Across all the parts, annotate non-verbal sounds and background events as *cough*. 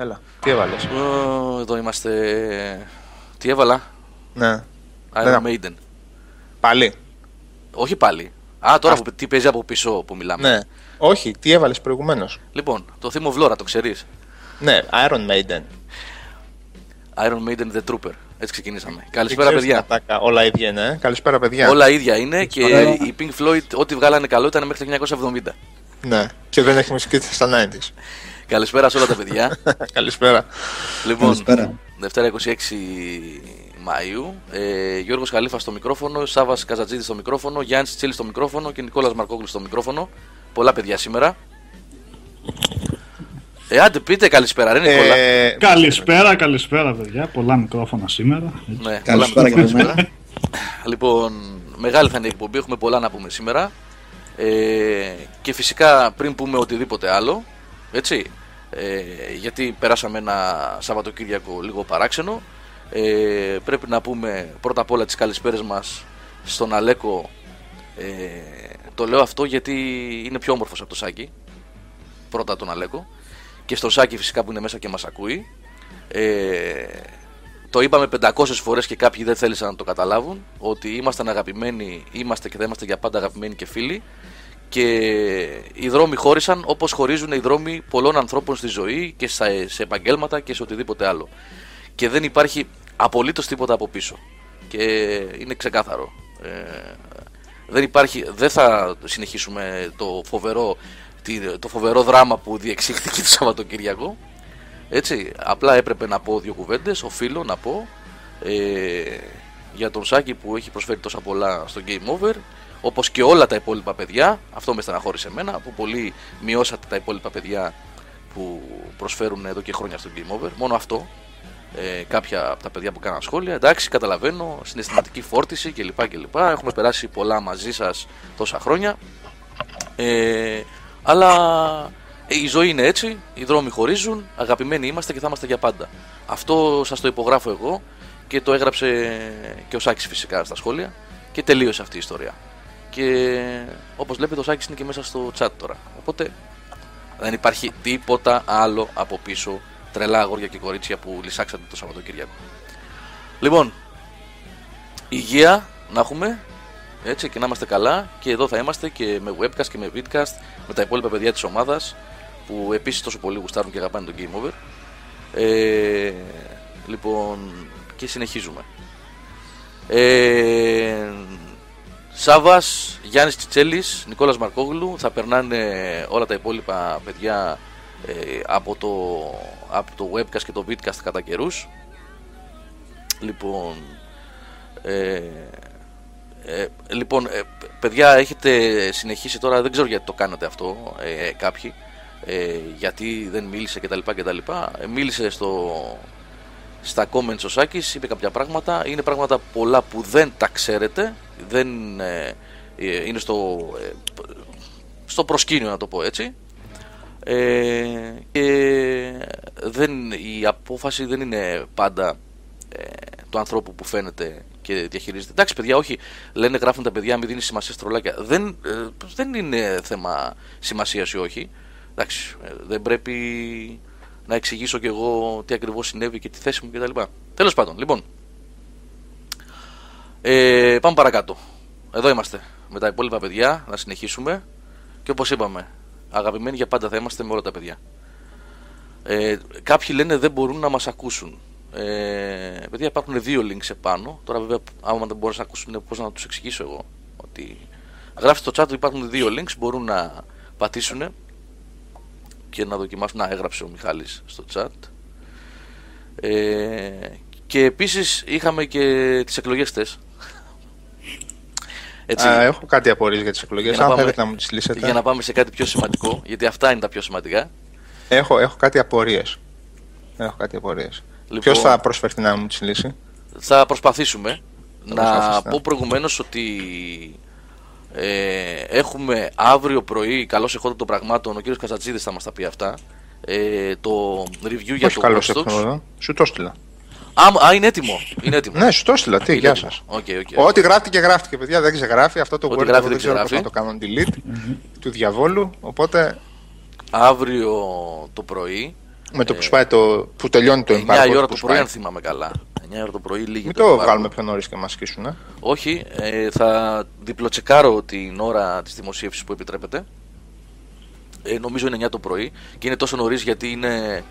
Έλα. Τι έβαλες; Εδώ είμαστε. Τι έβαλα; Ναι. Iron Maiden. Πάλι. Όχι πάλι. Α, τώρα που, τι παίζει από πίσω που μιλάμε. Ναι. Όχι, τι έβαλες προηγουμένως; Λοιπόν, το Theme of Lora, το ξέρεις; Ναι, Iron Maiden. Iron Maiden The Trooper. Έτσι ξεκινήσαμε. Καλησπέρα, παιδιά. Τάκα, όλα ίδια είναι. ε; Καλησπέρα, παιδιά. Όλα ίδια είναι και η Pink Floyd, ό,τι βγάλανε καλό ήταν μέχρι το 1970. Ναι, και δεν έχει μουσική στα 90s. Καλησπέρα σε όλα τα παιδιά. *laughs* Καλησπέρα. Λοιπόν, Καλησπέρα. Δευτέρα 26 Μαΐου. Ε, Γιώργος Χαλίφα στο μικρόφωνο, Σάβας Καζατζίδης στο μικρόφωνο, Γιάννης Τσίλης στο μικρόφωνο και Νικόλας Μαρκόγλου στο μικρόφωνο. Πολλά παιδιά σήμερα. Ε, άντε πείτε καλησπέρα, ρε Νικόλα. Ε, Καλησπέρα, καλησπέρα παιδιά. Πολλά μικρόφωνα σήμερα. Έτσι. ναι, Καλησπέρα πολλά και παιδιά από σήμερα. *laughs* λοιπόν, μεγάλη θα είναι η εκπομπή, έχουμε πολλά να πούμε σήμερα. Ε, και φυσικά πριν πούμε οτιδήποτε άλλο, έτσι, ε, γιατί περάσαμε ένα Σαββατοκύριακο λίγο παράξενο, ε, πρέπει να πούμε πρώτα απ' όλα τις καλησπέρες μας στον Αλέκο. Ε, το λέω αυτό γιατί είναι πιο όμορφος από το Σάκη. Πρώτα τον Αλέκο. Και στον Σάκη φυσικά που είναι μέσα και μας ακούει. Ε, το είπαμε 500 φορές και κάποιοι δεν θέλησαν να το καταλάβουν ότι ήμασταν αγαπημένοι, είμαστε και θα είμαστε για πάντα αγαπημένοι και φίλοι και οι δρόμοι χώρισαν όπως χωρίζουν οι δρόμοι πολλών ανθρώπων στη ζωή και σε, σε επαγγέλματα και σε οτιδήποτε άλλο και δεν υπάρχει απολύτως τίποτα από πίσω και είναι ξεκάθαρο ε, δεν υπάρχει, δεν θα συνεχίσουμε το φοβερό, τη- το φοβερό δράμα που διεξήχθηκε το Σαββατοκύριακο έτσι, απλά έπρεπε να πω δύο κουβέντες. Οφείλω να πω ε, για τον Σάκη που έχει προσφέρει τόσα πολλά στο Game Over. Όπως και όλα τα υπόλοιπα παιδιά. Αυτό με στεναχώρησε εμένα. Που πολύ μειώσατε τα υπόλοιπα παιδιά που προσφέρουν εδώ και χρόνια στο Game Over. Μόνο αυτό. Ε, κάποια από τα παιδιά που κάναν σχόλια. Εντάξει, καταλαβαίνω. Συναισθηματική φόρτιση κλπ. κλπ. Έχουμε περάσει πολλά μαζί σας τόσα χρόνια. Ε, αλλά ε, η ζωή είναι έτσι, οι δρόμοι χωρίζουν, αγαπημένοι είμαστε και θα είμαστε για πάντα. Αυτό σας το υπογράφω εγώ και το έγραψε και ο Σάκης φυσικά στα σχόλια και τελείωσε αυτή η ιστορία. Και όπως βλέπετε ο Σάκης είναι και μέσα στο chat τώρα. Οπότε δεν υπάρχει τίποτα άλλο από πίσω τρελά αγόρια και κορίτσια που λυσάξατε το Σαββατοκύριακο. Λοιπόν, υγεία να έχουμε έτσι και να είμαστε καλά και εδώ θα είμαστε και με webcast και με vidcast με τα υπόλοιπα παιδιά της ομάδας που επίσης τόσο πολύ γουστάρουν και αγαπάνε το Game Over ε, λοιπόν και συνεχίζουμε ε, Σάβας, Γιάννης Τσιτσέλης, Νικόλας Μαρκόγλου θα περνάνε όλα τα υπόλοιπα παιδιά ε, από, το, από το webcast και το vidcast κατά καιρούς λοιπόν ε, ε, λοιπόν, ε, παιδιά, έχετε συνεχίσει τώρα, δεν ξέρω γιατί το κάνατε αυτό ε, κάποιοι, ε, γιατί δεν μίλησε κτλ. κτλ. Ε, μίλησε στο, στα comments ο Σάκης, είπε κάποια πράγματα, είναι πράγματα πολλά που δεν τα ξέρετε, δεν ε, ε, είναι στο, ε, στο προσκήνιο να το πω έτσι. Ε, και δεν, η απόφαση δεν είναι πάντα ε, του ανθρώπου που φαίνεται και διαχειρίζεται. Εντάξει, παιδιά, όχι. Λένε, γράφουν τα παιδιά, μην δίνεις σημασία στα τρολάκια. Δεν, ε, δεν είναι θέμα σημασίας ή όχι. Εντάξει, ε, δεν πρέπει να εξηγήσω κι εγώ τι ακριβώς συνέβη και τη θέση μου κτλ. Τέλος πάντων, λοιπόν. Ε, πάμε παρακάτω. Εδώ είμαστε με τα υπόλοιπα παιδιά να συνεχίσουμε. Και όπως είπαμε, αγαπημένοι για πάντα θα είμαστε με όλα τα παιδιά. Ε, κάποιοι λένε δεν μπορούν να μας ακούσουν. Ε, παιδιά υπάρχουν δύο links επάνω. Τώρα βέβαια άμα δεν μπορούν να ακούσουν πώς να τους εξηγήσω εγώ. Ότι γράφει στο chat ότι υπάρχουν δύο links μπορούν να πατήσουν και να δοκιμάσουν. Να έγραψε ο Μιχάλης στο chat. Ε, και επίσης είχαμε και τις εκλογές χτες. *laughs* Έτσι, Α, έχω κάτι απορίες για τις εκλογές, για να αν πάμε- θέλετε να μου τις λύσετε. για να πάμε σε κάτι πιο σημαντικό, γιατί αυτά είναι τα πιο σημαντικά. Έχω, έχω κάτι απορίες. Έχω κάτι απορίες. Λοιπόν- Ποιος θα προσφερθεί να μου τις λύσει; Θα προσπαθήσουμε να προσπαθήσετε. πω προηγουμένως ότι ε, έχουμε αύριο πρωί, καλώς εχόντων των πραγμάτων, ο κύριος Καζατζίδης θα μας τα πει αυτά, ε, το review για Όχι το καλώς Watch Dogs. ήρθατε εδώ. Σου το έστειλα. Α, μ- α, είναι έτοιμο. Είναι έτοιμο. Ναι, σου το έστειλα. Τι, Είναι γεια έτοιμο. σας. Οκ, οκ, οκ. Ό,τι γράφτηκε, γράφτηκε, παιδιά. Δεν ξεγράφει. Αυτό το Ό,τι Word γράφει εγώ δεν δεν ξέρω πώς ξεγράφει. να το κάνω delete του διαβόλου. Οπότε Αύριο το πρωί Με το που σπάει το. που τελειώνει το 9 εμπάργκο. η ώρα που το πρωί, σπάει. αν θυμάμαι καλά. 9 η ώρα το πρωί λίγη Μην το το εμπάργκο. βγάλουμε πιο νωρίς και μας σκίσουν. Ε. Όχι, ε, θα διπλοτσεκάρω την ώρα της δημοσίευσης που επιτρέπεται. Ε, νομίζω είναι 9 το πρωί και είναι τόσο νωρίς γιατί είναι,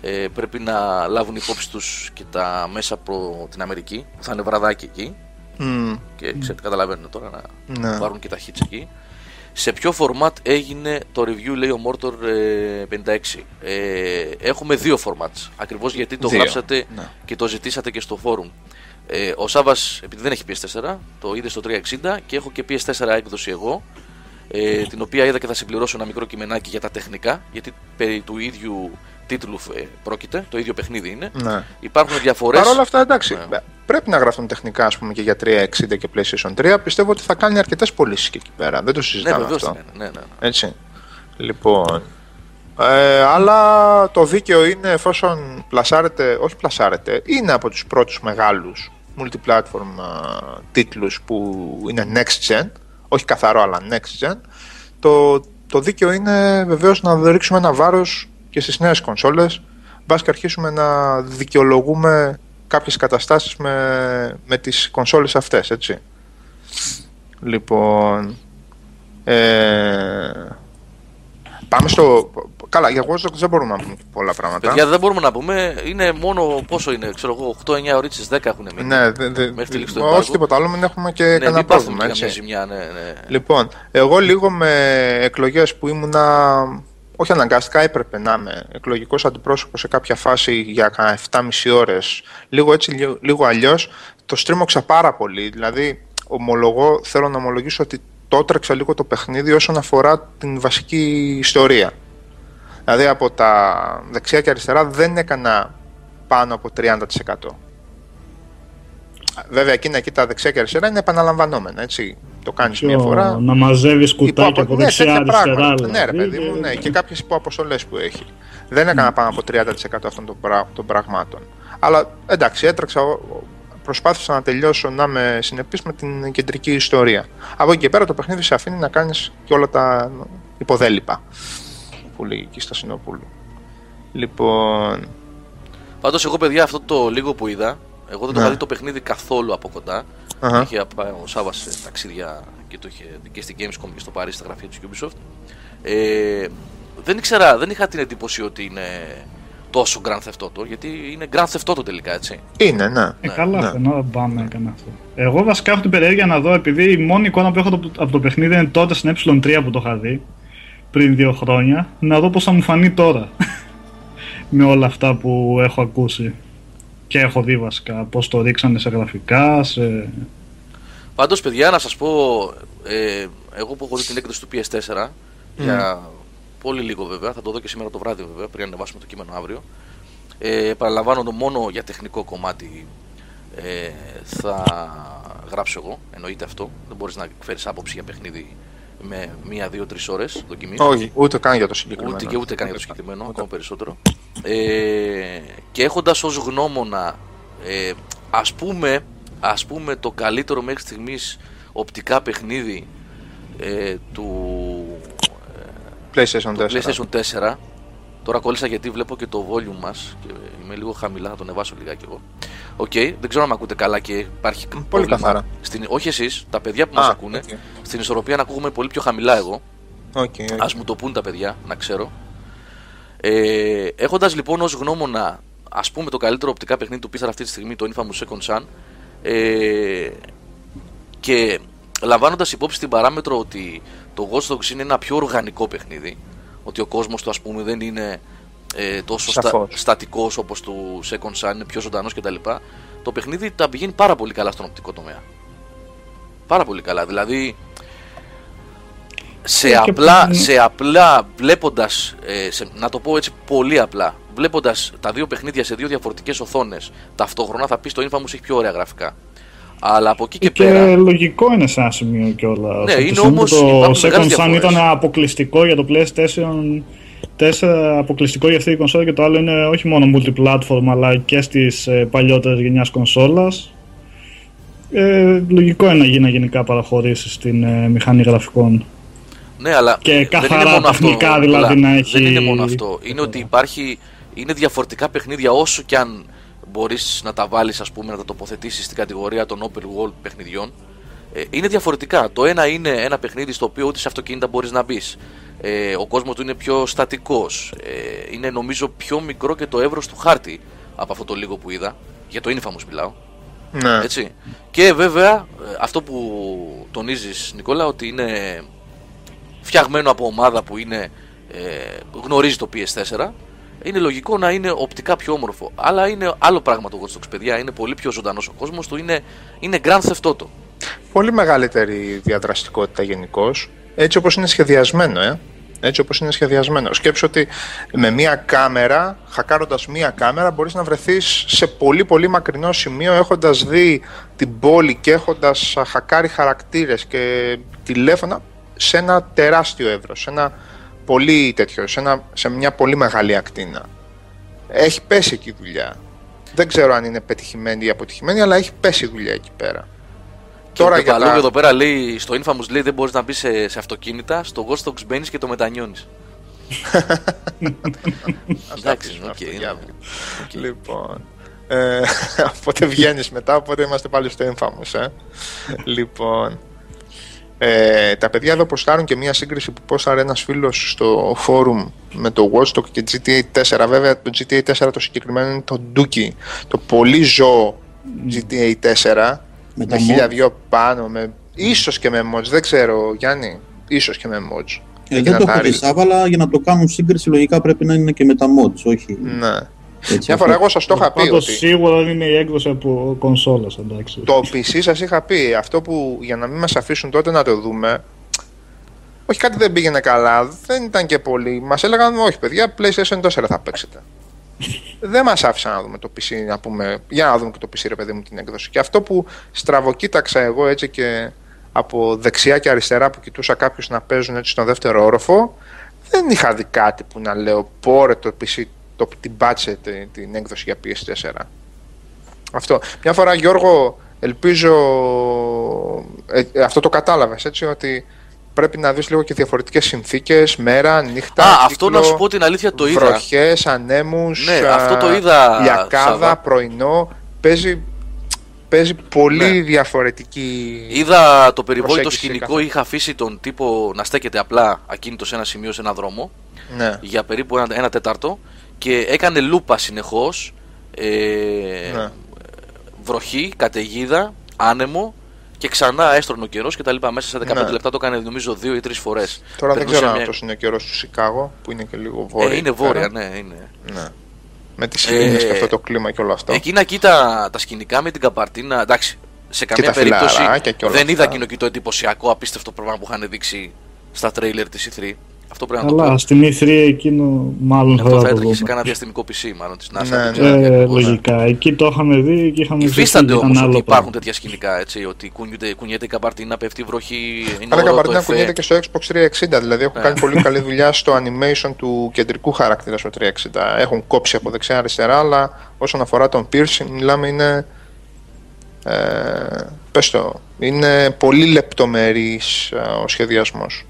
ε, πρέπει να λάβουν υπόψη τους και τα μέσα από την Αμερική. Θα είναι βραδάκι εκεί Μμ, και ξέρετε, καταλαβαίνουν τώρα να Ναι. πάρουν και τα hits εκεί. Σε ποιο format έγινε το review, λέει ο Mortor ε, 56. Ε, έχουμε δύο formats. Ακριβώς γιατί το Δύο, γράψατε ναι. και το ζητήσατε και στο forum. Ε, ο Σάβας, επειδή δεν έχει PS4, το είδε στο 360 και έχω και PS4 έκδοση εγώ. Ε, την οποία είδα και θα συμπληρώσω ένα μικρό κειμενάκι για τα τεχνικά, γιατί περί του ίδιου τίτλου ε, πρόκειται, το ίδιο παιχνίδι είναι. Ναι. Υπάρχουν διαφορές. Παρ' όλα αυτά, εντάξει, Ναι. πρέπει να γραφτούν τεχνικά ας πούμε, και για 360 και PlayStation 3. Πιστεύω ότι θα κάνει αρκετές πωλήσεις και εκεί πέρα. Δεν το Ναι, συζητάμε βεβαίως αυτό. ναι, ναι, ναι, ναι. Έτσι. Λοιπόν. Ε, αλλά το δίκαιο είναι εφόσον πλασάρεται, όχι πλασάρεται, είναι από τους πρώτους μεγάλους multiplatform α, τίτλους που είναι next gen, όχι καθαρό αλλά next gen, το, το δίκαιο είναι βεβαίως να ρίξουμε ένα βάρος και στις νέες κονσόλες, μπας και αρχίσουμε να δικαιολογούμε κάποιες καταστάσεις με, με τις κονσόλες αυτές, έτσι. Λοιπόν, ε, πάμε στο... Καλά, για Watch Dogs δεν μπορούμε να πούμε πολλά πράγματα. Παιδιά, δεν μπορούμε να πούμε, είναι μόνο πόσο είναι, ξέρω εγώ, 8-9 ώρες 10 έχουν μείνει. Ναι, δε, δε, Μέχρι τη λήξη του όχι εμπάργου. τίποτα άλλο, μην έχουμε και ναι, κανένα μην πάθουν πρόβλημα, και καμιά έτσι. ζημιά, ναι, ναι. Λοιπόν, εγώ λίγο με εκλογές που ήμουνα, όχι αναγκαστικά έπρεπε να είμαι εκλογικός αντιπρόσωπος σε κάποια φάση για κανένα 7,5 ώρες, λίγο έτσι, λίγο, λίγο αλλιώς, το στρίμωξα πάρα πολύ. Δηλαδή, ομολογώ, θέλω να ομολογήσω ότι το έτρεξα λίγο το παιχνίδι όσον αφορά την βασική ιστορία. Δηλαδή, από τα δεξιά και αριστερά δεν έκανα πάνω από 30%. Βέβαια, εκείνα εκεί τα δεξιά και αριστερά είναι επαναλαμβανόμενα, έτσι. Το κάνεις μία Πιο φορά. Να μαζεύεις Υπό κουτάκια από ναι, δεξιά τέτοια αριστερά. πράγματα. Ναι, ρε δηλαδή. παιδί μου, ναι. Και κάποιες υποαποστολέ που έχει. Δεν έκανα πάνω από 30% αυτών των, πρα- των πραγμάτων. Αλλά εντάξει, έτρεξα. ο- ο- Προσπάθησα να τελειώσω να είμαι συνεπής με την κεντρική ιστορία. Από εκεί και πέρα το παιχνίδι σε αφήνει να κάνεις και όλα τα υποδέλυπα που λέγει εκεί στα Συνοπούλου. Λοιπόν, Πάντως εγώ παιδιά αυτό το λίγο που είδα, εγώ δεν το Ναι. είχα δει το παιχνίδι καθόλου από κοντά. Αχα. Είχε πάει ο Σάβα σε ταξίδια και το είχε δει και στην Gamescom και στο Παρίσι στα γραφεία της Ubisoft. Ε, δεν ήξερα, δεν είχα την εντύπωση ότι είναι τόσο Grand Theft Auto, γιατί είναι Grand Theft Auto τελικά, έτσι. είναι, ναι. Ε, καλά, ναι. αυτό, να πάμε έκανε αυτό. Εγώ βασικά έχω την περιέργεια να δω, επειδή η μόνη εικόνα που έχω το- από το παιχνίδι είναι τότε στην ε3 που το είχα δει, πριν δύο χρόνια, να δω πώς θα μου φανεί τώρα. *laughs* με όλα αυτά που έχω ακούσει. Και έχω δει βασικά, πώς το ρίξανε σε γραφικά, σε... Πάντως παιδιά να σας πω, ε, εγώ που έχω δει την έκδοση του PS4, για πολύ λίγο βέβαια, θα το δω και σήμερα το βράδυ βέβαια, πριν ανεβάσουμε το κείμενο αύριο. Ε, παραλαμβάνω το μόνο για τεχνικό κομμάτι ε, θα γράψω εγώ, εννοείται αυτό. Δεν μπορείς να εκφέρεις άποψη για παιχνίδι με μία, δύο, τρεις ώρες δοκιμής. Όχι, ούτε καν για το συγκεκριμένο. Ούτε και ούτε καν για το συγκεκριμένο, ακόμα περισσότερο. Ε, και έχοντας ως γνώμονα, ε, ας, πούμε, ας πούμε το καλύτερο μέχρι στιγμής οπτικά παιχνίδι ε, του PlayStation 4. το PlayStation 4. Τώρα κόλλησα γιατί βλέπω και το volume μας και είμαι λίγο χαμηλά, θα το ανεβάσω λιγάκι εγώ. Οκ, δεν ξέρω αν με ακούτε καλά και υπάρχει πρόβλημα. καθαρά. Στην, όχι εσείς, τα παιδιά που μας Α, ακούνε. οκ. Στην ισορροπία να ακούγομαι πολύ πιο χαμηλά εγώ. Οκ, οκ. Ας μου το πούν τα παιδιά, να ξέρω. Ε, έχοντας λοιπόν ως γνώμονα ας πούμε το καλύτερο οπτικά παιχνίδι του Pixar αυτή τη στιγμή, το Infamous Second Son ε, και λαμβάνοντας υπόψη την παράμετρο ότι το Watch Dogs είναι ένα πιο οργανικό παιχνίδι ότι ο κόσμος του ας πούμε δεν είναι ε, τόσο στα, Σαφώς. στατικός όπως του Second Son, είναι πιο ζωντανός κτλ. Το παιχνίδι τα πηγαίνει πάρα πολύ καλά στον οπτικό τομέα. Πάρα πολύ καλά. Δηλαδή σε Ε, και απλά, που- σε απλά βλέποντας, ε, σε, να το πω έτσι πολύ απλά, βλέποντας τα δύο παιχνίδια σε δύο διαφορετικές οθόνες ταυτόχρονα θα πεις το Infamous έχει πιο ωραία γραφικά. Αλλά από εκεί και, Και, πέρα, λογικό είναι σε ένα σημείο κιόλας. Ναι, είναι όμως- Το υπάρχουν Second μεγάλες Sun διαφορές. ήταν αποκλειστικό για το PlayStation 4, αποκλειστικό για αυτή την κονσόλα και το άλλο είναι όχι μόνο multiplatform αλλά και στις ε, παλιότερες γενιάς κονσόλας. Ε, λογικό είναι να γίνει γενικά παραχωρήσεις στην ε, μηχανή γραφικών. ναι, αλλά και δεν καθαρά είναι μόνο αυτό. τεχνικά δηλαδή Νικόλα. να έχει- Δεν είναι μόνο αυτό. Είναι ότι υπάρχει, είναι διαφορετικά παιχνίδια όσο και αν μπορείς να τα βάλεις ας πούμε να τα τοποθετήσεις στην κατηγορία των open world παιχνιδιών ε, είναι διαφορετικά. Το ένα είναι ένα παιχνίδι στο οποίο ούτε σε αυτοκίνητα μπορείς να μπεις. Ε, ο κόσμος του είναι πιο στατικός. Ε, είναι νομίζω πιο μικρό και το εύρος του χάρτη από αυτό το λίγο που είδα. Για το Infamous μιλάω. Ναι. Έτσι. Και βέβαια ε, αυτό που τονίζεις Νικόλα ότι είναι φτιαγμένο από ομάδα που είναι, ε, γνωρίζει το PS4 είναι λογικό να είναι οπτικά πιο όμορφο. Αλλά είναι άλλο πράγμα το Watch Dogs, παιδιά. Είναι πολύ πιο ζωντανός ο κόσμος του. Είναι, είναι Grand Theft Auto. Πολύ μεγαλύτερη διαδραστικότητα γενικώ. Έτσι όπως είναι σχεδιασμένο, ε. Έτσι όπως είναι σχεδιασμένο. Σκέψου ότι με μία κάμερα, χακάροντας μία κάμερα, μπορείς να βρεθείς σε πολύ πολύ μακρινό σημείο έχοντας δει την πόλη και έχοντας χακάρει χαρακτήρες και τηλέφωνα σε ένα τεράστιο εύρος, σε ένα πολύ τέτοιο, σε, ένα, σε μια πολύ μεγάλη ακτίνα. Έχει πέσει εκεί η δουλειά. Δεν ξέρω αν είναι πετυχημένη ή αποτυχημένη, αλλά έχει πέσει η δουλειά εκεί πέρα. Και Τώρα για τα... εδώ πέρα λέει, στο Infamous λέει δεν μπορείς να μπεις σε, σε αυτοκίνητα, στο Ghost Dogs μπαίνεις και το μετανιώνεις. *laughs* Εντάξει, οκ. Λοιπόν, ε, *laughs* οπότε βγαίνεις μετά, οπότε είμαστε πάλι στο Infamous. Ε. *laughs* λοιπόν, ε, τα παιδιά εδώ ποστάρουν και μια σύγκριση που πόσταρε ένας φίλος στο forum με το Watch Dogs και GTA 4. Βέβαια το GTA 4 το συγκεκριμένο είναι το Dookie, το πολύ ζώο GTA 4 με, με χίλια δυο πάνω, με, ίσως και με mods, δεν ξέρω Γιάννη, ίσως και με mods. Ε, δεν το έχω δει αλλά για να το κάνουν σύγκριση λογικά πρέπει να είναι και με τα mods, όχι. Ναι. Έτσι, Μια φορά εγώ σας το είχα πει. Ότι... σίγουρα δεν είναι η έκδοση από κονσόλας. Το PC σας είχα πει. Αυτό που για να μην μας αφήσουν τότε να το δούμε. Όχι κάτι δεν πήγαινε καλά. Δεν ήταν και πολύ. Μας έλεγαν όχι, παιδιά, PlayStation 4 θα παίξετε. δεν μας άφησαν να δούμε το PC, να πούμε, για να δούμε και το PC, ρε παιδί μου, την έκδοση. Και αυτό που στραβοκοίταξα εγώ έτσι και από δεξιά και αριστερά που κοιτούσα κάποιους να παίζουν έτσι στον δεύτερο όροφο, δεν είχα δει κάτι που να λέω πόρε το PC το, την πάτσε την, έκδοση για PS4. Αυτό. Μια φορά Γιώργο, ελπίζω ε, ε, αυτό το κατάλαβες έτσι ότι πρέπει να δεις λίγο και διαφορετικές συνθήκες, μέρα, νύχτα, Α, αυτό να σου πω την αλήθεια το είδα. Βροχές, ανέμους, ναι, αυτό το είδα, λιακάδα, πρωινό, παίζει παίζει πολύ ναι. διαφορετική. Είδα το περιβόητο σκηνικό, είχα αφήσει τον τύπο να στέκεται απλά ακίνητος σε ένα σημείο, σε ένα δρόμο. Ναι. Για περίπου ένα, ένα τέταρτο και έκανε λούπα συνεχώς. Ε, ναι. Βροχή, καταιγίδα, άνεμο και ξανά έστρωνε ο καιρός και τα λοιπά. Μέσα σε 15 ναι. λεπτά το έκανε νομίζω δύο ή τρεις φορές. Τώρα δεν ξέρω αν αυτός είναι ο καιρός του Σικάγο που είναι και λίγο βόρεια. Ε, είναι βόρεια, ναι, είναι. Ναι. Με τις σελήνε ε, και αυτό το κλίμα και όλο αυτό. Εκείνα κοίτα τα σκηνικά με την καπαρτίνα. Εντάξει, σε καμία περίπτωση δεν είδα εκείνο και το εντυπωσιακό απίστευτο πράγμα που είχαν δείξει στα τρέιλερ της E3. Αυτό πρέπει να το Αλλά στην E3 εκείνο μάλλον θα, θα έτρεχε σε κανένα διαστημικό PC μάλλον της NASA. Ναι, ναι, λογικά. Εκεί το είχαμε δει και είχαμε Υφίστανται όμως ότι υπάρχουν τέτοια σκηνικά. Έτσι, ότι κουνιέται, κουνιέται η καπαρτίνα, πέφτει η βροχή. Αλλά η καπαρτίνα κουνιέται και στο Xbox 360. Δηλαδή έχουν κάνει πολύ καλή δουλειά στο animation του κεντρικού χαρακτήρα στο 360. Έχουν κόψει από δεξιά-αριστερά, αλλά όσον αφορά τον Pierce, μιλάμε είναι. Ε, πες το, είναι πολύ λεπτομερής ε, ο σχεδιασμός.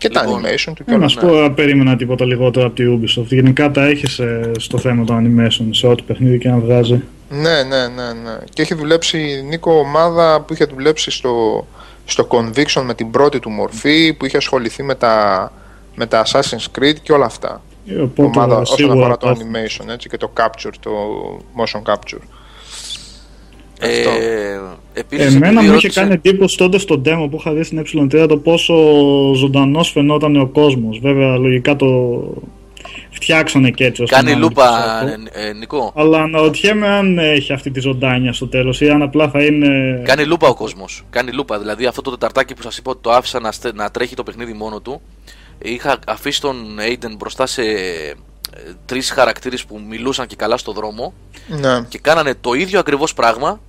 Και τα λοιπόν, animation του κιόλας. Να σου πω, περίμενα τίποτα λιγότερο από τη Ubisoft. Γενικά τα έχεις ε, στο θέμα των animation σε ό,τι παιχνίδι και να βγάζει. Ναι, ναι, ναι, ναι. Και έχει δουλέψει, Νίκο, ομάδα που είχε δουλέψει στο, στο Conviction με την πρώτη του μορφή, που είχε ασχοληθεί με τα, με τα Assassin's Creed και όλα αυτά. Ε, οπότε, ομάδα όσον αφορά το animation έτσι, και το capture, το motion capture. Ε, επίσης, Εμένα μου είχε κάνει εντύπωση τότε στο demo που είχα δει στην ε3 το πόσο ζωντανός φαινόταν ο κόσμος. Βέβαια, λογικά το φτιάξανε και έτσι. Κάνει λούπα, ε, ε, Νικό. Αλλά αναρωτιέμαι αν έχει αυτή τη ζωντάνια στο τέλος ή αν απλά θα είναι. Κάνει λούπα ο κόσμος. Κάνει λούπα. Δηλαδή αυτό το τεταρτάκι που σας είπα ότι το άφησα να, να τρέχει το παιχνίδι μόνο του. Είχα αφήσει τον Aiden μπροστά σε ε, τρεις χαρακτήρες που μιλούσαν και καλά στο δρόμο ναι. και κάνανε το ίδιο ακριβώς πράγμα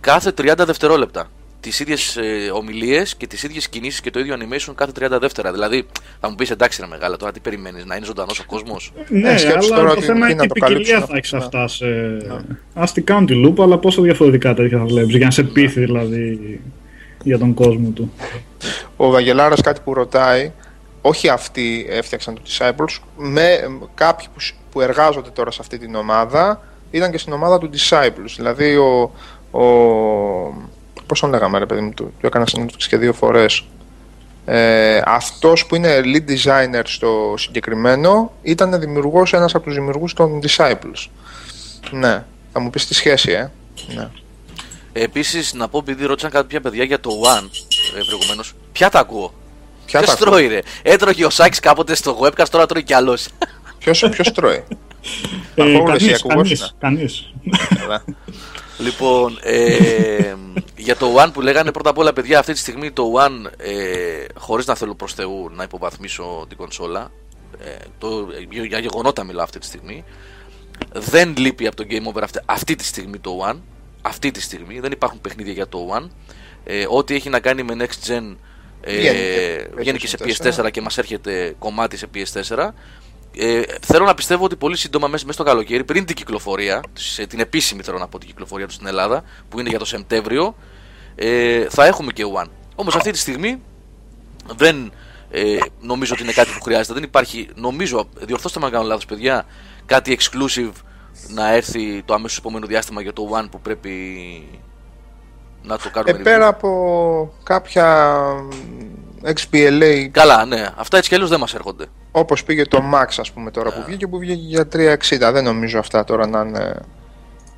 κάθε 30 δευτερόλεπτα. Τις ίδιες ε, ομιλίες και τις ίδιες κινήσεις και το ίδιο animation κάθε 30 δεύτερα. Δηλαδή, θα μου πεις εντάξει, είναι μεγάλα τώρα, τι περιμένεις, να είναι ζωντανός ο κόσμος; Ναι, ε, αλλά τώρα το θέμα είναι τι ποικιλία θα έχει αυτά. Σε... Α την κάνουν τη λούπα, αλλά πόσο διαφορετικά τέτοια θα βλέπεις. Για να σε πείθει δηλαδή για τον κόσμο του. Ο Βαγγελάρας κάτι που ρωτάει, όχι αυτοί έφτιαξαν το Disciples, με κάποιοι που που εργάζονται τώρα σε αυτή την ομάδα ήταν και στην ομάδα του Disciples. Δηλαδή ο. Ο πώς τον λέγαμε, ρε παιδί μου, του, του έκανα συνέντευξη και δύο φορές. Ε, αυτός που είναι lead designer στο συγκεκριμένο ήταν δημιουργός, ένας από τους δημιουργούς των Disciples. Ναι, θα μου πεις τη σχέση, ε. Ναι. Επίσης, να πω επειδή ρώτησαν κάποια παιδιά για το One ε, προηγουμένως. Ποια τα ακούω; Ποια Ποιος τα ακούω; τρώει, ρε; Έτρωγε ο Σάκης κάποτε στο webcast, τώρα τρώει κι άλλος. Ποιος, ποιος τρώει; Ε, Μαρκόπουλος, κανείς, εσύ ακουγόσουν. κανείς, κανείς. Καλά. λοιπόν, ε, για το One που λέγανε πρώτα απ' όλα, παιδιά, αυτή τη στιγμή το One, ε, χωρίς να θέλω προς Θεού να υποβαθμίσω την κονσόλα, ε, το, για γεγονότα μιλάω αυτή τη στιγμή, δεν λείπει από το Game Over αυτή, αυτή τη στιγμή το One. Αυτή τη στιγμή δεν υπάρχουν παιχνίδια για το One. Ε, ό,τι έχει να κάνει με Next Gen ε, Βγαίνει και βγαίνει και σε PlayStation PS4 και μας έρχεται κομμάτι σε PS4. Ε, θέλω να πιστεύω ότι πολύ σύντομα μέσα, μέσα στο καλοκαίρι, πριν την κυκλοφορία, σε την επίσημη θέλω να πω την κυκλοφορία τους στην Ελλάδα, που είναι για το Σεπτέμβριο, ε, θα έχουμε και One. Όμως αυτή τη στιγμή δεν ε, νομίζω ότι είναι κάτι που χρειάζεται. Δεν υπάρχει, νομίζω, διορθώστε με αν κάνω λάθος παιδιά, κάτι exclusive να έρθει το αμέσως επόμενο διάστημα για το One που πρέπει να το κάνουμε Ε, πέρα από κάποια XBLA Καλά, ναι. Αυτά έτσι κι αλλιώς δεν μας έρχονται. όπως πήγε το Max ας πούμε τώρα που βγήκε που βγήκε για 360 δεν νομίζω αυτά τώρα να είναι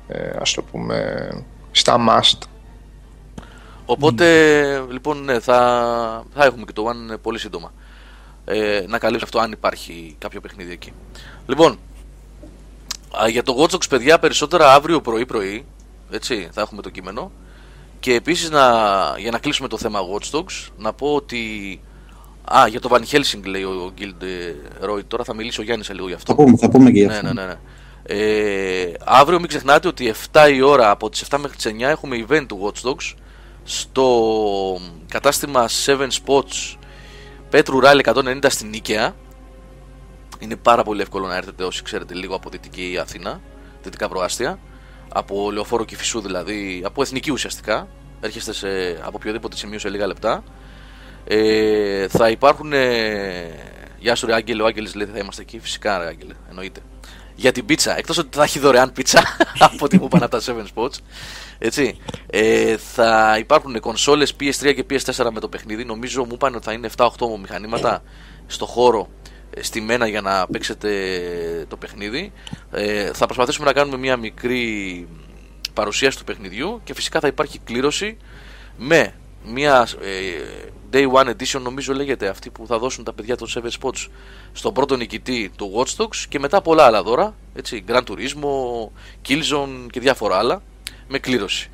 ε, ας το πούμε στα must Οπότε, λοιπόν, ναι, θα, θα έχουμε και το One πολύ σύντομα. Ε, να καλύψει αυτό αν υπάρχει κάποιο παιχνίδι εκεί. Λοιπόν, α, για το Watch Dogs, παιδιά, περισσότερα αύριο πρωί-πρωί, έτσι, θα έχουμε το κείμενο. Και επίσης, να, για να κλείσουμε το θέμα Watch Dogs, να πω ότι... Α, για το Van Helsing λέει ο Guild Roy, τώρα θα μιλήσει ο Γιάννης σε λίγο γι' αυτό. Θα πούμε, θα πούμε και γι' Ναι, αυτό. ναι, ναι. ναι. Ε, αύριο μην ξεχνάτε ότι 7 η ώρα από τις 7 μέχρι τις 9 έχουμε event του Watch Dogs στο κατάστημα 7 Spots Πέτρου Ράλ 190 στην Νίκαια. Είναι πάρα πολύ εύκολο να έρθετε όσοι ξέρετε λίγο από Δυτική Αθήνα, Δυτικά Προάστια, από Λεωφόρο Κηφισού δηλαδή, από Εθνική ουσιαστικά. Έρχεστε σε, από οποιοδήποτε σημείο σε λίγα λεπτά. Ε, θα υπάρχουν. Ε, γεια σου, ρε Άγγελε. Ο Άγγελε λέει θα είμαστε εκεί. Φυσικά, ρε Άγγελε. Εννοείται. Για την πίτσα. Εκτός ότι θα έχει δωρεάν πίτσα *laughs* από ό,τι μου είπαν από τα 7 Spots. Έτσι. Ε, θα υπάρχουν κονσόλες PS3 και PS4 με το παιχνίδι. Νομίζω μου είπαν ότι θα είναι 7-8 μηχανήματα στο χώρο ε, στημένα για να παίξετε το παιχνίδι. Ε, θα προσπαθήσουμε να κάνουμε μια μικρή παρουσίαση του παιχνιδιού και φυσικά θα υπάρχει κλήρωση με μια ε, Day One Edition νομίζω λέγεται αυτή που θα δώσουν τα παιδιά των Seven Spots στον πρώτο νικητή του Watch Dogs και μετά πολλά άλλα δώρα έτσι, Gran Turismo, Killzone και διάφορα άλλα με κλήρωση.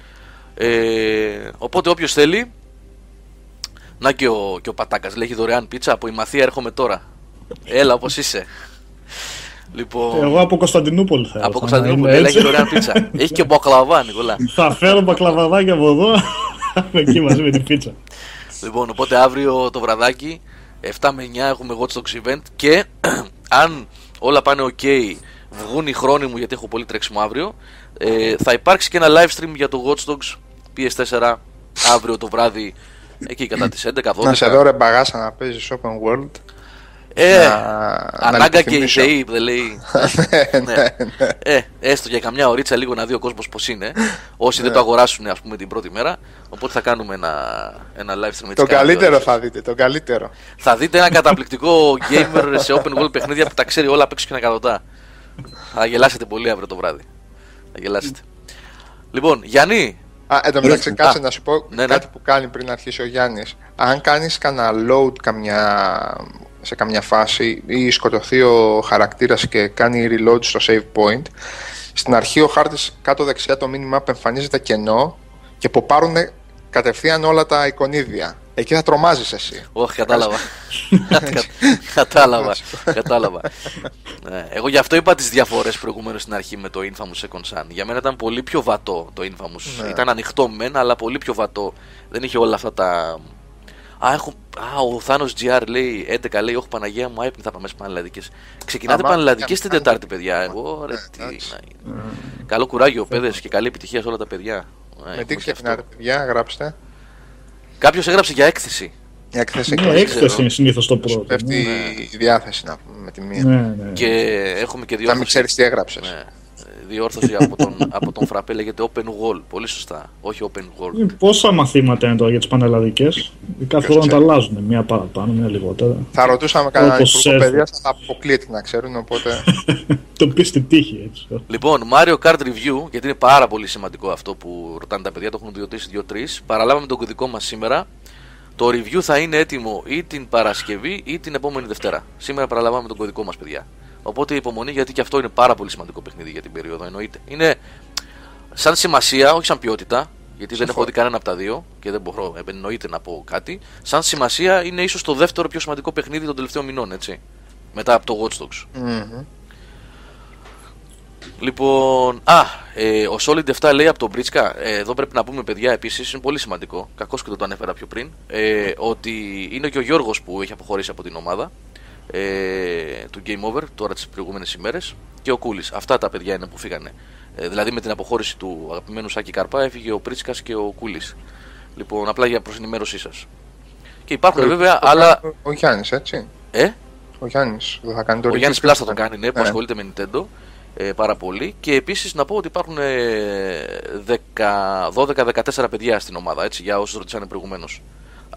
Ε, οπότε όποιος θέλει να και ο, και ο Πατάκας λέγει δωρεάν πίτσα. Από η Μαθία έρχομαι τώρα έλα όπως είσαι λοιπόν Εγώ από Κωνσταντινούπολη θα από έρθω, Κωνσταντινούπολη να είμαι έχει έτσι. δωρεάν πίτσα έχει και μπακλαβά Νικολά Θα φέρω μπακλαβαδάκια από εδώ, εκεί μαζί με την πίτσα. Λοιπόν, οπότε αύριο το βραδάκι 7 με 9 έχουμε Watch Dogs event και *clears throat* αν όλα πάνε ok, βγουν οι χρόνοι μου γιατί έχω πολύ τρέξιμο αύριο, ε, θα υπάρξει και ένα live stream για το Watch Dogs PS4 αύριο το βράδυ εκεί κατά τις 11-12. να σε δω ρε μπαγάσα να παίζεις open world Ε, να- να ανάγκα και η επιθυμίσω. ΔΕΗ δεν λέει. *laughs* ναι. Ε, έστω για καμιά ωρίτσα λίγο να δει ο κόσμος πώς είναι. Όσοι Ναι. δεν το αγοράσουν ας πούμε την πρώτη μέρα. Οπότε θα κάνουμε ένα, ένα live stream έτσι το κάνα δύο καλύτερο ώρες. θα δείτε το καλύτερο Θα δείτε ένα καταπληκτικό gamer σε open world παιχνίδια που τα ξέρει όλα απ' έξω και να κατωτά. Θα γελάσετε πολύ αύριο το βράδυ. Θα γελάσετε. Λοιπόν, Γιάννη, Α, εν τω μεταξύ, Ορίστε. κάτσε Α, να σου πω ναι, ναι. κάτι που κάνει πριν αρχίσει ο Γιάννης. Αν κάνεις κανένα load καμιά, σε καμιά φάση ή σκοτωθεί ο χαρακτήρας και κάνει reload στο save point, στην αρχή ο χάρτης κάτω δεξιά το μήνυμα που εμφανίζεται κενό και που πάρουν κατευθείαν όλα τα εικονίδια. Εκεί θα τρομάζεις εσύ. όχι, κατάλαβα. Κα- *laughs* κατάλαβα. κατάλαβα. Ναι, εγώ γι' αυτό είπα τις διαφορές προηγουμένως στην αρχή με το Infamous Second Sun. Για μένα ήταν πολύ πιο βατό το Infamous. Ναι. Ήταν ανοιχτό μεν, αλλά πολύ πιο βατό. Δεν είχε όλα αυτά τα. Α, έχω... Α, ο Θάνος GR λέει 11 λέει: Όχι, Παναγία μου, άϊπνη θα πάμε στι πανελλαδικές. Ξεκινάτε Αμά, πανελλαδικές για την να Τετάρτη, κάνετε. παιδιά. Εγώ ρε, Ναι, τι εντάξει. να είναι. Καλό κουράγιο, παιδες, και καλή επιτυχία σε όλα τα παιδιά. Με τι ξεκινάτε, παιδιά, γράψτε. Κάποιος έγραψε για έκθεση. Η έκθεση Ναι, εκεί έκθεση είναι συνήθως το πρώτο. πέφτει ναι. η διάθεση να πούμε με τη μία. Ναι, ναι. Και έχουμε και Να μην διόρθωση. ξέρεις τι έγραψες. Ναι. Διόρθωση από τον, από τον Φραπέ λέγεται Open Wall. Πολύ σωστά. Όχι Open Wall. Ε, Πόσα μαθήματα είναι τώρα για τις πανελλαδικές; Κάθε χρόνο τα ξέρει. αλλάζουν. Μία παραπάνω, μία λιγότερα. Θα ρωτούσαμε κανένα Όπως υπουργό έρθει. παιδείας, αλλά αποκλείεται να ξέρουν. Οπότε *laughs* Το πεις στην τύχη έτσι. Λοιπόν, Mario Kart Review, γιατί είναι πάρα πολύ σημαντικό αυτό που ρωτάνε τα παιδιά, το έχουν διωτήσει 2-3. Παραλάβαμε τον κωδικό μας σήμερα. Το review θα είναι έτοιμο ή την Παρασκευή ή την επόμενη Δευτέρα. Σήμερα παραλαμβάνουμε τον κωδικό μας, παιδιά. Οπότε υπομονή, γιατί και αυτό είναι πάρα πολύ σημαντικό παιχνίδι για την περίοδο. Εννοείται. Είναι σαν σημασία, όχι σαν ποιότητα, γιατί δεν έχω δει κανένα από τα δύο και δεν μπορώ ε, εννοείται να πω κάτι. Σαν σημασία είναι ίσως το δεύτερο πιο σημαντικό παιχνίδι των τελευταίων μηνών, έτσι. Μετά από το Watch Dogs. μμμ. Λοιπόν, α, ε, ο Solid 7 λέει από τον Μπρίτσκα, ε, εδώ πρέπει να πούμε παιδιά επίσης, είναι πολύ σημαντικό, κακώ και δεν το ανέφερα πιο πριν, ε, ότι είναι και ο Γιώργος που έχει αποχωρήσει από την ομάδα ε, του Game Over τώρα τις προηγούμενες ημέρες και ο Κούλης. Αυτά τα παιδιά είναι που φύγανε. Ε, δηλαδή με την αποχώρηση του αγαπημένου Σάκη Καρπά έφυγε ο Μπρίτσκα και ο Κούλης. Λοιπόν, απλά για προ ενημέρωσή σας. Και υπάρχουν βέβαια Το άλλα. κάνει Ο Γιάννης, έτσι. Ε; Ο Γιάννης δεν θα κάνει το Ο review Γιάννης και Πλά θα αυτό. τον κάνει, ναι, που Ναι. ασχολείται με Nintendo ε, πάρα πολύ. Και επίσης να πω ότι υπάρχουν ε, 12-14 παιδιά στην ομάδα, έτσι, για όσους ρωτήσανε προηγουμένως.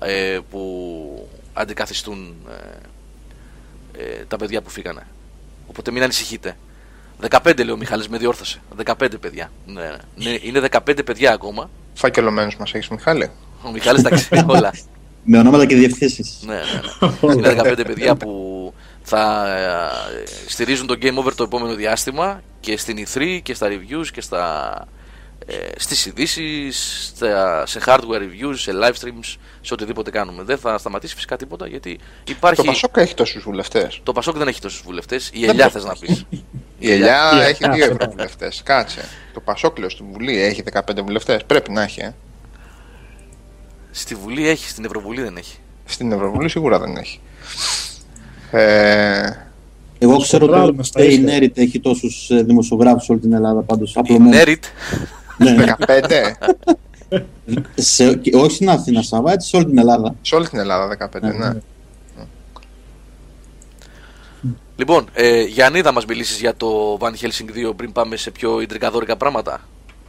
Ε, που αντικαθιστούν ε, ε, τα παιδιά που φύγανε. Οπότε μην ανησυχείτε. 15 λέει ο Μιχάλης, με διόρθωσε. 15 παιδιά. Ναι, ναι. Είναι 15 παιδιά ακόμα. Φακελωμένους μας έχεις, Μιχάλη. Ο Μιχάλης τα ξέρει όλα. Με ονόματα και διευθύνσεις. Ναι, ναι, ναι. Είναι 15 παιδιά που θα ε, στηρίζουν το Game Over το επόμενο διάστημα και στην E3 και στα reviews και στα, ε, στις ειδήσεις, στα, σε hardware reviews, σε live streams, σε οτιδήποτε κάνουμε. Δεν θα σταματήσει φυσικά τίποτα γιατί υπάρχει... Το Πασόκ έχει τόσους βουλευτές. Το Πασόκ δεν έχει τόσους βουλευτές, η Ελιά θες να πεις. Η Ελιά Η έχει Ελιά, δύο αυτό. ευρωβουλευτές. Κάτσε. Το Πασόκ λέω στην Βουλή έχει 15 βουλευτές. Πρέπει να έχει. Ε. Στη Βουλή έχει, στην Ευρωβουλή δεν έχει. Στην Ευρωβουλή σίγουρα δεν έχει. Ε, Εγώ ξέρω Σκοτράδο ότι μες στα η ίσια. Νέριτ έχει τόσους δημοσιογράφους όλη την Ελλάδα πάντως. Η Νέριτ, Ναι, 15. σε, και όχι στην Αθήνα, Σάβα, έτσι σε όλη την Ελλάδα. Σε όλη την Ελλάδα 15, ναι. Λοιπόν, ε, Γιάννη, θα μας μιλήσεις για το Van Helsing 2 πριν πάμε σε πιο ιντρικαδόρικα πράγματα;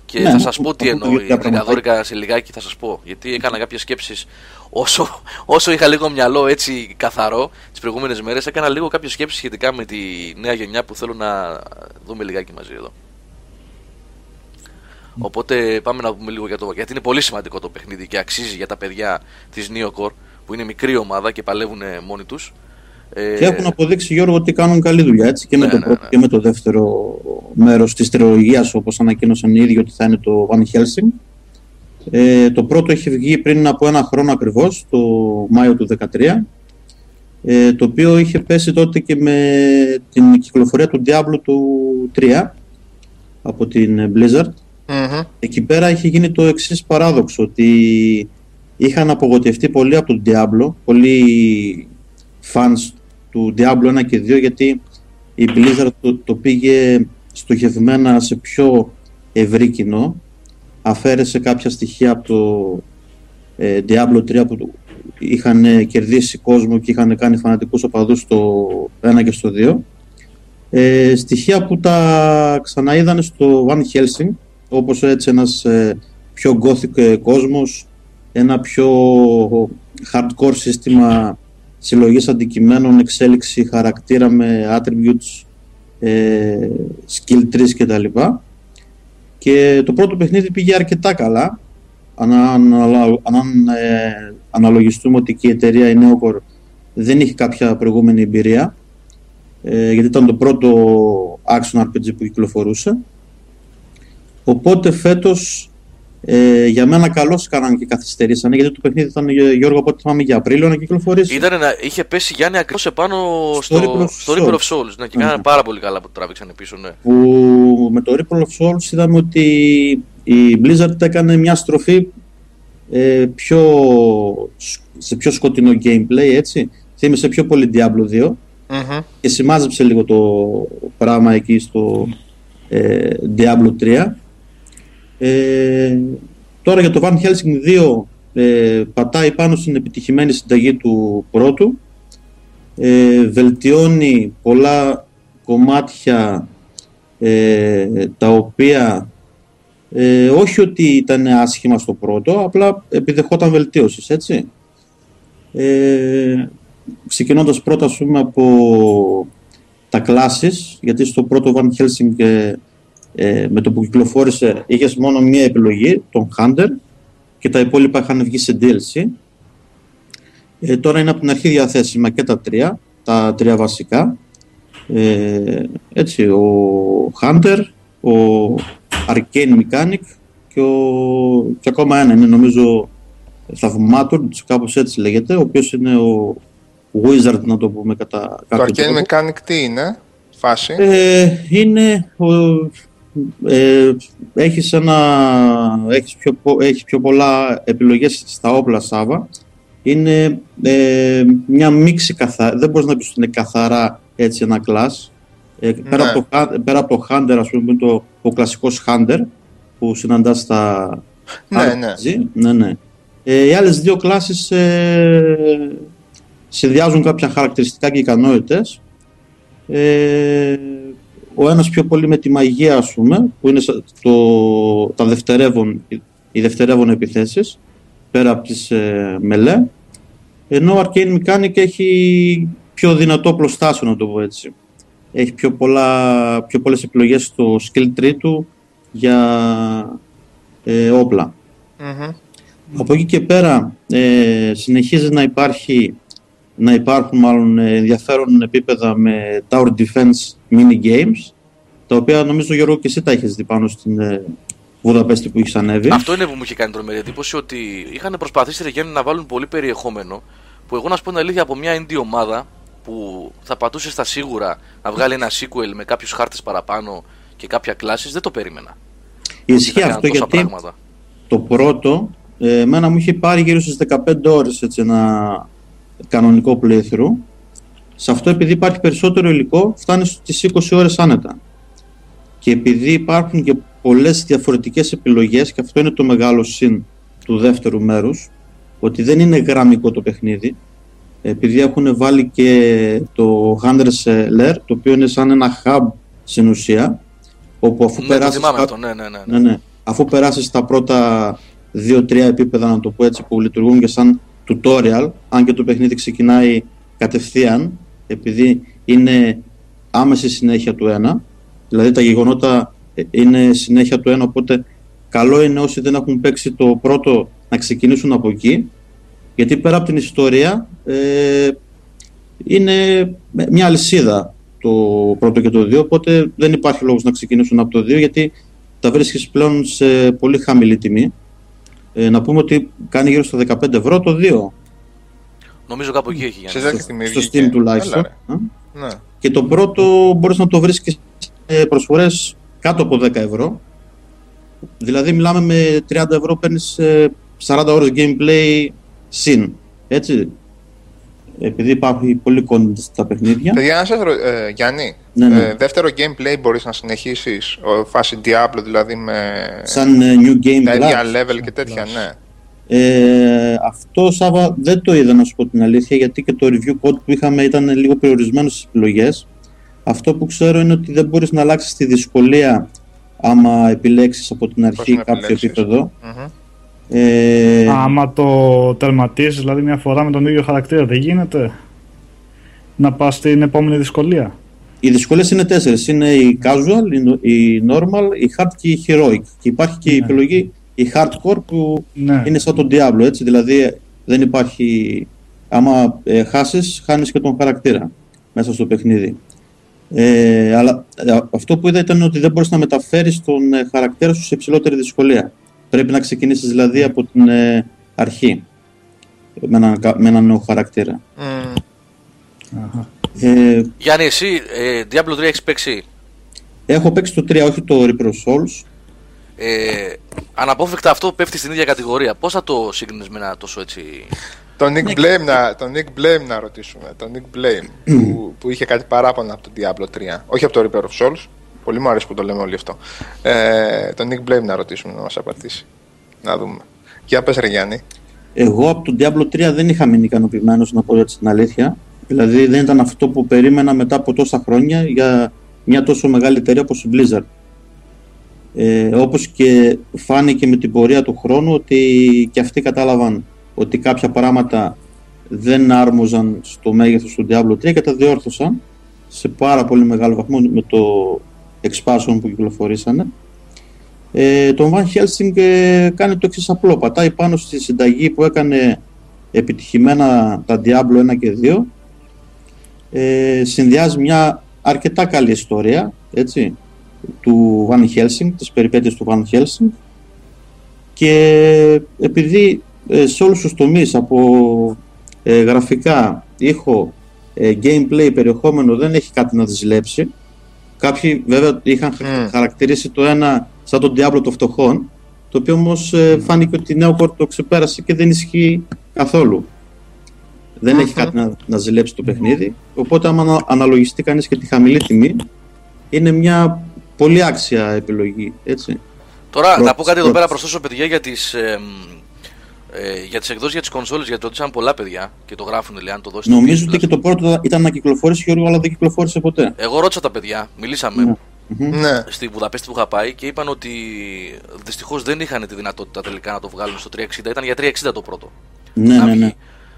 Και Ναι, θα ναι, σας πω τι θα πω εννοώ. μερικά Ιντρικαδόρικα σε λιγάκι θα σας πω. Γιατί έκανα κάποιες σκέψεις. Όσο, όσο είχα λίγο μυαλό έτσι καθαρό τις προηγούμενες μέρες, έκανα λίγο κάποιες σκέψεις σχετικά με τη νέα γενιά που θέλω να δούμε λιγάκι μαζί εδώ. Οπότε πάμε να πούμε λίγο για το. Γιατί είναι πολύ σημαντικό το παιχνίδι και αξίζει για τα παιδιά της Neocore που είναι μικρή ομάδα και παλεύουν μόνοι τους. Ε, Και έχουν αποδείξει, Γιώργο, ότι κάνουν καλή δουλειά έτσι, και, με Ναι, το ναι, πρώτο ναι. και με το δεύτερο μέρος της τριλογίας, όπως ανακοίνωσαν οι ίδιοι ότι θα είναι το Van Helsing. Ε, το πρώτο έχει βγει πριν από ένα χρόνο ακριβώς, το Μάιο του 2013. Ε, το οποίο είχε πέσει τότε και με την κυκλοφορία του Diablo του 3 από την Blizzard. Μμμ. Εκεί πέρα είχε γίνει το εξής παράδοξο ότι είχαν απογοητευτεί πολύ από τον Diablo, πολλοί fans του Diablo 1 και 2 γιατί η Blizzard το, το πήγε στοχευμένα σε πιο ευρύ κοινό αφαίρεσε κάποια στοιχεία από το ε, Diablo 3 που είχαν ε, κερδίσει κόσμο και είχαν κάνει φανατικούς οπαδούς στο 1 και στο 2 ε, στοιχεία που τα ξαναείδανε στο Van Helsing όπως έτσι ένας ε, πιο gothic ε, κόσμος, ένα πιο hardcore σύστημα συλλογής αντικειμένων, εξέλιξη χαρακτήρα με attributes, ε, skill trees κτλ. Και το πρώτο παιχνίδι πήγε αρκετά καλά. Αν, αν, αν ε, αναλογιστούμε ότι και η εταιρεία η Neocore δεν είχε κάποια προηγούμενη εμπειρία ε, γιατί ήταν το πρώτο action RPG που κυκλοφορούσε Οπότε φέτος ε, για μένα καλώ κάνανε και καθυστερήσανε γιατί το παιχνίδι ήταν Γιώργο από ό,τι θυμάμαι για Απρίλιο να κυκλοφορήσει. Ήταν ένα, είχε πέσει Γιάννη ακριβώς επάνω Στο στο, Reaper of στο Reaper of Souls. Souls. Ναι, και Ναι. κάνανε πάρα πολύ καλά που το τράβηξαν πίσω. Ναι. Που με το Ripple of Souls είδαμε ότι η Blizzard έκανε μια στροφή ε, πιο, σε πιο σκοτεινό gameplay έτσι. Θύμισε πιο πολύ Diablo 2 Μμμ. και σημάζεψε λίγο το πράγμα εκεί στο ε, Diablo 3. Ε, τώρα για το Van Helsing 2 ε, πατάει πάνω στην επιτυχημένη συνταγή του πρώτου, ε, βελτιώνει πολλά κομμάτια ε, τα οποία ε, όχι ότι ήταν άσχημα στο πρώτο, απλά επιδεχόταν βελτίωσης, έτσι. Ε, ξεκινώντας πρώτα, ας πούμε, από τα classes, γιατί στο πρώτο Van Helsing ε, ε, με το που κυκλοφόρησε είχες μόνο μία επιλογή, τον Hunter, και τα υπόλοιπα είχαν βγει σε DLC. Ε, τώρα είναι από την αρχή διαθέσιμα και τα τρία, τα τρία βασικά. Ε, έτσι, ο Hunter, ο Arcane Mechanic και, ο, και ακόμα ένα είναι νομίζω Thaumaturge, κάπως έτσι λέγεται, ο οποίος είναι ο Wizard να το πούμε κατά κάποιο Το Arcane Mechanic τι είναι, φάση; Ε, είναι ο, ε, έχεις, ένα, έχεις, πιο, έχεις πιο πολλά επιλογές στα όπλα Σάβα είναι ε, μια μίξη καθαρά, δεν μπορείς να πεις ότι είναι καθαρά έτσι ένα class ε, πέρα, από το, ναι. πέρα από το Hunter ας πούμε το, ο κλασικός Hunter που συναντάς στα ναι, ναι. ναι, ναι. Ε, οι άλλες δύο κλάσεις ε, συνδυάζουν κάποια χαρακτηριστικά και ικανότητες ε, ο ένας πιο πολύ με τη μαγεία ας πούμε που είναι το, τα δευτερεύον, οι δευτερεύον επιθέσεις πέρα από τις ε, μελέ ενώ ο Arcane Mechanic έχει πιο δυνατό πλωστάσιο να το πω έτσι. Έχει πιο, πολλά, πιο πολλές επιλογές στο skill tree του για ε, όπλα. Από εκεί και πέρα ε, συνεχίζεις να υπάρχει να υπάρχουν μάλλον ενδιαφέρον επίπεδα με Tower Defense mini games τα οποία νομίζω Γιώργο και εσύ τα έχεις δει πάνω στην ε, Βουδαπέστη που έχει ανέβει. Αυτό είναι που μου είχε κάνει τρομερή εντύπωση ότι είχαν προσπαθήσει Ρεγέννη να βάλουν πολύ περιεχόμενο που εγώ να σου πω την αλήθεια από μια indie ομάδα που θα πατούσε στα σίγουρα να βγάλει ένα sequel με κάποιους χάρτες παραπάνω και κάποια κλάσει, δεν το περίμενα. Ισχύει αυτό γιατί πράγματα. το πρώτο ε, εμένα μου είχε πάρει γύρω στις 15 ώρες έτσι, ένα κανονικό playthrough. Σε αυτό επειδή υπάρχει περισσότερο υλικό φτάνει στις 20 ώρες άνετα. Και επειδή υπάρχουν και πολλές διαφορετικές επιλογές και αυτό είναι το μεγάλο συν του δεύτερου μέρους ότι δεν είναι γραμμικό το παιχνίδι επειδή έχουν βάλει και το Hunters Lair το οποίο είναι σαν ένα hub στην ουσία όπου αφού ναι, περάσεις, το, ναι, ναι, ναι, ναι. ναι, αφού περάσεις τα πρώτα 2-3 επίπεδα να το πω έτσι που λειτουργούν και σαν tutorial αν και το παιχνίδι ξεκινάει κατευθείαν επειδή είναι άμεση συνέχεια του ένα δηλαδή τα γεγονότα ε, είναι συνέχεια του ένα οπότε καλό είναι όσοι δεν έχουν παίξει το πρώτο να ξεκινήσουν από εκεί γιατί πέρα από την ιστορία ε, είναι μια αλυσίδα το πρώτο και το δύο οπότε δεν υπάρχει λόγος να ξεκινήσουν από το δύο γιατί τα βρίσκεις πλέον σε πολύ χαμηλή τιμή ε, να πούμε ότι κάνει γύρω στα 15 ευρώ το 2. Νομίζω κάπου εκεί έχει Σε στο, στο Steam τουλάχιστον. Ναι. Και το πρώτο μπορείς να το βρεις και σε προσφορές κάτω από 10 ευρώ. Δηλαδή μιλάμε με 30 ευρώ παίρνεις 40 ώρες gameplay συν. Έτσι επειδή υπάρχει πολύ content στα παιχνίδια. Παιδιά, να σας ε, Γιάννη, ναι, ναι. Ε, δεύτερο gameplay μπορείς να συνεχίσεις, ο, φάση Diablo δηλαδή με Σαν ε, new game τα ίδια level και τέτοια, ναι. Ε, αυτό Σάβα δεν το είδα να σου πω την αλήθεια γιατί και το review code που είχαμε ήταν λίγο περιορισμένο στις επιλογές αυτό που ξέρω είναι ότι δεν μπορείς να αλλάξεις τη δυσκολία άμα επιλέξεις από την αρχή κάποιο επίπεδο mm-hmm. Ε... Άμα το τερματίσεις δηλαδή μια φορά με τον ίδιο χαρακτήρα, δεν γίνεται να πας στην επόμενη δυσκολία. Οι δυσκολίες είναι τέσσερις. Είναι η casual, η normal, η hard και η heroic. Και υπάρχει και η ναι. επιλογή η hardcore που ναι. είναι σαν τον Diablo. Έτσι, δηλαδή δεν υπάρχει. Άμα ε, χάσεις, χάνεις και τον χαρακτήρα μέσα στο παιχνίδι. Ε, αλλά ε, αυτό που είδα ήταν ότι δεν μπορείς να μεταφέρεις τον ε, χαρακτήρα σου σε υψηλότερη δυσκολία. Πρέπει να ξεκινήσεις δηλαδή από την ε, αρχή με ένα, με ένα νέο χαρακτήρα. Mm. Ε, Γιάννη, εσύ ε, Diablo 3 έχεις παίξει; Έχω παίξει το 3, όχι το Reaper Souls. Ε, αναπόφευκτα αυτό πέφτει στην ίδια κατηγορία. Πώς θα το σύγκρινες με ένα τόσο έτσι... Τον Nick, Blame να, τον Nick Blame να ρωτήσουμε. Τον Nick Blame που, που είχε κάτι παράπονα από το Diablo 3. Όχι από το Reaper of Souls. Πολύ μου αρέσει που το λέμε όλοι αυτό. Ε, τον Nick Blame να ρωτήσουμε να μας απαντήσει. Να δούμε. Για πες ρε Γιάννη. Εγώ από τον Diablo 3 δεν είχα μείνει ικανοποιημένος να πω έτσι την αλήθεια. Δηλαδή δεν ήταν αυτό που περίμενα μετά από τόσα χρόνια για μια τόσο μεγάλη εταιρεία όπως η Blizzard. Ε, όπως και φάνηκε με την πορεία του χρόνου ότι και αυτοί κατάλαβαν ότι κάποια πράγματα δεν άρμοζαν στο μέγεθος του Diablo 3 και τα διόρθωσαν σε πάρα πολύ μεγάλο βαθμό με το expansion που κυκλοφορήσανε. Ε, το Van Helsing ε, κάνει το εξής απλό. Πατάει πάνω στη συνταγή που έκανε επιτυχημένα τα Diablo 1 και 2. Ε, συνδυάζει μια αρκετά καλή ιστορία έτσι, του Van Helsing, τις περιπέτειες του Van Helsing και επειδή ε, σε όλους τους τομείς από ε, γραφικά, ήχο, ε, gameplay, περιεχόμενο δεν έχει κάτι να ζηλέψει. Κάποιοι βέβαια είχαν mm. χαρακτηρίσει το ένα σαν τον Diablo των φτωχών, το οποίο όμως ε, φάνηκε ότι η νέο κόρτο το ξεπέρασε και δεν ισχύει καθόλου. Δεν έχει κάτι να, να ζηλέψει το παιχνίδι. Οπότε, άμα αναλογιστεί κανείς και τη χαμηλή τιμή, είναι μια πολύ άξια επιλογή. Έτσι. Τώρα, να πω κάτι εδώ πέρα προς παιδιά για τις ε, ε, για τις εκδόσεις για τις κονσόλες, γιατί ρωτήσαν πολλά παιδιά και το γράφουν, λέει, αν το δώσεις. Νομίζω ότι και το πρώτο ήταν να κυκλοφορήσει, Γιώργο, αλλά δεν κυκλοφόρησε ποτέ. Εγώ ρώτησα τα παιδιά, μιλήσαμε. Ναι. Ναι. Στη Βουδαπέστη που είχα πάει και είπαν ότι δυστυχώς δεν είχαν τη δυνατότητα τελικά να το βγάλουν στο 360. Ήταν για 360 το πρώτο. Ναι, ναι, ναι.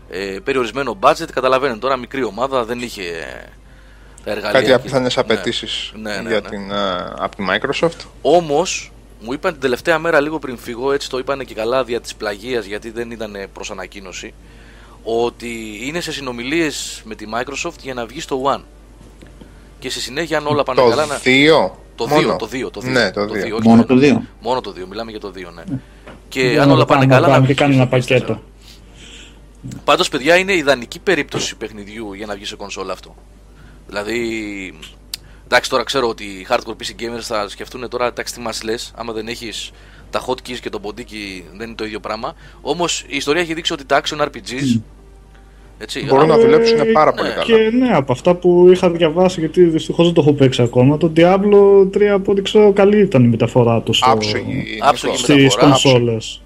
Ε, περιορισμένο budget, καταλαβαίνετε τώρα, μικρή ομάδα δεν είχε τα εργαλεία. Κάτι απίθανε απαιτήσει ναι. Ναι, ναι, για ναι. την, uh, από τη Microsoft. Όμως μου είπαν την τελευταία μέρα λίγο πριν φύγω, έτσι το είπαν και καλά δια της πλαγίας γιατί δεν ήταν προς ανακοίνωση, ότι είναι σε συνομιλίες με τη Microsoft για να βγει στο One. Και στη συνέχεια αν όλα πάνε το καλά... 2? Το 2, το 2, το 2. Ναι, το 2. όχι Μόνο το 2. Μόνο το 2, μιλάμε για το 2, ναι. Και αν όλα πάνε καλά να βγει. κάνει ένα πακέτο. Πάντως, παιδιά, είναι ιδανική περίπτωση παιχνιδιού για να βγει σε κονσόλα αυτό. Δηλαδή, Εντάξει, τώρα ξέρω ότι οι hardcore PC gamers θα σκεφτούν τώρα, εντάξει, τι μας λες, άμα δεν έχεις τα hotkeys και το ποντίκι δεν είναι το ίδιο πράγμα. Όμως η ιστορία έχει δείξει ότι τα action RPGs. Έτσι, Μπορούν να δουλέψουν πάρα ναι. πολύ καλά. Και ναι, από αυτά που είχα διαβάσει, γιατί δυστυχώς δεν το έχω παίξει ακόμα, το Diablo 3 από ό,τι ξέρω καλή ήταν η μεταφορά του στο... Άψογη. Άψογη Νίκο. στις μεταφορά, κονσόλες.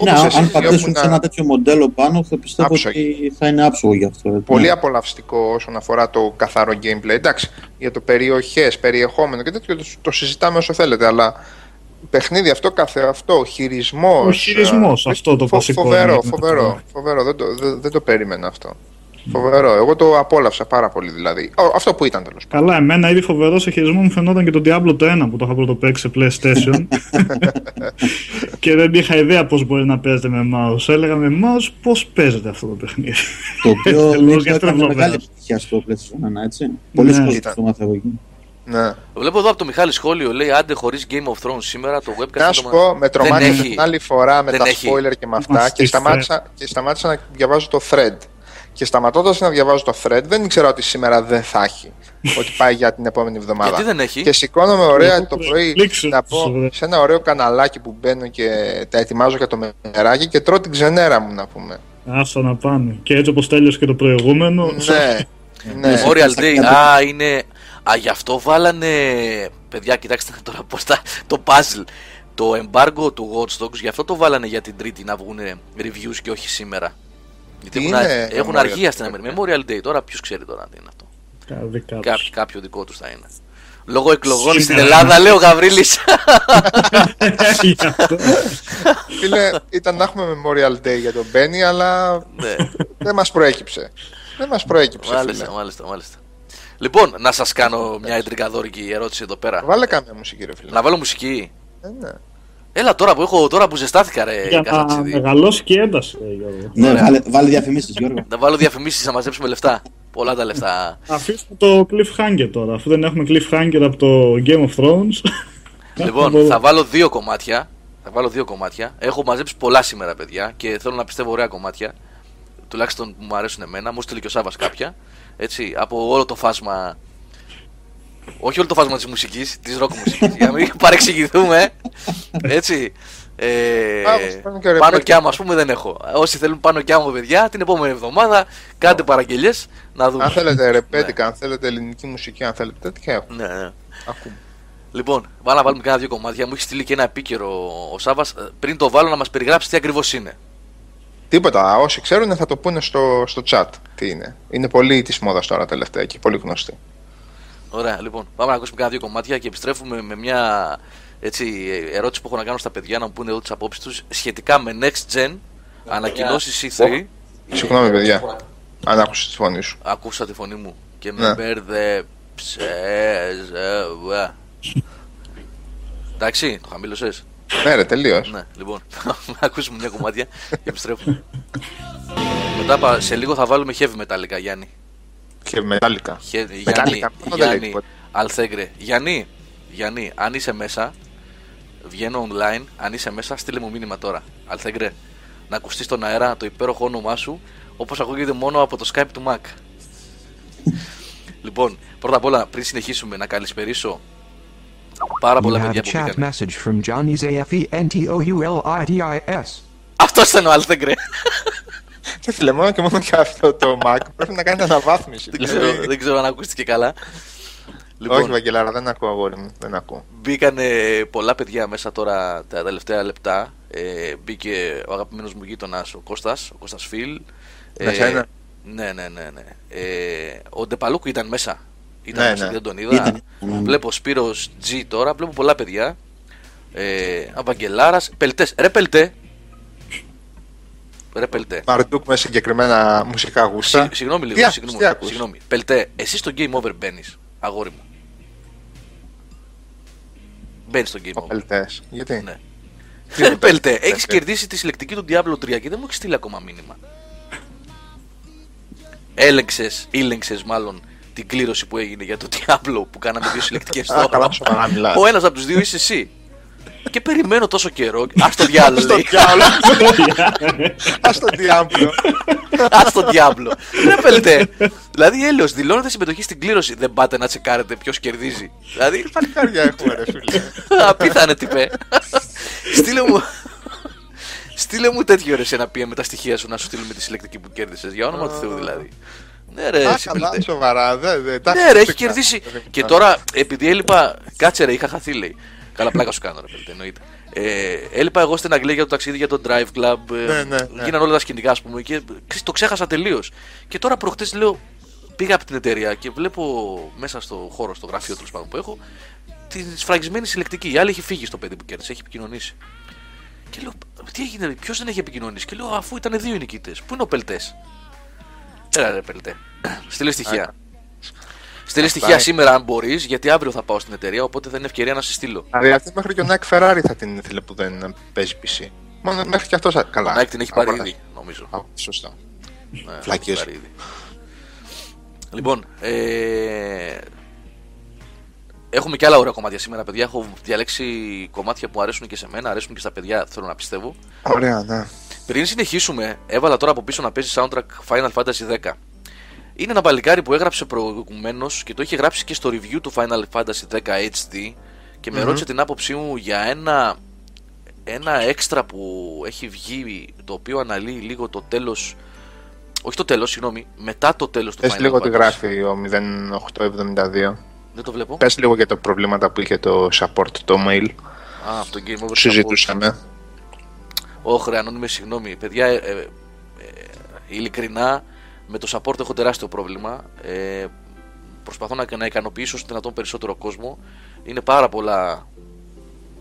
Ναι, Όπως αν εσείς πατήσουν έχουν σε ένα τέτοιο μοντέλο πάνω, θα πιστεύω Άψογη. ότι θα είναι άψογο γι' αυτό. έτσι. Πολύ Ναι. απολαυστικό όσον αφορά το καθαρό gameplay. Εντάξει, για το περιοχές, περιεχόμενο και τέτοιο το, το συζητάμε όσο θέλετε, αλλά παιχνίδι αυτό καθε αυτό, χειρισμός. Ο χειρισμός, αυτό το βασικό Φοβερό, είναι. φοβερό, φοβερό. Δεν το, δεν, δεν το περίμενα αυτό. Φοβερό. Εγώ το απόλαυσα πάρα πολύ δηλαδή. Ο, αυτό που ήταν τέλος πάντων. Καλά, εμένα ήδη φοβερό σε χειρισμό μου φαινόταν και το Diablo το 1 που το είχα πρώτο παίξει σε PlayStation. *laughs* και δεν είχα ιδέα πώς μπορεί να παίζεται με mouse. Έλεγα με mouse πώς παίζεται αυτό το παιχνίδι. Το οποίο Τελώς Νίκο, για έκανε τρευλωμένος. μεγάλη επιτυχία στο PlayStation 1, έτσι. Πολλοί Ναι. κόσμοι Ήταν. το μάθα εγώ εκεί. Ναι. Βλέπω εδώ από το Μιχάλη σχόλιο, λέει άντε χωρίς Game of Thrones σήμερα το webcast. Να σου πω, με τρομάκια έχει. την άλλη φορά με Δεν τα έχει. spoiler και με αυτά Μας και τη σταμάτησα, και σταμάτησα να διαβάζω το thread. Και σταματώντας να διαβάζω το thread, δεν ήξερα ότι σήμερα δεν θα έχει. ότι πάει για την επόμενη εβδομάδα. Γιατί δεν έχει; Και σηκώνομαι ωραία Εγώ το πρέπει πρωί κλείξω να στο πω thread. σε ένα ωραίο καναλάκι που μπαίνω και τα ετοιμάζω για το μεράκι και τρώω την ξενέρα μου να πούμε. Άστα να πάνε. Και έτσι όπως τέλειωσε και το προηγούμενο. ναι, ναι. Memorial Day, α, είναι. Α, γι' αυτό βάλανε. Παιδιά, κοιτάξτε τώρα πώς τα. Το puzzle. Το embargo του Watch Dogs, γι' αυτό το βάλανε για την Τρίτη να βγουν reviews και όχι σήμερα. Γιατί Τι έχουν, είναι έχουν Memorial αργία Day, στην Αμερική. παιδιά; Memorial Day, τώρα ποιος ξέρει τώρα τι είναι αυτό. Δικά τους. Κά, κάποιο δικό τους θα είναι. Λόγω εκλογών στην Σήμερα. Ελλάδα, λέει ο Γαβρίλης. *laughs* Γι' αυτό. Φίλε, ήταν να έχουμε Memorial Day για τον Μπένι, αλλά ναι, δεν μας προέκυψε. Δεν μας προέκυψε, φίλε. μάλιστα, μάλιστα, μάλιστα. Λοιπόν, να σας κάνω μια εντρικαδόρικη ερώτηση εδώ πέρα. Βάλε κάμια μουσική, ρε φίλε. Να βάλω μουσική. Ε, ναι. Έλα τώρα που έχω, τώρα που ζεστάθηκα ρε Για να Καζατσίδη. μεγαλώσει και η ένταση, λέει, Γιώργο. Ναι, Ωραία. βάλε, βάλε διαφημίσεις Γιώργο. Να βάλω διαφημίσεις να μαζέψουμε λεφτά. Πολλά τα λεφτά. Αφήσουμε το cliffhanger τώρα, αφού δεν έχουμε cliffhanger από το Game of Thrones. λοιπόν, θα βάλω δύο κομμάτια. Θα βάλω δύο κομμάτια. Έχω μαζέψει πολλά σήμερα, παιδιά, και θέλω να πιστεύω ωραία κομμάτια. Τουλάχιστον που μου αρέσουν εμένα. Μου στείλει και ο Σάβα κάποια. Έτσι, από όλο το φάσμα. Όχι όλο το φάσμα της μουσικής, της ροκ μουσικής. για να μην παρεξηγηθούμε. Έτσι. Ε, Α, όπως παίρνουν και ρεπέτια. πάνω κι άμα, ας πούμε, δεν έχω. Όσοι θέλουν πάνω κι άμα, παιδιά, την επόμενη εβδομάδα κάντε παραγγελίες να δούμε. Αν θέλετε ρεπέτικα, αν θέλετε ελληνική μουσική, αν θέλετε τέτοια έχουμε. Ναι, ναι. Ακούμε. Λοιπόν, βάλω να βάλουμε κάνα δύο κομμάτια. Μου έχει στείλει και ένα επίκαιρο ο Σάβα. Πριν το βάλω να μας περιγράψει τι ακριβώς είναι. Τίποτα. Όσοι ξέρουν θα το πούνε στο, στο chat. Τι είναι. Είναι πολύ της μόδας τώρα τελευταία και πολύ γνωστή. Ωραία, λοιπόν, πάμε να ακούσουμε κάνα δύο κομμάτια και επιστρέφουμε με μια έτσι, ερώτηση που έχω να κάνω στα παιδιά να μου πούνε εδώ τις απόψεις τους σχετικά με Next Gen, ανακοινώσεις E3. Συγγνώμη, παιδιά. Αν άκουσα τη φωνή σου. Ακούσα τη φωνή μου και με Ναι. μπέρδεψε. ε, Εντάξει, το χαμήλωσες; Ναι, ρε, τελείως. Ναι, λοιπόν, να ακούσουμε μια κομμάτια και επιστρέφουμε. Μετά πα- σε λίγο θα βάλουμε heavy μετάλλικα, Γιάννη. Και μετάλλικα. Χε- Μετάλλικα, Γιάννη, αυτό δεν λέει Γιάννη τίποτα. Αλθέγκρε. Γιάννη, Γιάννη, αν είσαι μέσα, βγαίνω online. Αν είσαι μέσα, στείλε μου μήνυμα τώρα. Αλθέγκρε, να ακουστείς στον αέρα το υπέροχο όνομά σου όπως ακούγεται μόνο από το Skype του Mac. *laughs* λοιπόν, πρώτα απ' όλα, πριν συνεχίσουμε, να καλησπερίσω πάρα You πολλά have παιδιά a που chat μπήκαν. message from Johnny's A F E N T O U L I D I S. Αυτός ήταν ο Αλθέγκρε. *laughs* Και φίλε, μόνο και μόνο και αυτό το Mac πρέπει να κάνει αναβάθμιση. δεν, Δηλαδή, ξέρω, δεν ξέρω αν ακούστηκε καλά. Όχι, Βαγγελάρα, δεν ακούω αγόρι μου. Δεν ακούω. Μπήκαν πολλά παιδιά μέσα τώρα τα τελευταία λεπτά. Ε, μπήκε ο αγαπημένος μου γείτονας ο Κώστας, ο Κώστας Φιλ. Μέσα είναι; ναι, ναι, ναι. ναι. Ε, ο Ντεπαλούκου ήταν μέσα. Ήταν Ναι, μέσα, ναι. δεν τον είδα. Ήταν, ναι, ναι. Βλέπω Σπύρος G τώρα, βλέπω πολλά παιδιά. Ε, Αβαγγελάρας, Πελτές. Ρε Πελτέ. Ρε Πελτέ. Μαρντούκ με συγκεκριμένα μουσικά γούστα. Συ- Συγγνώμη Τι λίγο, ακούς, συγγνώμη, τι ακούς; συγγνώμη. Πελτέ, εσύ στο Game Over μπαίνεις, αγόρι μου. Μπαίνεις στο Game Ο Over. Πελτές. Γιατί; Ναι. Τι Ρε είναι Πέλτε, *laughs* Πελτέ; έχεις κερδίσει τη συλλεκτική του Diablo 3 και δεν μου έχεις στείλει ακόμα μήνυμα. Έλεγξε, ήλεγξες μάλλον την κλήρωση που έγινε για το Diablo που κάναμε δύο *laughs* συλλεκτικές Α, τώρα. καλά, σοβαρά μιλάς. Ο ένας από τους δύο είσαι εσύ. Και περιμένω τόσο καιρό. Α το διάλογο. Στο διάολο. Α το διάμπλο. Α το Diablo. Ρε Πέλτε. Δηλαδή έλεος, δηλώνετε συμμετοχή στην κλήρωση. Δεν πάτε να τσεκάρετε ποιος κερδίζει. Δηλαδή Παλικάρια έχουμε, ρε φίλε. Απίθανε τυπέ. Στείλε μου. Στείλε μου τέτοιο ρε σε ένα PM με τα στοιχεία σου να σου στείλουμε τη συλλεκτική που κέρδισες. Για όνομα του Θεού δηλαδή. Ναι, ρε, Α, συμπλητε. καλά, σοβαρά. δε- δε- εντάξει, Ναι, ρε, έχει φυσικά. κερδίσει. Και τώρα, επειδή έλειπα. Κάτσε, ρε, είχα χαθεί, λέει. Καλά, πλάκα σου κάνω, ρε, παιδί, εννοείται. Ε, έλειπα εγώ στην Αγγλία για το ταξίδι για το Drive Club. ε, Ναι, ναι, ναι. Γίνανε όλα τα σκηνικά, ας πούμε, και ξέρεις, το ξέχασα τελείως. Και τώρα προχτές λέω, πήγα από την εταιρεία και βλέπω μέσα στο χώρο, στο γραφείο τέλος πάντων που έχω, τη σφραγισμένη συλλεκτική. Η άλλη έχει φύγει στο παιδί που κέρδισε, έχει επικοινωνήσει. Και λέω, τι έγινε, ποιος δεν έχει επικοινωνήσει; Και λέω, αφού ήταν δύο οι νικητές, πού είναι ο Πελτές; Έλα, ρε, Πελτέ. *clears throat* Στείλε στοιχεία. Στείλε στοιχεία είναι. σήμερα αν μπορείς, γιατί αύριο θα πάω στην εταιρεία, οπότε θα είναι ευκαιρία να σε στείλω. Δηλαδή αυτή μέχρι και ο Νάικ Φεράρι θα την ήθελε που δεν παίζει PC. Μόνο μέχρι και αυτός καλά. Ο Νάικ την έχει πάρει Αγοράζει. ήδη, νομίζω. Α, Σωστά. Ναι, Μαλακίες. έχει πάρει ήδη. Λοιπόν, ε... έχουμε και άλλα ωραία κομμάτια σήμερα, παιδιά. Έχω διαλέξει κομμάτια που αρέσουν και σε μένα, αρέσουν και στα παιδιά, θέλω να πιστεύω. Ωραία, ναι. Πριν συνεχίσουμε, έβαλα τώρα από πίσω να παίζει soundtrack Final Fantasy X. Είναι ένα παλικάρι που έγραψε προηγουμένως και το είχε γράψει και στο review του Final Fantasy X HD και με ρώτησε την άποψή μου για ένα, ένα έξτρα που έχει βγει το οποίο αναλύει λίγο το τέλος όχι το τέλος, συγγνώμη, μετά το τέλος του Πες Final λίγο τι Fantasy. γράφει ο 0872. Δεν το βλέπω. Πες λίγο για τα προβλήματα που είχε το support το mail. Α, αυτό το Game Over που συζητούσαμε. Όχι, ρε, ανώνυμη, συγγνώμη. Παιδιά, ε, ε, ε, ειλικρινά, με το support έχω τεράστιο πρόβλημα. Ε, προσπαθώ να, να ικανοποιήσω όσο δυνατόν περισσότερο κόσμο. Είναι πάρα πολλά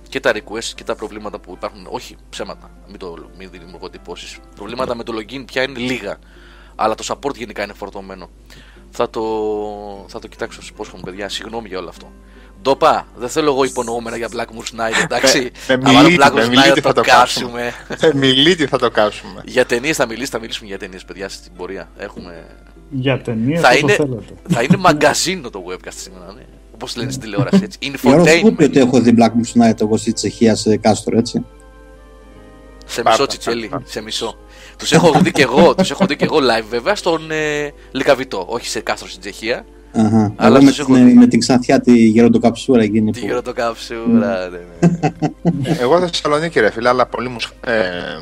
και τα requests και τα προβλήματα που υπάρχουν. Όχι ψέματα, μην, το, μην δημιουργώ εντυπώσεις. Προβλήματα με το login πια είναι λίγα. Αλλά το support γενικά είναι φορτωμένο. Θα το, θα το κοιτάξω, σα υπόσχομαι, παιδιά. Συγγνώμη για όλο αυτό. Ντόπα, δεν θέλω εγώ υπονοούμενα για Blackmoor Night, εντάξει. Με Αλλά μιλίτη, Blackmoor με Night μιλίτη θα θα το το κάψουμε. κάψουμε. Ε, Μιλίτη θα το κάψουμε. Για ταινίες θα μιλήσει, θα μιλήσουμε για ταινίες, παιδιά, στην πορεία. Έχουμε... Για ταινίες θα, όσο είναι, θέλετε. θα είναι μαγκαζίνο το webcast σήμερα, ναι. Όπως λένε στην τηλεόραση, έτσι. *laughs* Γιώργο, σου είπε ότι Infotainment. έχω δει Black Moon Night εγώ στη Τσεχία σε κάστρο, έτσι. Σε Πάρτα, μισό τσιτσέλι, πάρτα. σε μισό. Τους έχω δει και εγώ, τους έχω δει και εγώ live βέβαια στον ε, Λικαβιτό. Όχι σε κάστρο στην Τσεχία. Αχα. Αλλά Εγώ με, τους έχω την- δει. με την ξανθιά τη γεροντοκαψούρα εκείνη Τη που... γεροτοκαψούρα, ναι, ναι. Εγώ Θεσσαλονίκη ρε φίλε, αλλά πολύ μουσ... ε,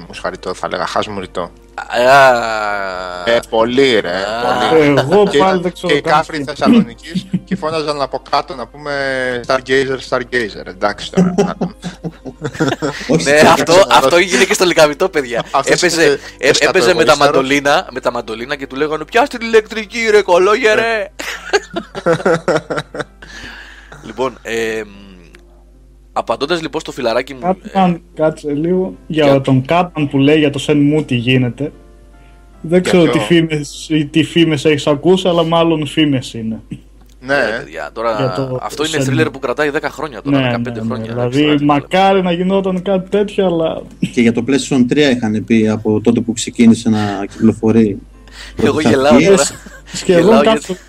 μουσχαριτό θα έλεγα, χασμουριτό. Α, Ε, πολύ ρε, Α. πολύ. Εγώ Και, πάλι δεν ξέρω και οι καν κάφροι τι. Θεσσαλονίκης και φώναζαν από κάτω να πούμε Stargazer, Stargazer. Εντάξει τώρα. Όχι, *laughs* Ναι, στο- αυτό, αυτό έγινε και στο λικαβιτό, παιδιά. *laughs* Αυτός έπαιζε, είναι ε, το έπαιζε με τα, σκατοεγωίστερο. μαντολίνα, με τα μαντολίνα και του λέγανε Πιάστε την ηλεκτρική, ρε κολόγια, ρε. *laughs* λοιπόν, ε, απαντώντας λοιπόν στο φιλαράκι μου. ε, Κάτμαν, κάτσε λίγο. Για Για- τον Κάτμαν που λέει για το Σεν Μου τι γίνεται. Δεν ξέρω ποιο; τι φήμες, τι φήμες έχεις ακούσει, αλλά μάλλον φήμες είναι. Ναι, ε, παιδιά, τώρα, Για το- αυτό είναι Shenmue. thriller που κρατάει 10 χρόνια τώρα, 15 χρόνια. ναι. εντάξει, Δηλαδή, τώρα, μακάρι να γινόταν κάτι τέτοιο, αλλά Και για το PlayStation 3 είχαν πει από τότε που ξεκίνησε να κυκλοφορεί. *laughs* Εγώ πρώτη γελάω αρχή. τώρα. σχεδόν Γελάω κάθε. γιατί-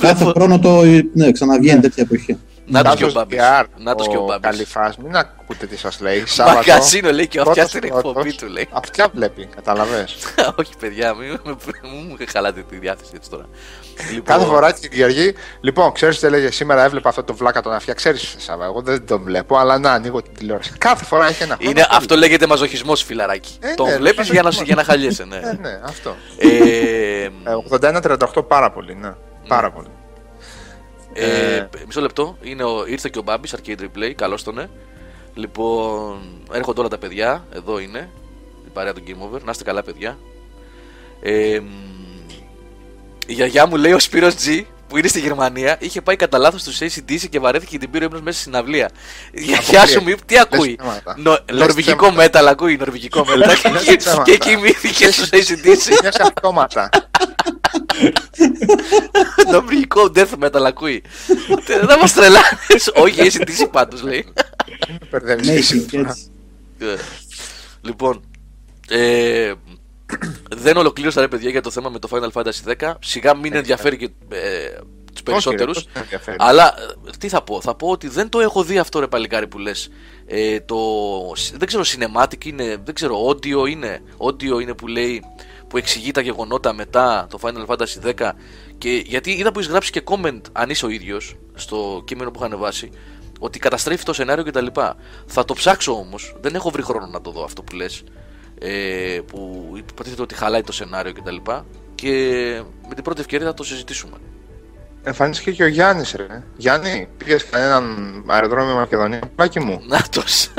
Κάθε Βλέπω- *laughs* χρόνο το ναι, ξαναβγαίνει τέτοια εποχή. Νάτος και ο Τάσος Μπάμπης. VR, Νάτος και ο Μπάμπης. Καλυφάς, μην ακούτε τι σας λέει. Σάββατο, Μαγκαζίνο λέει και ο αυτιά πρώτος στην πρώτος. εκπομπή του λέει. Αυτιά βλέπει, καταλαβες. *laughs* Όχι, παιδιά, μην μου μου χαλάτε τη διάθεση έτσι τώρα. Λοιπόν, Κάθε φορά την Κυριακή. Λοιπόν, ξέρεις τι έλεγε σήμερα, έβλεπα αυτό το βλάκα τον αυτιά. Ξέρεις, Σάββα, εγώ δεν τον βλέπω, αλλά να ανοίγω την τηλεόραση. Κάθε φορά έχει ένα Είναι, αυτό λέγεται μαζοχισμός, φιλαράκι. Ε, Τον ναι, βλέπεις για, να, μαζοχισμός. για να χαλιέσαι, ναι. Ε, ναι, αυτό. Ε, Ε, 81-38 πάρα πολύ, ναι. Πάρα πολύ. Ε, ε, μισό λεπτό. Είναι ο, ήρθε και ο Μπάμπης, Arcade Replay. Καλώς τον ναι. Λοιπόν, έρχονται όλα τα παιδιά. Εδώ είναι. Η παρέα του Game Over. Να είστε καλά, παιδιά. Ε, μ, η γιαγιά μου λέει ο Σπύρος G που είναι στη Γερμανία είχε πάει κατά λάθος στου ACDC και βαρέθηκε και την πήρε ύπνος μέσα στην αυλία. Η γιαγιά σου μου είπε τι ακούει; ψέματα. Νο, Λες νορβηγικό ψέματα. metal ακούει, νορβηγικό metal. Λες και, ψέματα. και κοιμήθηκε στους ACDC. Μια σε αυτόματα. Νορβηγικό death metal ακούει. Τε- Δεν μας τρελάνε. Όχι, ACDC πάντως λέει. Μπερδεύεις Ναι, και ισχύει σύμφωνα. έτσι. Ε, λοιπόν, ε, δεν ολοκλήρωσα ρε παιδιά για το θέμα με το Final Fantasy 10. Σιγά μην ενδιαφέρει και ε, τους περισσότερου. Όχι, ρε, πώς δεν ενδιαφέρει. Αλλά ε, τι θα πω, θα πω ότι δεν το έχω δει αυτό ρε παλικάρι που λες ε, το, Δεν ξέρω cinematic είναι, δεν ξέρω audio είναι Audio είναι που λέει που εξηγεί τα γεγονότα μετά το Final Fantasy 10 και γιατί είδα που έχεις γράψει και comment αν είσαι ο ίδιος στο κείμενο που είχα ανεβάσει ότι καταστρέφει το σενάριο κτλ. Θα το ψάξω όμως, δεν έχω βρει χρόνο να το δω αυτό που λες ε, που υποτίθεται ότι χαλάει το σενάριο κτλ. Και με την πρώτη ευκαιρία θα το συζητήσουμε. Εμφανίστηκε και ο Γιάννης, ρε. Γιάννη, πήγες κανέναν αεροδρόμιο Μακεδονία. Πλάκι μου. Νάτος.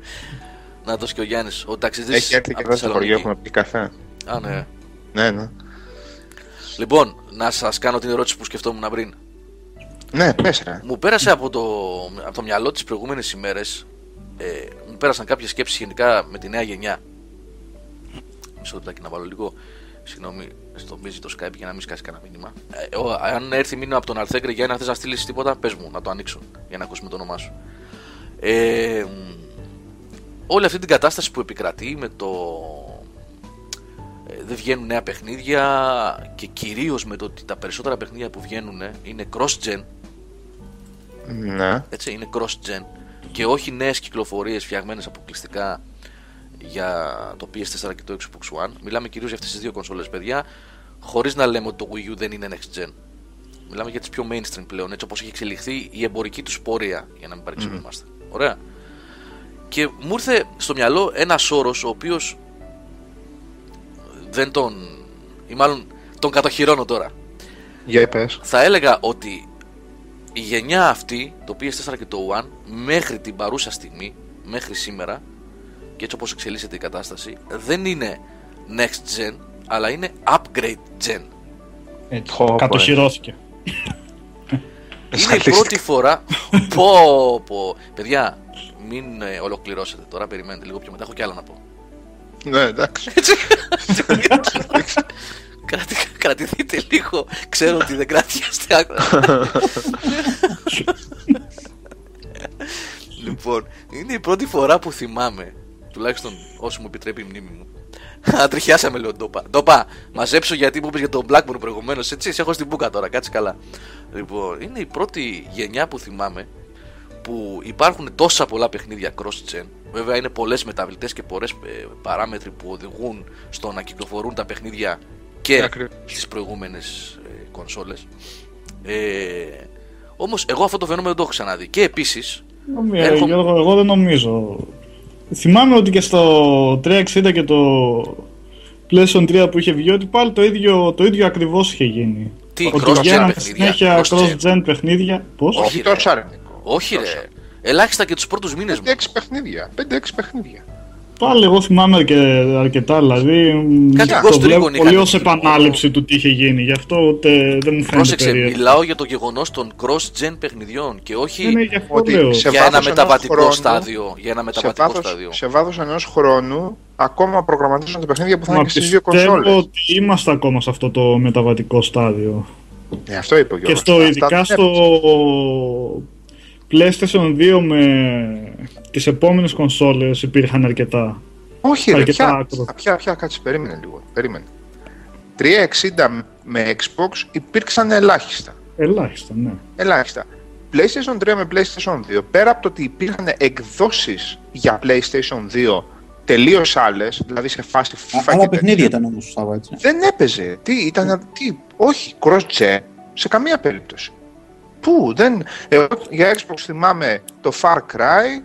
*laughs* Νάτος και ο Γιάννης, ο ταξιδής Έχει έρθει και από εδώ στο χωριό, Θεσσαλονίκη. έχουμε πει καφέ. Α, ναι. Ναι, ναι. Λοιπόν, να σας κάνω την ερώτηση που σκεφτόμουν πριν. Ναι, πες ρε. Μου πέρασε από το, από το μυαλό τις προηγούμενες ημέρες, ε, μου πέρασαν κάποιες σκέψεις γενικά με τη νέα γενιά. Μισό λεπτάκι να βάλω λίγο, συγγνώμη, στο busy το Skype για να μην σκάσει κανένα μήνυμα. Ε, ο, αν έρθει μήνυμα από τον Αλθέγκρε για να θες να στείλεις τίποτα, πες μου, να το ανοίξω για να ακούσουμε το όνομά σου. Ε, μ, όλη αυτή την κατάσταση που επικρατεί με το ε, δεν βγαίνουν νέα παιχνίδια και κυρίως με το ότι τα περισσότερα παιχνίδια που βγαίνουν είναι cross-gen, Ναι. έτσι, είναι cross-gen και όχι νέες κυκλοφορίες φτιαγμένες αποκλειστικά για το PS4 και το Xbox One. Μιλάμε κυρίως για αυτές τις δύο κονσόλες, παιδιά, χωρίς να λέμε ότι το Wii U δεν είναι next gen. Μιλάμε για τις πιο mainstream πλέον, έτσι όπως έχει εξελιχθεί η εμπορική του πορεία, για να μην παρεξηγούμαστε. Ωραία. Και μου ήρθε στο μυαλό ένας όρος ο οποίος δεν τον. ή μάλλον τον κατοχυρώνω τώρα. Για πες. Θα έλεγα ότι η γενιά αυτή, το PS4 και το One, μέχρι την παρούσα στιγμή, μέχρι σήμερα, και έτσι όπως εξελίσσεται η κατάσταση, δεν είναι next gen, αλλά είναι upgrade gen. Έτσι, Πω, πω, κατοχυρώθηκε. Είναι η Ασφαλίστηκα. πρώτη φορά. *laughs* πω, πω. Παιδιά, μην ε, ολοκληρώσετε τώρα, περιμένετε λίγο πιο μετά. Έχω κι άλλα να πω. Ναι, εντάξει. *laughs* Κρατη, κρατηθείτε λίγο. Ξέρω ότι δεν κρατιάστε άκρα. *laughs* λοιπόν, είναι η πρώτη φορά που θυμάμαι, τουλάχιστον όσο μου επιτρέπει η μνήμη μου. Ατριχιάσαμε λέω ντόπα. Ντόπα, μαζέψω γιατί μου είπες για τον Blackburn προηγουμένως. Έτσι, σε έχω στην μπουκα τώρα, κάτσε καλά. Λοιπόν, είναι η πρώτη γενιά που θυμάμαι που υπάρχουν τόσα πολλά παιχνίδια cross-gen. Βέβαια είναι πολλές μεταβλητές και πολλές ε, παράμετροι που οδηγούν στο να κυκλοφορούν τα παιχνίδια και Ακριβώς. στις προηγούμενες ε, κονσόλες. Ε, όμως εγώ αυτό το φαινόμενο δεν το έχω ξαναδεί. Και επίσης, Νομίζω, Έρχομαι- Γιώργο, εγώ δεν νομίζω. Θυμάμαι ότι και στο 360 και το PlayStation 3 που είχε βγει ότι πάλι το ίδιο, το ίδιο ακριβώς είχε γίνει. Τι, ότι cross-gen βγαίνανε παιχνίδια, συνέχεια cross-gen. cross-gen παιχνίδια. Πώς; Όχι, Όχι ρε. τόσο αρνητικό. Όχι ρε. Ελάχιστα και τους πρώτους μήνες μου. 5-6 παιχνίδια. 5-6 παιχνίδια. Πάλι εγώ θυμάμαι αρκε- αρκετά, δηλαδή μ, Κάτι το Ghost βλέπω Recon πολύ είχαν ως εκεί. επανάληψη του τι είχε γίνει, γι' αυτό ούτε δεν μου φαίνεται Πρόσεξε, περίεργο. μιλάω για το γεγονός των cross-gen παιχνιδιών και όχι Ναι, ναι, γι' αυτό Ότι λέω. σε για ένα βάθος ενός μεταβατικό χρόνου- στάδιο. Για ένα Σε μεταβατικό βάθος, στάδιο. σε βάθος ενός χρόνου ακόμα προγραμματίζονται παιχνίδια που θα Μα είναι και στις δύο πιστεύω κονσόλες. ότι είμαστε ακόμα σε αυτό το μεταβατικό στάδιο. Ε, αυτό είπε ο Και Γιώργος. στο, Αυτά ειδικά δεν στο PlayStation 2 με τις επόμενες κονσόλες υπήρχαν αρκετά. Όχι, ρε, Αρκετά πια, άκρο. πια, πια, κάτσε, περίμενε λίγο. Περίμενε. 360 με Xbox υπήρξαν ελάχιστα. Ελάχιστα, ναι. Ελάχιστα. PlayStation 3 με PlayStation 2, πέρα από το ότι υπήρχαν εκδόσεις για PlayStation 2 τελείως άλλες, δηλαδή σε φάση FIFA Α- και Άλλα τέτοια, παιχνίδια ήταν όμως, Σάβα, έτσι. δεν έπαιζε. Τι, ήταν, τι, όχι, cross-gen, σε καμία περίπτωση. Πού, δεν... Εγώ για Xbox θυμάμαι το Far Cry,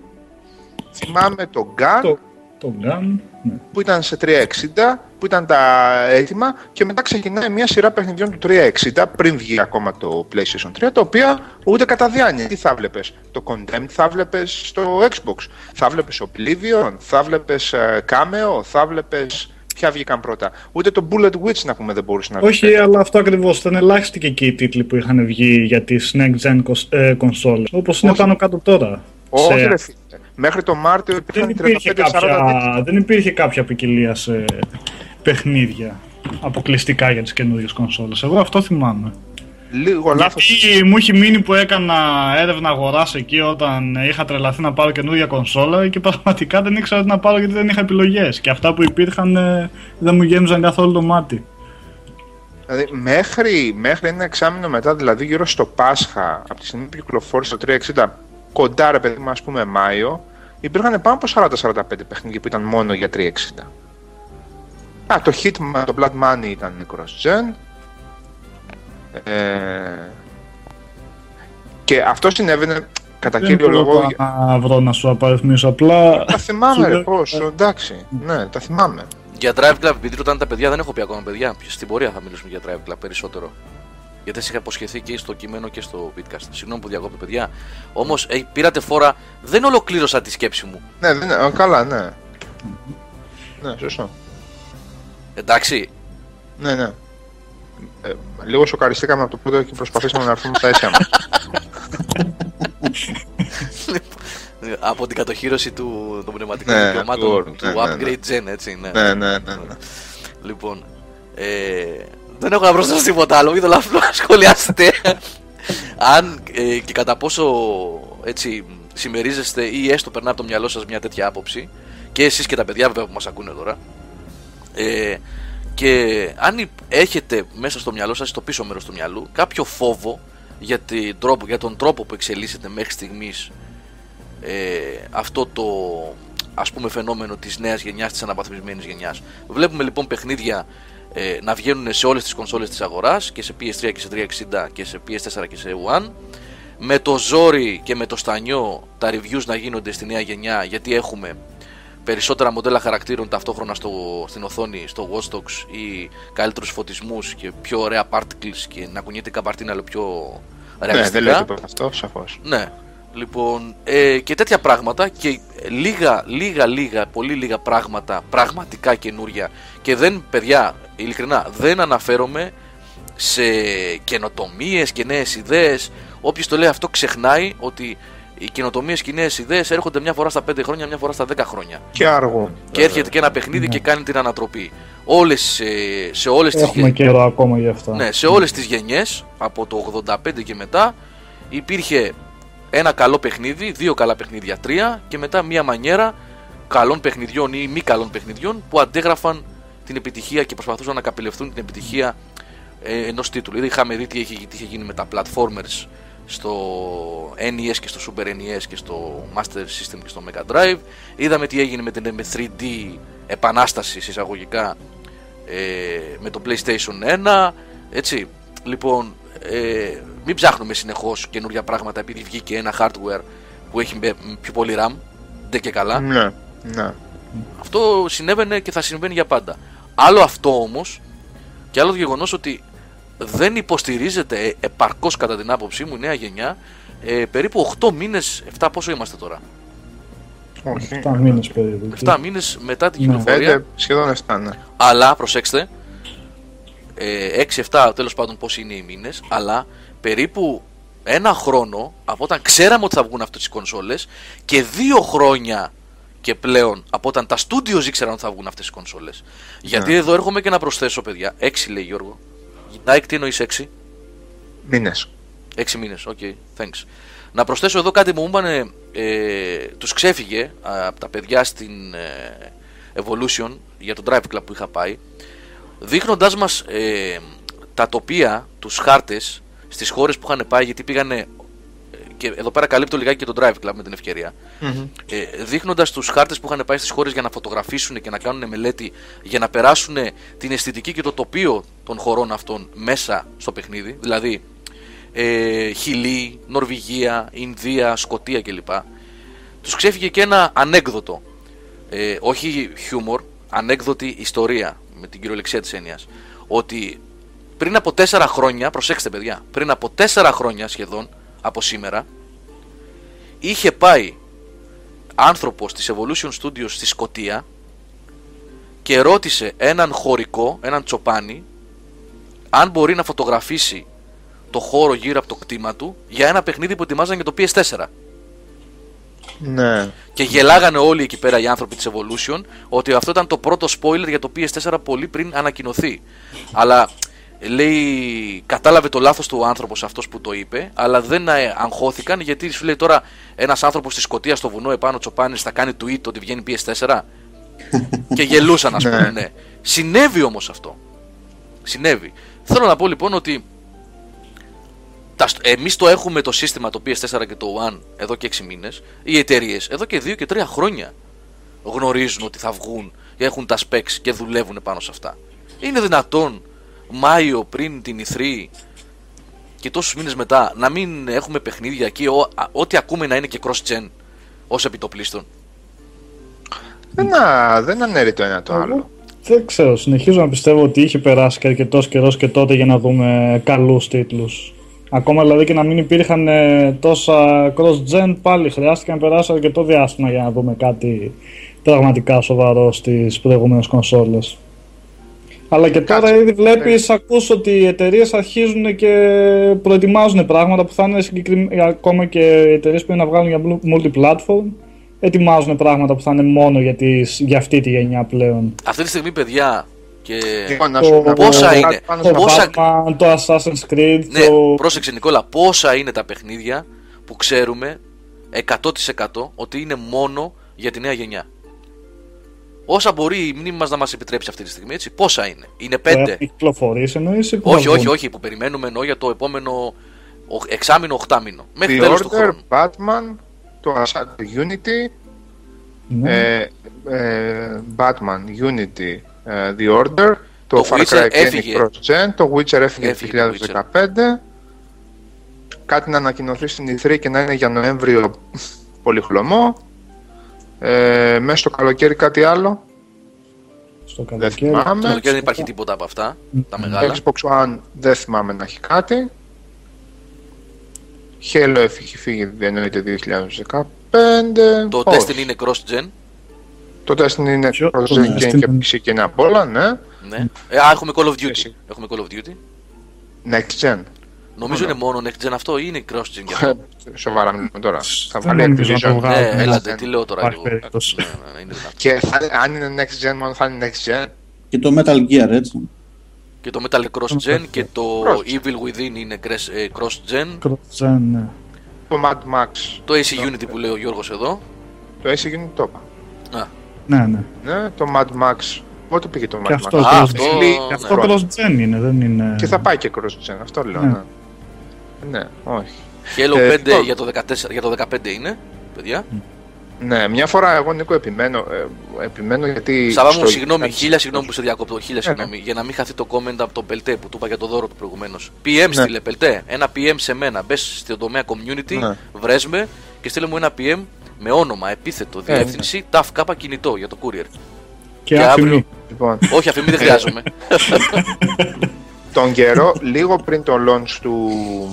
θυμάμαι το Gun, Το, το Gun, ναι. που ήταν σε 360, που ήταν τα έτοιμα και μετά ξεκινάει μια σειρά παιχνιδιών του 360 πριν βγει ακόμα το PlayStation 3 τα οποία ούτε κατά διάνοια. Τι θα βλέπεις, το Condemned θα βλέπεις στο Xbox, θα βλέπεις Oblivion, θα βλέπεις ε, Cameo, θα βλέπεις... Ποια βγήκαν πρώτα. Ούτε το Bullet Witch να πούμε δεν μπορούσε να βγει. Όχι, αλλά αυτό ακριβώς. Ήταν ελάχιστοι και εκεί οι τίτλοι που είχαν βγει για τις next gen κονσόλες. Όπως είναι Όχι. πάνω κάτω τώρα. Όχι, Σε- ρε φίλε. Μέχρι το Μάρτιο δεν, υπήρχαν υπήρχε 35-40 τίτλοι. κάποια, δεν υπήρχε κάποια ποικιλία σε παιχνίδια αποκλειστικά για τις καινούριες κονσόλες. Εγώ αυτό θυμάμαι. Λίγο λάθος. Γιατί μου έχει μείνει που έκανα έρευνα αγοράς εκεί όταν είχα τρελαθεί να πάρω καινούργια κονσόλα και πραγματικά δεν ήξερα τι να πάρω γιατί δεν είχα επιλογές. Και αυτά που υπήρχαν ε, δεν μου γέμιζαν καθόλου το μάτι. Δηλαδή, μέχρι, μέχρι ένα εξάμεινο μετά, δηλαδή γύρω στο Πάσχα, από τη στιγμή που κυκλοφόρησε το 360, κοντά ρε παιδί μου, ας πούμε Μάιο, υπήρχαν πάνω από 40-45 παιχνίδια που ήταν μόνο για 360. Α, το Hitman, το Blood Money ήταν cross-gen. Ε, και αυτό συνέβαινε κατά Δεν κύριο μπορώ λόγο. τώρα να βρω να σου απαριθμίσω απλά. Τα θυμάμαι, Σου ρε, λέω- πόσο, εντάξει. Ναι, τα θυμάμαι. Για Drive Club, επειδή ρωτάνε τα παιδιά, δεν έχω πει ακόμα παιδιά. Στην πορεία θα μιλήσουμε για Drive Club περισσότερο. Γιατί σας είχα υποσχεθεί και στο κείμενο και στο podcast. Συγγνώμη που διακόπτω, παιδιά. Όμως πήρατε φόρα, δεν ολοκλήρωσα τη σκέψη μου. Ναι, δεν, ε, καλά, ναι. Ναι, σωστό. Εντάξει. Ναι, ναι. Ε, λίγο σοκαριστήκαμε από το πρώτο και προσπαθήσαμε να έρθουμε στα αίσια μας. Ε, *laughs* Από την κατοχήρωση του, των πνευματικών Ναι, δικαιωμάτων του του, όρου, ναι, ναι, ναι. upgrade gen, έτσι. Ναι. ναι, ναι, ναι, ναι. Λοιπόν, ε, δεν έχω να προσθέσω τίποτα άλλο. Μην το λάθος *laughs* να σχολιάσετε. Αν ε, και κατά πόσο έτσι συμμερίζεστε ή έστω περνά από το μυαλό σας μια τέτοια άποψη και εσείς και τα παιδιά βέβαια που μας ακούνε τώρα ε, και αν υ- έχετε μέσα στο μυαλό σας, στο πίσω μέρος του μυαλού κάποιο φόβο για, την τρόπο, για τον τρόπο που εξελίσσεται μέχρι στιγμής ε, αυτό το ας πούμε φαινόμενο της νέας γενιάς, της αναβαθμισμένης γενιάς. Βλέπουμε λοιπόν παιχνίδια ε, να βγαίνουν σε όλες τις κονσόλες της αγοράς και σε PS3 και σε 360 και σε PS4 και σε One με το ζόρι και με το στανιό τα reviews να γίνονται στη νέα γενιά γιατί έχουμε περισσότερα μοντέλα χαρακτήρων ταυτόχρονα στο, στην οθόνη, στο Watch Dogs ή καλύτερους φωτισμούς και πιο ωραία particles και να κουνιέται η καπαρτίνα αλλά πιο Ναι, ρεαλιστικά. δεν λέει τίποτα αυτό, σαφώς. Ναι. Λοιπόν, ε, και τέτοια πράγματα και λίγα, λίγα, λίγα, πολύ λίγα πράγματα πραγματικά καινούρια. Και δεν, παιδιά, ειλικρινά, δεν αναφέρομαι σε καινοτομίες και νέες ιδέες. Όποιος το λέει αυτό ξεχνάει ότι οι καινοτομίες και οι νέες ιδέες έρχονται μια φορά στα 5 χρόνια, μια φορά στα 10 χρόνια. Και αργούν. Και έρχεται και ένα παιχνίδι και κάνει την ανατροπή. Όλες, ε, σε όλες τις Έχουμε καιρό ακόμα γι' αυτά. ναι, σε όλες τις γενιές από το 85 και μετά υπήρχε ένα καλό παιχνίδι, δύο καλά παιχνίδια, τρία και μετά μία μανιέρα καλών παιχνιδιών ή μη καλών παιχνιδιών που αντέγραφαν την επιτυχία και προσπαθούσαν να καπηλευτούν την επιτυχία ε, ενός τίτλου. Δηλαδή είχαμε δει τι είχε, τι είχε γίνει με τα platformers στο NES και στο Super NES και στο Master System και στο Mega Drive. Είδαμε τι έγινε με την με 3D επανάσταση εισαγωγικά ε, με το PlayStation 1 έτσι λοιπόν ε, μην ψάχνουμε συνεχώς καινούργια πράγματα επειδή βγήκε ένα hardware που έχει με- πιο πολύ RAM δεν και καλά Ναι, ναι. αυτό συνέβαινε και θα συμβαίνει για πάντα άλλο αυτό όμως και άλλο το γεγονός ότι δεν υποστηρίζεται επαρκώς κατά την άποψή μου η νέα γενιά ε, περίπου 8 μήνες, 7 πόσο είμαστε τώρα. Όχι. 7 μήνες περίπου. 7 μήνες μετά την Ναι. κυκλοφορία. Πέντε, σχεδόν 7, ναι. Αλλά προσέξτε, ε, 6-7 τέλος πάντων πόσοι είναι οι μήνες, αλλά περίπου ένα χρόνο από όταν ξέραμε ότι θα βγουν αυτές τις κονσόλες και δύο χρόνια και πλέον από όταν τα studios ήξεραν ότι θα βγουν αυτές τις κονσόλες. Γιατί Ναι. εδώ έρχομαι και να προσθέσω, παιδιά. 6 λέει Γιώργο. Nike τι εννοείς 6. Μήνες. 6 μήνες, οκ, thanks. Να προσθέσω εδώ κάτι που μου είπαν, ε, τους ξέφυγε α, από τα παιδιά στην ε, Evolution για τον Drive Club που είχα πάει, δείχνοντάς μας ε, τα τοπία, τους χάρτες στις χώρες που είχαν πάει, γιατί πήγανε, ε, και εδώ πέρα καλύπτω λιγάκι και τον Drive Club με την ευκαιρία, ε, δείχνοντας τους χάρτες που είχαν πάει στις χώρες για να φωτογραφίσουν και να κάνουν μελέτη, για να περάσουν την αισθητική και το τοπίο των χωρών αυτών μέσα στο παιχνίδι, δηλαδή ε, Χιλή, Νορβηγία, Ινδία, Σκοτία κλπ. Τους ξέφυγε και ένα ανέκδοτο, ε, όχι χιούμορ, ανέκδοτη ιστορία με την κυριολεξία της έννοιας, ότι πριν από τέσσερα χρόνια, προσέξτε παιδιά, πριν από τέσσερα χρόνια σχεδόν από σήμερα, είχε πάει άνθρωπος της Evolution Studios στη Σκοτία και ρώτησε έναν χωρικό, έναν τσοπάνι, αν μπορεί να φωτογραφίσει το χώρο γύρω από το κτήμα του για ένα παιχνίδι που ετοιμάζαν για το PS4. Ναι. Και γελάγανε όλοι εκεί πέρα οι άνθρωποι της Evolution ότι αυτό ήταν το πρώτο spoiler για το PS4 πολύ πριν ανακοινωθεί. Αλλά λέει, κατάλαβε το λάθος του ο άνθρωπος αυτός που το είπε, αλλά δεν ε, αγχώθηκαν γιατί σου λέει τώρα ένας άνθρωπος στη Σκωτία στο βουνό επάνω τσοπάνης θα κάνει tweet ότι βγαίνει PS4 *laughs* και γελούσαν ας πούμε, Ναι. ναι. Συνέβη όμως αυτό. Συνέβη. Θέλω να πω λοιπόν ότι τα, στ- εμείς το έχουμε το σύστημα το PS4 και το One εδώ και 6 μήνες οι εταιρείες εδώ και 2 και 3 χρόνια γνωρίζουν ότι θα βγουν έχουν τα specs και δουλεύουν πάνω σε αυτά είναι δυνατόν Μάιο πριν την E3 και τόσους μήνες μετά να μην έχουμε παιχνίδια εκεί ό- α- ό,τι ακούμε να είναι και cross-gen ως επιτοπλίστων Δεν, α, δεν ανέρει το ένα το άλλο. Δεν ξέρω, συνεχίζω να πιστεύω ότι είχε περάσει και αρκετός καιρός και τότε για να δούμε καλούς τίτλους. Ακόμα δηλαδή και να μην υπήρχαν ε, τόσα cross-gen, πάλι χρειάστηκε να περάσει αρκετό διάστημα για να δούμε κάτι πραγματικά σοβαρό στις προηγούμενες κονσόλες. Αλλά και τώρα Κάτσε. ήδη βλέπεις, ακούς ότι οι εταιρείες αρχίζουν και προετοιμάζουν πράγματα που θα είναι συγκεκριμένα. Ακόμα και οι εταιρείες που είναι να βγάλουν για multi-platform, ετοιμάζουν πράγματα που θα είναι μόνο για, τις, για αυτή τη γενιά πλέον. αυτή τη στιγμή παιδιά και Λοιπόν, να Το- σου να πω Πόσα κάτι είναι; πάνω Το σε αυτό. Πόσα- Batman, το Assassin's Creed, Ναι, το... πρόσεξε Νικόλα, πόσα είναι τα παιχνίδια που ξέρουμε 100% ότι είναι μόνο για τη νέα γενιά. Όσα μπορεί η μνήμη μας να μας επιτρέψει αυτή τη στιγμή, έτσι. Πόσα είναι. Είναι το έχουν πέντε. κυκλοφορήσει εννοείς ή που Όχι, θα όχι, βγουν; όχι, που περιμένουμε εννοώ για το επόμενο ο- εξάμηνο, οχτάμηνο. Μέχρι The τέλος του Order, χρόνου. Batman, το Assassin's Unity, Ναι. ε, ε, Batman, Unity, ε, The Order, το, Το Far Witcher Cry έφυγε. Cross Gen, το Witcher έφυγε το Έφυγε το 2015, κάτι να ανακοινωθεί στην E3 και να είναι για Νοέμβριο *laughs* πολύ χλωμό, ε, μέσα στο καλοκαίρι κάτι άλλο, στο δεν καλοκαίρι. Το θυμάμαι. καλοκαίρι δεν υπάρχει τίποτα από αυτά. Τα μεγάλα. Xbox One δεν θυμάμαι να έχει κάτι. Halo έχει φύγει, δεν εννοείται 2015. Το Όχι. Destiny είναι cross-gen. Το Destiny είναι Ποιο- cross το gen και Destiny. και PC και είναι απ' όλα, ναι. Ναι. Ε, α, έχουμε Call of Duty. Εσύ. Έχουμε Call of Duty. Next gen. Νομίζω είναι μόνο next gen αυτό ή είναι cross-gen για αυτό. *laughs* Σοβαρά μιλάμε τώρα. Θα Δεν βάλει νομίζω να το Activision. βγάλουν. Ναι, ναι, έλατε, ναι. τι λέω τώρα Υπάρχει εγώ. περίπτωση. Ναι, ναι, ναι, είναι δυνατό. Και θα- αν είναι next gen, μόνο θα είναι next gen. Και το Metal Gear, έτσι. Και το Metal Cross Gen και το Cross. Evil Within είναι cress- ε, Cross Gen. Cross-gen, ναι. Το Mad Max. Το AC Unity που λέει ο Γιώργος εδώ. Το AC Unity το είπα. Α, Ναι, ναι. Ναι, το Mad Max. Πότε πήγε το Mad Και Max; αυτό, Α, cross- αυτό, Λέει- ναι. αυτό cross-gen είναι, δεν είναι... Και θα πάει και cross gen, αυτό λέω. Ναι. Ναι, ναι όχι. Halo Ε, 5 λοιπόν. για το 14, για το 15 είναι, παιδιά; Ναι, μια φορά εγώ Νίκο επιμένω, ε, επιμένω γιατί. Σαββά μου, στο- συγγνώμη, χίλια συγγνώμη που σε διακόπτω. Χίλια Ναι, ναι. συγγνώμη, για να μην χαθεί το comment από τον Πελτέ που του είπα για το δώρο του προηγουμένως. PM Ναι. στείλε, Πελτέ. Ένα PM σε μένα. Μπες στο τομέα community, Ναι. βρες με και στείλε μου ένα PM με όνομα, επίθετο, Ε, διεύθυνση, TAF κάπα κινητό για το courier. Και και αφημί. αύριο- Λοιπόν, Όχι, αφημί δεν χρειάζομαι. *laughs* *laughs* τον καιρό, λίγο πριν το launch του,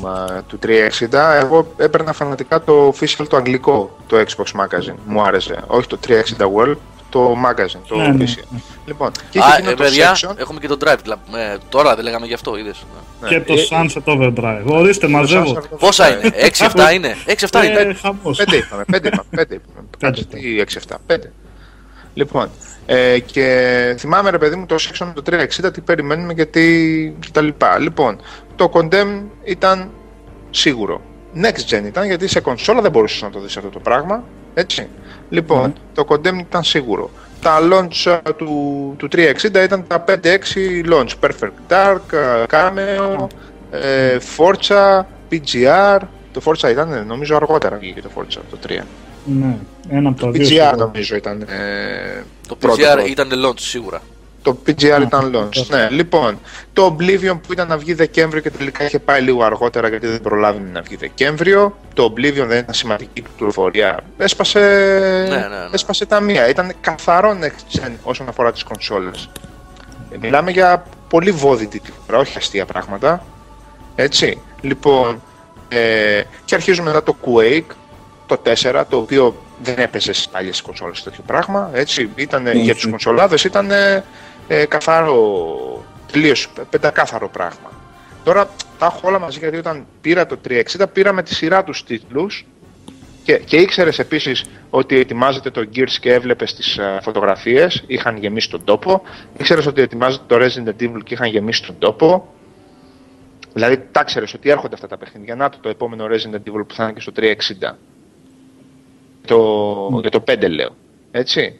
α, του 360, εγώ έπαιρνα φανατικά το official το αγγλικό, το Xbox Magazine. Μου άρεσε. Όχι το 360 World, το magazine, το Ναι, ναι, official. ναι. Λοιπόν, και είχε Α, εκείνο ε, το παιδιά, section. έχουμε και το drive. δηλαδή, ε, τώρα δεν λέγαμε γι' αυτό, είδες. ναι, Και το ε, Sunset Overdrive. Ορίστε, το μαζεύω. Sunset Πόσα Overdrive. είναι, *laughs* 6-7 είναι; 6-7 Ε, είναι; χαμός. Πέντε είπαμε, πέντε είπαμε, πέντε *laughs* είπαμε. Κάτσε, Πέντε. τι 6-7, πέντε. Λοιπόν, ε, και θυμάμαι ρε παιδί μου το section με το 360 τι περιμένουμε και τι και τα λοιπά. Λοιπόν, το Condemn ήταν σίγουρο. Next gen ήταν γιατί σε κονσόλα δεν μπορούσες να το δεις αυτό το πράγμα. Έτσι. Λοιπόν, το Condemn ήταν σίγουρο. Τα launch ε, του, του 360 ήταν τα 5-6 launch. Perfect Dark, ε, Cameo, ε, Forza, PGR. Το Forza ήταν, νομίζω αργότερα βγήκε το Forza το 3. Ναι, ένα από τα δύο. PGR σίγουρα. νομίζω ήταν. Ε, Το πρώτο, PCR πρώτο. ήταν launch σίγουρα. Το PGR Α, ήταν launch. αυτό. Ναι, λοιπόν, το Oblivion που ήταν να βγει Δεκέμβριο και τελικά είχε πάει λίγο αργότερα γιατί δεν προλάβει να βγει Δεκέμβριο. Το Oblivion δεν ήταν σημαντική κυκλοφορία. Έσπασε, Ναι, ναι, ναι. έσπασε τα μία. Ήταν καθαρό next gen όσον αφορά τις κονσόλες. Ε, Μιλάμε για πολύ βόδιτη τύπρα, όχι αστεία πράγματα. Έτσι. Λοιπόν, ε, και αρχίζουμε μετά το Quake, το 4, το οποίο δεν έπαιζε στις παλιές κονσόλες τέτοιο πράγμα. Έτσι. Ήτανε, για τους Mhm. κονσολάδες ήταν ε, καθαρό, τελείως πεντακάθαρο πράγμα. Τώρα τα έχω όλα μαζί γιατί όταν πήρα το 360 πήρα με τη σειρά τους τίτλους και, και ήξερες επίσης ότι ετοιμάζεται το Gears και έβλεπες τις φωτογραφίες, είχαν γεμίσει τον τόπο. Ήξερες ότι ετοιμάζεται το Resident Evil και είχαν γεμίσει τον τόπο. Δηλαδή, τα ξέρει ότι έρχονται αυτά τα παιχνίδια. Να το, το επόμενο Resident Evil που θα είναι και στο 360. Το, Για το 5 λέω. Έτσι.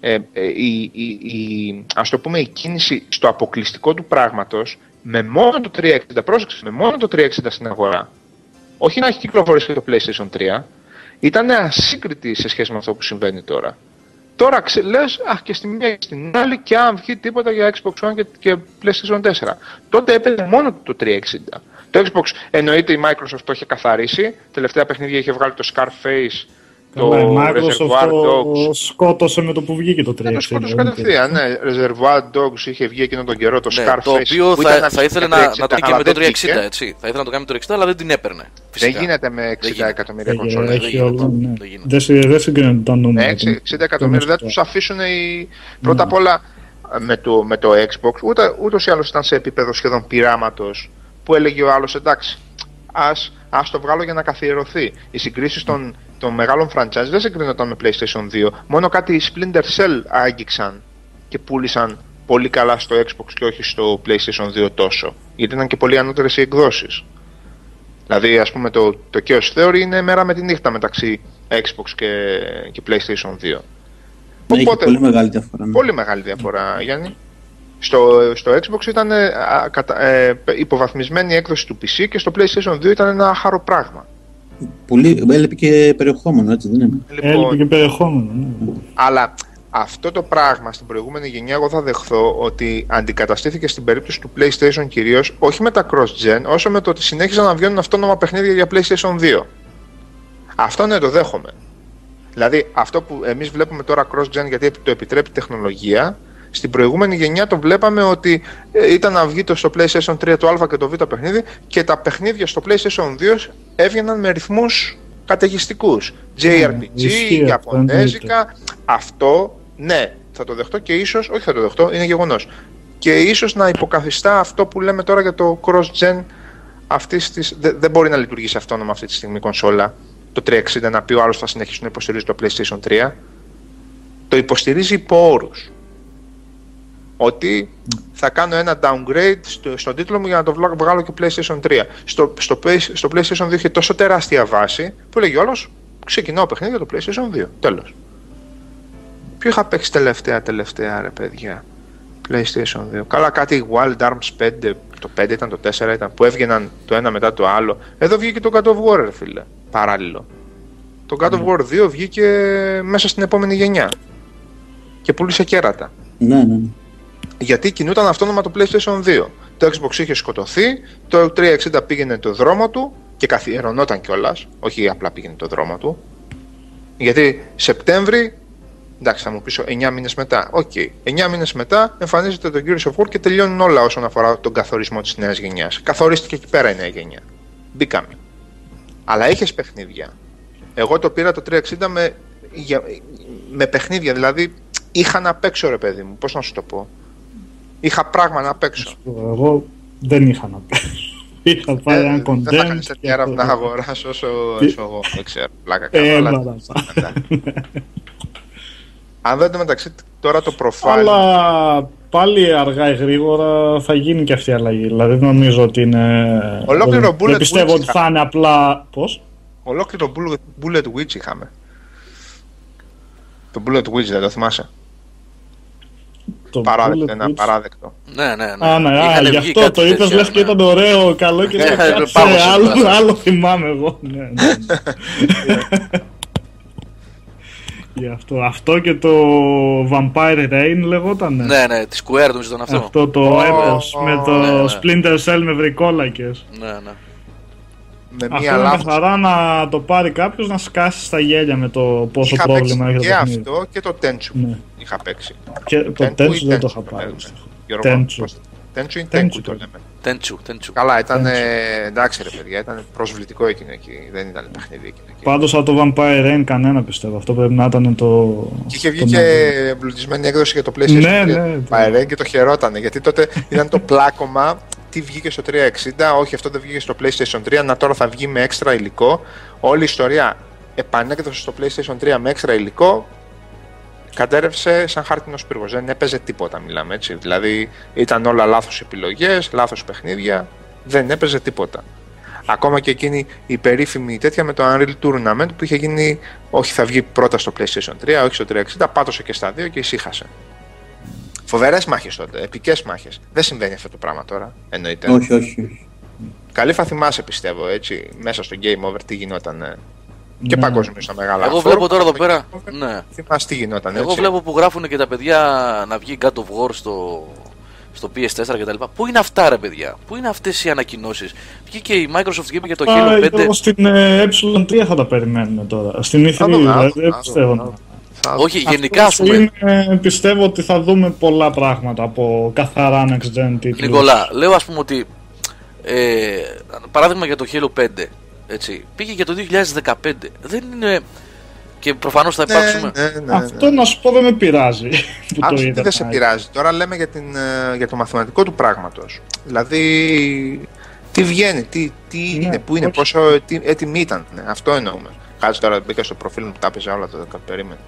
Ε, ε, η, η, η, ας το πούμε η κίνηση στο αποκλειστικό του πράγματος με μόνο το 360, πρόσεξε, με μόνο το 360 στην αγορά όχι να έχει κυκλοφορήσει και το PlayStation 3, ήταν ασύγκριτη σε σχέση με αυτό που συμβαίνει τώρα. Τώρα ξε, λες, αχ και στη μία και στην άλλη και αν βγει τίποτα για Xbox One και, και PlayStation 4. Τότε έπαιζε μόνο το 360. Το Xbox εννοείται η Microsoft το είχε καθαρίσει, τελευταία παιχνίδια είχε βγάλει το Scarface, το Καλά, η Microsoft Reservoir το Dogs. σκότωσε με το που βγήκε το 360. Ε, το σκότωσε δεν κατευθείαν, ναι. Reservoir Dogs είχε βγει εκείνον τον καιρό, το Ναι, Scarface. το οποίο που θα, ήταν θα ήθελε με να, 360, να το κάνει και αλλά με το δεν 360, βγήκε. έτσι. Θα ήθελε να το κάνει με το 360, αλλά δεν την έπαιρνε. Φυσικά. Δεν γίνεται με 60 Δεν γίνεται. εκατομμύρια Έχει- κονσόλες. Έχει γίνεται. όλο, ναι. Δεν γίνεται. Δεν συ- Δεν συγκρίνονται τα Ναι, νούμερα. 60 εκατομμύρια δεν τους αφήσουν οι... Πρώτα απ' όλα με το, με το Xbox, ούτε, ούτως ή άλλως ήταν σε επίπεδο σχεδόν πειράματος, που έλεγε ο άλλος εντάξει, ας, ας το βγάλω για να καθιερωθεί. Οι συγκρίσεις των, των μεγάλων franchise δεν συγκρίνονταν με PlayStation 2, μόνο κάτι οι Splinter Cell άγγιξαν και πούλησαν πολύ καλά στο Xbox και όχι στο PlayStation 2 τόσο, γιατί ήταν και πολύ ανώτερες οι εκδόσεις. Δηλαδή, ας πούμε, το, το Chaos Theory είναι μέρα με τη νύχτα μεταξύ Xbox και, και PlayStation 2. Ναι, έχει Οπότε- πολύ μεγάλη διαφορά. ναι. Πολύ μεγάλη διαφορά, Γιάννη. Στο, στο Xbox ήταν ε, α, κατα- ε, υποβαθμισμένη η έκδοση του PC και στο PlayStation 2 ήταν ένα άχαρο πράγμα. Πολύ, έλειπε και περιεχόμενο, έτσι δεν είναι; Έλειπε Λοιπόν, και περιεχόμενο. ναι. αλλά αυτό το πράγμα στην προηγούμενη γενιά εγώ θα δεχθώ ότι αντικαταστήθηκε στην περίπτωση του PlayStation κυρίως όχι με τα cross-gen, όσο με το ότι συνέχιζαν να βγαίνουν αυτόνομα παιχνίδια για PlayStation 2. Αυτό ναι, το δέχομαι. Δηλαδή, αυτό που εμείς βλέπουμε τώρα cross-gen γιατί το επιτρέπει η τεχνολογία, στην προηγούμενη γενιά το βλέπαμε ότι ε, ήταν να βγει το στο PlayStation 3 το Α και το Β παιχνίδι και τα παιχνίδια στο PlayStation 2 έβγαιναν με ρυθμούς καταιγιστικούς. JRPG, Ναι, ισχύει αυτό, Ιαπωνέζικα. Αυτό, ναι, θα το δεχτώ και ίσως, όχι θα το δεχτώ, είναι γεγονός. Και ίσως να υποκαθιστά αυτό που λέμε τώρα για το cross-gen αυτής της, δε- δεν μπορεί να λειτουργήσει αυτόνομα αυτή τη στιγμή η κονσόλα το 360 να πει ο άλλος θα συνεχίσει να υποστηρίζει το PlayStation 3 το υποστηρίζει υπό όρους ότι θα κάνω ένα downgrade στο, στον τίτλο μου για να το βλα- βγάλω και PlayStation 3 στο, στο, Play- στο PlayStation 2 είχε τόσο τεράστια βάση που λέγει όλος ξεκινάω παιχνίδι για το PlayStation 2 τέλος Ποιο είχα παίξει τελευταία τελευταία ρε παιδιά; PlayStation 2. Καλά, κάτι Wild Arms 5, το 5 ήταν, το 4 ήταν, που έβγαιναν το ένα μετά το άλλο. Εδώ βγήκε το God of War, ρε φίλε, παράλληλο. Το God of War 2 βγήκε μέσα στην επόμενη γενιά. Και πούλησε κέρατα. Ναι, ναι, ναι. Γιατί κινούταν αυτόνομα το PlayStation 2. Το Xbox είχε σκοτωθεί, το 360 πήγαινε το δρόμο του και καθιερωνόταν κιόλας, όχι απλά πήγαινε το δρόμο του. Γιατί Σεπτέμβρη Εντάξει, θα μου πεις 9 μήνες μετά. Οκ. 9 μήνες μετά εμφανίζεται το Gears of War και τελειώνουν όλα όσον αφορά τον καθορισμό της νέας γενιάς. Καθορίστηκε εκεί πέρα η νέα γενιά. Μπήκαμε. Αλλά έχει παιχνίδια. Εγώ το πήρα το 360 με, για- με παιχνίδια. Δηλαδή είχα να παίξω, ρε παιδί μου. Πώς να σου το πω. Είχα πράγμα να παίξω. Εγώ δεν είχα να πω. *laughs* Είχα πάρει ένα Ε, δεν θα κάνει Condemned. τέτοια έρευνα αγορά όσο, Τι- όσο εγώ. Δεν ξέρω. Πλάκα κάνω. αλλά- Έλα, θα. *laughs* Αν δείτε μεταξύ τώρα το profile. Αλλά πάλι αργά ή γρήγορα θα γίνει και αυτή η αλλαγή. Δηλαδή δεν νομίζω ότι είναι. Ολόκληρο δεν- bullet Δεν πιστεύω witch ότι θα είναι απλά. Πώς; Ολόκληρο bullet, bullet Witch είχαμε. Το Bullet Witch δεν το θυμάσαι; Το Παράδεκτο, Bullet ένα Witch. παράδεκτο. Ναι, ναι, ναι. Α, ναι, α, Είχανε γι' βγει αυτό κάτι το είπες, τέτοια, λες και ναι. ήταν ωραίο, καλό και Ναι, λέω, ναι, κάτσε, πάμε σε άλλο, αυτό. άλλο θυμάμαι εγώ. Ναι, ναι, ναι. *laughs* Γι' αυτό. Αυτό και το Vampire Rain λεγόταν. Ναι, ναι, τη Square νομίζω ήταν αυτό. Αυτό το Ω, έπος ω, με το ναι, ναι. Splinter Cell με βρικόλακες. Ναι, ναι. Με Αυτό μία είναι με λάθος. χαρά να το πάρει κάποιος να σκάσει στα γέλια με το πόσο Είχα πρόβλημα παίξει έχει και το παιχνίδι. αυτό και το Tenchu. Ναι. Είχα παίξει. Και το Tenchu Tenchu ή δεν το Tenchu, είχα το πάρει. λέμε. δυστυχώς. Γιώργο, Tenchu. πώς- Tenchu ή Tenchu Tenku το το λέμε. Τέντσου, τέντσου. Καλά, ήταν Tenchu. ε, εντάξει ρε παιδιά, ήταν προσβλητικό εκείνο εκεί. Δεν ήταν παιχνίδι εκείνο εκεί. Πάντως από το Vampire Rain κανένα πιστεύω. Αυτό πρέπει να ήταν το. Και είχε βγει το και νέο. εμπλουτισμένη έκδοση για το PlayStation Ναι, 3. ναι. Πάει και το χαιρότανε. Γιατί τότε ήταν το πλάκωμα. Τι βγήκε στο 360, όχι αυτό δεν βγήκε στο PlayStation 3, να τώρα θα βγει με έξτρα υλικό. Όλη η ιστορία επανέκδοση στο PlayStation 3 με έξτρα υλικό. Κατέρευσε σαν χάρτινος πύργος. Δεν έπαιζε τίποτα, μιλάμε έτσι. Δηλαδή ήταν όλα λάθος επιλογές, λάθος παιχνίδια. Δεν έπαιζε τίποτα. Ακόμα και εκείνη η περίφημη τέτοια με το Unreal Tournament που είχε γίνει, όχι θα βγει πρώτα στο PlayStation 3, όχι στο 360, πάτωσε και στα δύο και ησύχασε. Φοβερέ μάχε τότε, επικέ μάχε. Δεν συμβαίνει αυτό το πράγμα τώρα, εννοείται. Όχι, όχι. όχι. Καλή θα θυμάσαι, πιστεύω, έτσι, μέσα στο Game Over τι γινόταν. ε, Και Ναι. παγκοσμίω στα μεγάλα. Εγώ forum, βλέπω τώρα εδώ στο πέρα. Game Over, Ναι. Θυμάσαι τι γινόταν, Εγώ έτσι. βλέπω που γράφουν και τα παιδιά να βγει God of War στο, στο PS4 κτλ. Πού είναι αυτά, ρε παιδιά, Πού είναι αυτέ οι ανακοινώσει. Βγήκε η Microsoft και είπε για το Α, Halo 5. Γιώργο, στην ε, ε3 θα τα περιμένουμε τώρα. Στην E3 Θα δούμε, δηλαδή, θα δεν δούμε, πιστεύω. Θα να- δούμε. Θα δούμε. Όχι, γενικά ας Αυτό πούμε. είναι, πιστεύω ότι θα δούμε πολλά πράγματα από καθαρά next gen τίτλους. Νικολά, λέω ας πούμε ότι. Ε, παράδειγμα για το Halo 5. Έτσι, πήγε για το 2015. Δεν είναι. Και προφανώς θα υπάρξουμε. Ναι, ναι, ναι, ναι. Αυτό να σου πω δεν με πειράζει. *laughs* Που Αν το σου είδα. δεν σε πειράζει. Τώρα λέμε για, την, ε, για το μαθηματικό του πράγματος. Δηλαδή, τι βγαίνει, τι, τι Ναι, είναι, πού είναι, όχι. πόσο τι, έτοιμη ήταν. Ναι, αυτό εννοούμε. Κάτσε τώρα, μπήκα στο προφίλ μου, τα έπαιζα όλα τότε. κα- Περίμενε.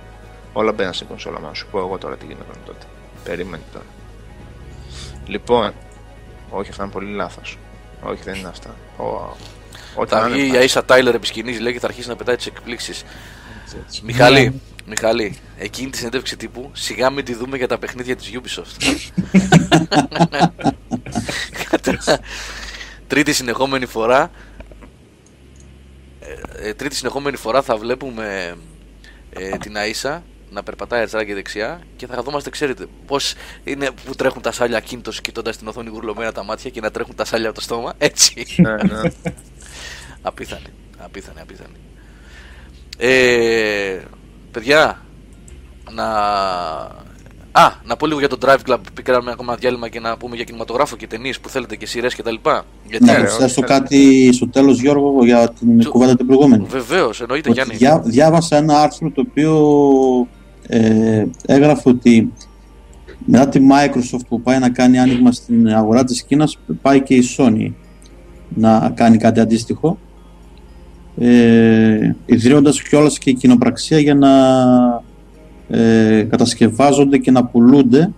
Όλα μπαίναν στην κονσόλα μου. Να σου πω εγώ τώρα τι γινόταν τότε. Περίμενε τώρα. Λοιπόν, όχι, αυτά είναι πολύ λάθος. Όχι, δεν είναι αυτά. Ο, ό,τι Θα να είναι, βγει η πάει. Αΐσα Τάιλερ επί σκηνής, λέει και θα αρχίσει να πετάει τις εκπλήξεις. Μιχαλή, Ναι. Μιχαλή, εκείνη τη συνέντευξη τύπου σιγά μην τη δούμε για τα παιχνίδια της Ubisoft. *laughs* τρίτη συνεχόμενη φορά ε, ε, τρίτη συνεχόμενη φορά θα βλέπουμε ε, την Αΐσα να περπατάει αριστερά και δεξιά και θα δόμαστε, ξέρετε, πώς είναι που τρέχουν τα σάλια κίνητος κοιτώντας την οθόνη γουρλωμένα τα μάτια και να τρέχουν τα σάλια από το στόμα, έτσι. Ναι, ναι. *laughs* Απίθανη, απίθανη, απίθανη. Ε, παιδιά, να... Α, να πω λίγο για το Drive Club που κάναμε ακόμα ένα διάλειμμα και να πούμε για κινηματογράφο και ταινίες που θέλετε και σειρές και τα λοιπά. Γιατί Να ρε, προσθέσω όχι, κάτι στο τέλος Γιώργο για την Του- κουβέντα την προηγούμενη. βεβαίως, εννοείται Ότι Γιάννη. διά- διάβασα ένα άρθρο το οποίο ε, έγραφε ότι μετά τη Microsoft που πάει να κάνει άνοιγμα στην αγορά της Κίνας πάει και η Sony να κάνει κάτι αντίστοιχο ε, ιδρύοντας κιόλας και η κοινοπραξία για να ε, κατασκευάζονται και να πουλούνται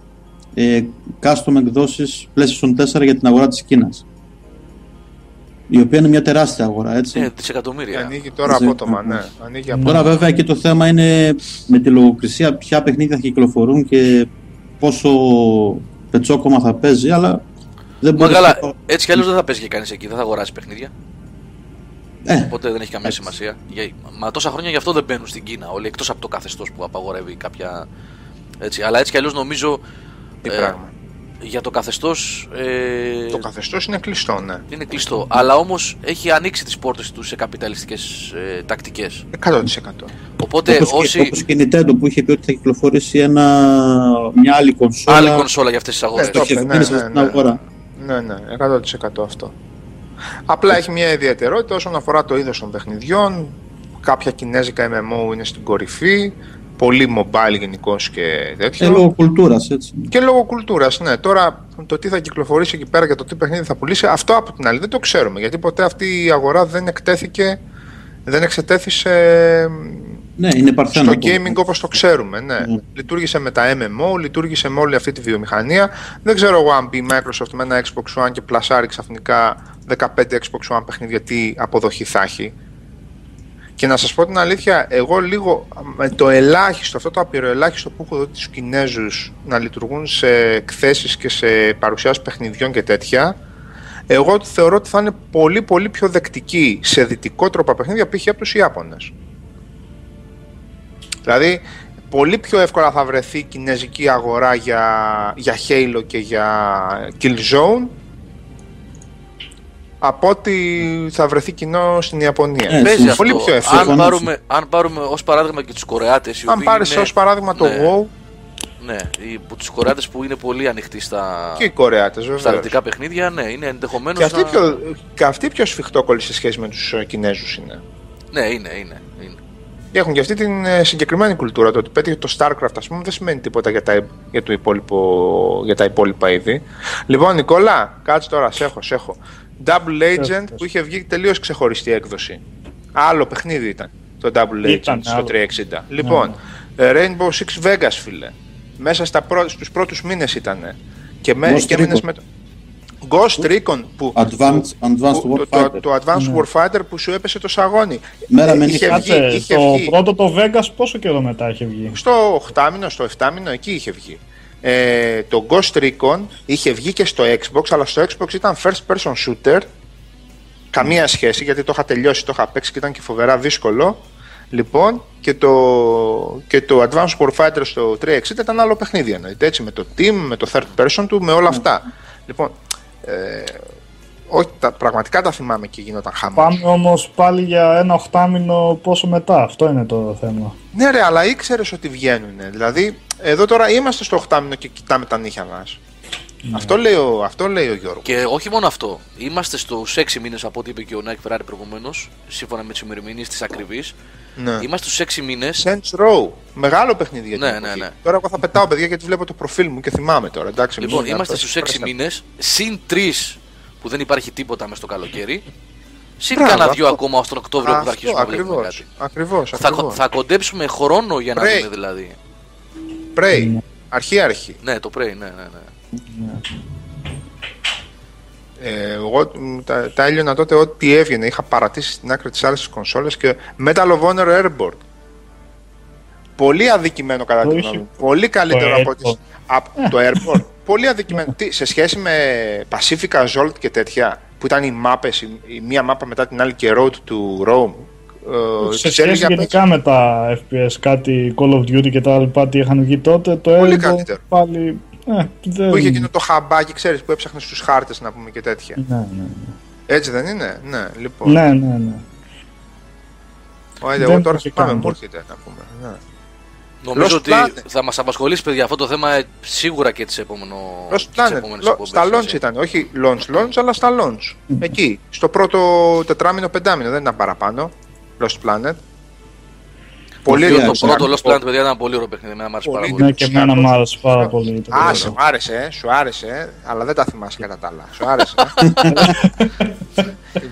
ε, custom εκδόσεις PlayStation 4 για την αγορά της Κίνας η οποία είναι μια τεράστια αγορά έτσι Ε, δισεκατομμύρια. Ανοίγει τώρα Δεν- απότομα, ναι. Ανοίγει απότομα. Τώρα βέβαια και το θέμα είναι με τη λογοκρισία ποια παιχνίδια θα κυκλοφορούν και πόσο πετσόκομα θα παίζει, αλλά δεν Μα μπορεί καλά, να- έτσι κι αλλιώς δεν θα παίζει και κανείς εκεί, δεν θα αγοράσει παιχνίδια. Ε, Οπότε δεν έχει καμία έτσι. σημασία. Για... Μα τόσα χρόνια γι' αυτό δεν μπαίνουν στην Κίνα όλοι, εκτός από το καθεστώς που απαγορεύει κάποια. Έτσι. Αλλά έτσι κι αλλιώς νομίζω Τι ε, πράγμα. Για το καθεστώς. Ε, Το καθεστώς είναι κλειστό, ναι. είναι κλειστό. Αλλά όμως έχει ανοίξει τις πόρτες του σε καπιταλιστικές ε, τακτικές. 100%. Οπότε όπως, όσοι. και, όπως και η Nintendo που είχε πει ότι θα κυκλοφορήσει ένα, μια άλλη κονσόλα Άλλη κονσόλα για αυτές τις αγορές. Ναι, το- στοχευμένη ναι, στην ναι. αγορά. Ναι, ναι, 100% αυτό. Απλά έχει μια ιδιαιτερότητα όσον αφορά το είδος των παιχνιδιών. Κάποια κινέζικα MMO είναι στην κορυφή. Πολύ mobile γενικώς και τέτοιο. Ε, λόγω κουλτούρας, έτσι. Και λόγω κουλτούρας, ναι. Τώρα το τι θα κυκλοφορήσει εκεί πέρα και το τι παιχνίδι θα πουλήσει, αυτό από την άλλη δεν το ξέρουμε. Γιατί ποτέ αυτή η αγορά δεν εκτέθηκε, δεν εξετέθησε Ναι, είναι παρθένο. στο gaming όπως το ξέρουμε. Ναι. Ναι. Λειτουργήσε με τα MMO, λειτουργήσε με όλη αυτή τη βιομηχανία. Δεν ξέρω εγώ αν μπει η Microsoft με ένα Xbox One και πλασάρει ξαφνικά 15 Xbox One παιχνίδια, τι αποδοχή θα έχει. Και να σας πω την αλήθεια, εγώ λίγο με το ελάχιστο, αυτό το απειροελάχιστο που έχω δει τους Κινέζους να λειτουργούν σε εκθέσεις και σε παρουσιάσεις παιχνιδιών και τέτοια, εγώ θεωρώ ότι θα είναι πολύ πολύ πιο δεκτικοί σε δυτικό τρόπο παιχνίδια π.χ. από τους Ιάπωνες. Δηλαδή, πολύ πιο εύκολα θα βρεθεί η κινέζικη αγορά για, για Halo και για Killzone από ότι θα βρεθεί κοινό στην Ιαπωνία. Ε, Παίζει αυτό. πολύ πιο εύκολο. αν, Συμφωνώ. πάρουμε, αν πάρουμε ως παράδειγμα και τους Κορεάτες. Αν πάρεις ως παράδειγμα το ναι. WoW Ναι, τους Κορεάτες που είναι πολύ ανοιχτοί στα, και οι Κορεάτες, στα βέβαια. δυτικά παιχνίδια, ναι, είναι ενδεχομένως. Και αυτοί, πιο, και αυτοί πιο σφιχτόκολλοι σε σχέση με τους Κινέζους είναι. Ναι, είναι, είναι. είναι. Και έχουν και αυτή την ε, συγκεκριμένη κουλτούρα. Το ότι πέτυχε το StarCraft, ας πούμε, δεν σημαίνει τίποτα για τα, για, το υπόλοιπο, για τα υπόλοιπα είδη. Λοιπόν, Νικόλα, κάτσε τώρα, σε έχω, σε έχω. Double Agent πες. που είχε βγει τελείως ξεχωριστή έκδοση. Άλλο παιχνίδι ήταν το Double Agent Ήταν στο άλλο. 360. Λοιπόν, ε, Rainbow Six Vegas, φίλε. Μέσα στα πρω... στους πρώτους μήνες ήτανε. Και, με... Ghost και μήνες Recon. με το... Ghost Recon που, Advanced, Advanced που- το, Warfighter. το, το Advanced Ναι. Warfighter που σου έπεσε το σαγόνι. Μέρα Ε, με είχε νύχτα. βγει, Κάτσε, είχε το βγει. πρώτο το Vegas πόσο καιρό μετά είχε βγει; Στο 8μηνο, στο 7μηνο, εκεί είχε βγει. Ε, το Ghost Recon είχε βγει και στο Xbox, αλλά στο Xbox ήταν first person shooter. Καμία σχέση, γιατί το είχα τελειώσει, το είχα παίξει και ήταν και φοβερά δύσκολο. Λοιπόν, και το, και το Advanced Warfighter στο 360 ήταν άλλο παιχνίδι εννοείται, έτσι, με το team, με το third person του, με όλα αυτά. Λοιπόν, ε, όχι, τα, πραγματικά τα θυμάμαι και γινόταν χαμός. Πάμε όμως πάλι για ένα οχτάμινο πόσο μετά. Αυτό είναι το θέμα. Ναι, ρε, αλλά ήξερες ότι βγαίνουν. Δηλαδή, εδώ τώρα είμαστε στο 8 μήνο και κοιτάμε τα νύχια μας. Αυτό, λέει ο, αυτό λέει ο Γιώργος. Και όχι μόνο αυτό. Είμαστε στους 6 μήνες από ό,τι είπε και ο Νάικ Φεράρι προηγουμένως, σύμφωνα με τις ημερομηνίες της ακριβής. Ναι. Είμαστε στους 6 μήνες. Saints Row. Μεγάλο παιχνίδι για την Ναι, εποχή. ναι, ναι. Τώρα εγώ θα πετάω παιδιά γιατί βλέπω το προφίλ μου και θυμάμαι τώρα. Εντάξει, Λοιπόν, μην- είμαστε να- στους 6 μήνες, συν 3 που δεν υπάρχει τίποτα μες στο καλοκαίρι. Συν Μπράβο, κανένα δυο αυτό. ακόμα ω τον Οκτώβριο που θα αρχίσουμε να βλέπουμε ακριβώς, κάτι. ακριβώς, Θα, ακριβώς. θα κοντέψουμε χρόνο για να Break. δούμε δηλαδή. Prey. Ναι. Αρχή αρχή. Ναι, το Prey, ναι, ναι, ναι. Ε, εγώ μ, τα, τα έλειωνα τότε ό,τι έβγαινε. Είχα παρατήσει στην άκρη τι άλλε κονσόλες και Metal of Honor Airborne. Πολύ αδικημένο κατά Το τη είχε- γνώμη μου. Πολύ καλύτερο από, τις, Airborne. από το Airborne. Πολύ αδικημένο. Τι, σε σχέση με Pacifica Zolt και τέτοια, που ήταν οι μάπες, η, η μία μάπα μετά την άλλη και Road to Rome. Ε, Σε τις έλεγε σχέση απ' γενικά με τα FPS, κάτι Call of Duty και τα λοιπά, τι είχαν βγει τότε, το Πολύ Airborne καλύτερο. πάλι. Ε, δεν... Που είχε εκείνο το χαμπάκι, ξέρεις, που έψαχνε στους χάρτες να πούμε και τέτοια. Ναι, ναι, Έτσι δεν είναι, ναι, λοιπόν. ναι. ναι, ναι. Ωραία, Δεν εγώ το τώρα είχε θυμάμαι, κάνει μου τότε. έρχεται να πούμε. Ναι. Νομίζω Lost ότι Planet. θα μας απασχολήσει, παιδιά, αυτό το θέμα ε, σίγουρα και τις επόμενο. Lost τις Planet. επόμενες Lo- εκπομπές, στα launch έτσι. ήταν, όχι launch launch, αλλά στα launch. Εκεί, στο πρώτο τετράμινο, πεντάμινο, δεν ήταν παραπάνω. Lost Planet. Πολύ Το, το εντυπωσιακό. πρώτο Lost Planet, παιδιά, ήταν πολύ ωραίο παιχνίδι. Εμένα μου άρεσε πάρα Πολύ. πολύ. Ναι, και εμένα μου άρεσε πάρα πολύ. το Α, πρώτο. σου άρεσε, ε, σου άρεσε, ε, αλλά δεν τα θυμάσαι κατά τα άλλα. Σου άρεσε. ε.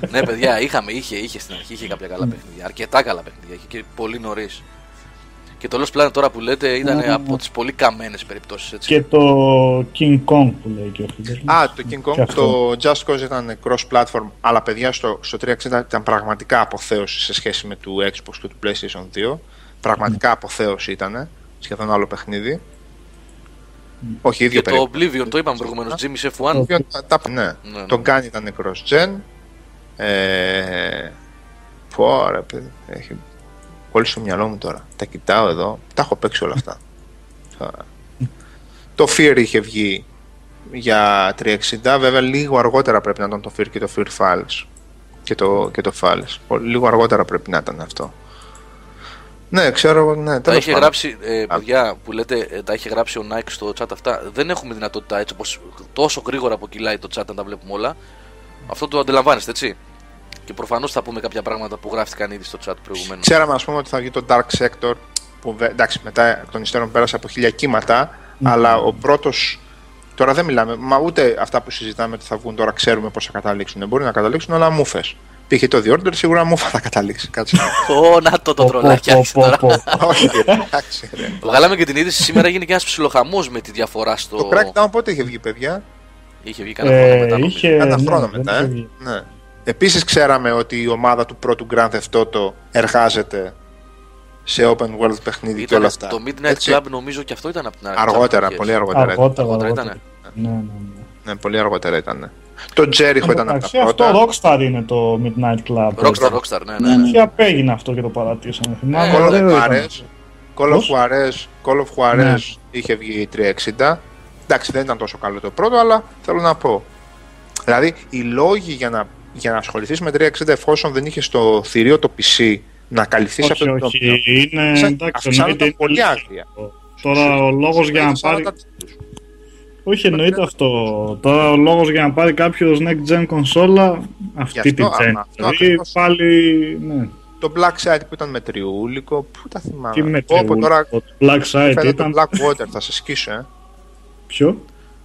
*laughs* ναι, παιδιά, είχαμε, είχε, είχε στην αρχή είχε κάποια καλά παιχνίδια. Αρκετά καλά παιχνίδια. Είχε και πολύ νωρίς. Και το Lost Planet τώρα που λέτε ήταν Ναι, ναι, ναι. από τις πολύ καμένες περιπτώσεις. Και το King Kong που λέει και ο φίλος μου. Α, το King Και Kong, αυτό. το Just Cause ήταν cross-platform, αλλά παιδιά στο, στο 360 ήταν πραγματικά αποθέωση σε σχέση με του Xbox και του PlayStation 2. Πραγματικά αποθέωση ήταν, σχεδόν άλλο παιχνίδι. Όχι, ίδιο Και το περίπου. Oblivion, το είπαμε προηγουμένως. Jimmy's F1. Το οποίο τα- τα- ναι. Ναι, Το ναι. Gun ήταν cross-gen. Ε, πω, ρε, παιδί, έχει πολύ στο μυαλό μου τώρα. Τα κοιτάω εδώ, τα έχω παίξει όλα αυτά. Α. το Fear είχε βγει για 360, βέβαια λίγο αργότερα πρέπει να ήταν το Fear και το Fear Files. Και το, και το Files. Πολύ- Λίγο αργότερα πρέπει να ήταν αυτό. Ναι, ξέρω εγώ, ναι. Τα τέλος είχε πάντων. γράψει, ε, παιδιά που λέτε, ε, τα είχε γράψει ο Nike στο chat αυτά. Δεν έχουμε δυνατότητα έτσι όπως τόσο γρήγορα που κυλάει το chat να τα βλέπουμε όλα. Αυτό το αντιλαμβάνεστε, έτσι; Και προφανώς θα πούμε κάποια πράγματα που γράφτηκαν ήδη στο chat προηγουμένως. Ξέραμε, ας πούμε, ότι θα βγει το Dark Sector, που βε- εντάξει, μετά εκ των υστέρων πέρασε από χίλια κύματα, αλλά ο πρώτος, τώρα δεν μιλάμε, μα ούτε αυτά που συζητάμε ότι θα βγουν τώρα ξέρουμε πώς θα καταλήξουν. Μπορεί να καταλήξουν, αλλά μούφες. Π.χ. το The Order σίγουρα μούφα θα καταλήξει. Κάτσε. *laughs* Ω, να το το τρολάκι άρχισε Πω, τώρα. πω, πω. *laughs* Όχι, ρε, εντάξει. ρε. Βγάλαμε και την είδηση σήμερα, έγινε και ένας ψιλοχαμός με τη διαφορά στο. Το Crackdown πότε είχε βγει, παιδιά; Είχε βγει κανένα χρόνο Ε, μετά. νομίζω. είχε- Ένα ναι, χρόνο δεν μετά, είχε ε. Βγει. Ναι. Επίσης ξέραμε ότι η ομάδα του πρώτου Grand Theft Auto εργάζεται σε open world παιχνίδι και Ήταν όλα αυτά. το Midnight Έτσι. Club νομίζω και αυτό ήταν από την αρχή. Αργότερα, τις πολύ αρχές. αργότερα. Αργότερα, Αργότερα αργότερα. ήτανε. Ναι, ναι, ναι. Ναι, πολύ αργότερα ήταν. Το Jericho ήταν από Εντάξει, τα αυτό πρώτα. Rockstar είναι το Midnight Club. Rockstar, Rockstar, ναι, ναι. Ναι, ναι. Και απέγινε αυτό και το παρατήσαμε. Θυμάμαι. Ε, Call of ωραίο ήταν Juarez, αυτό. Call of Πώς; Juarez, Call of Juarez Ναι. είχε βγει 360. Εντάξει, δεν ήταν τόσο καλό το πρώτο, αλλά θέλω να πω. Δηλαδή, οι λόγοι για να, για να ασχοληθείς με 360 εφόσον δεν είχες στο θηρίο το PC να καλυφθείς Όχι, αυτό το όχι. τομέα. Είναι Σαν- εντάξει, αυξάνονταν εννοείται. είναι πολύ αλήθεια άγρια. αυτό. Τώρα ο λόγος για να Έχει πάρει. 40 τίτλους. Όχι, εννοείται αυτό. Τώρα ο λόγος για να πάρει κάποιος next gen κονσόλα αυτή Γι' την αυτό, gen. άμα, αυτό Δηλαδή ακριβώς. πάλι. Ναι. Το Black Side που ήταν με τριούλικο, πού τα θυμάμαι. Τι με Όπου τώρα το Black Side φαίνεται ήταν. το Black Water, θα σε σκίσω, ε. Ποιο;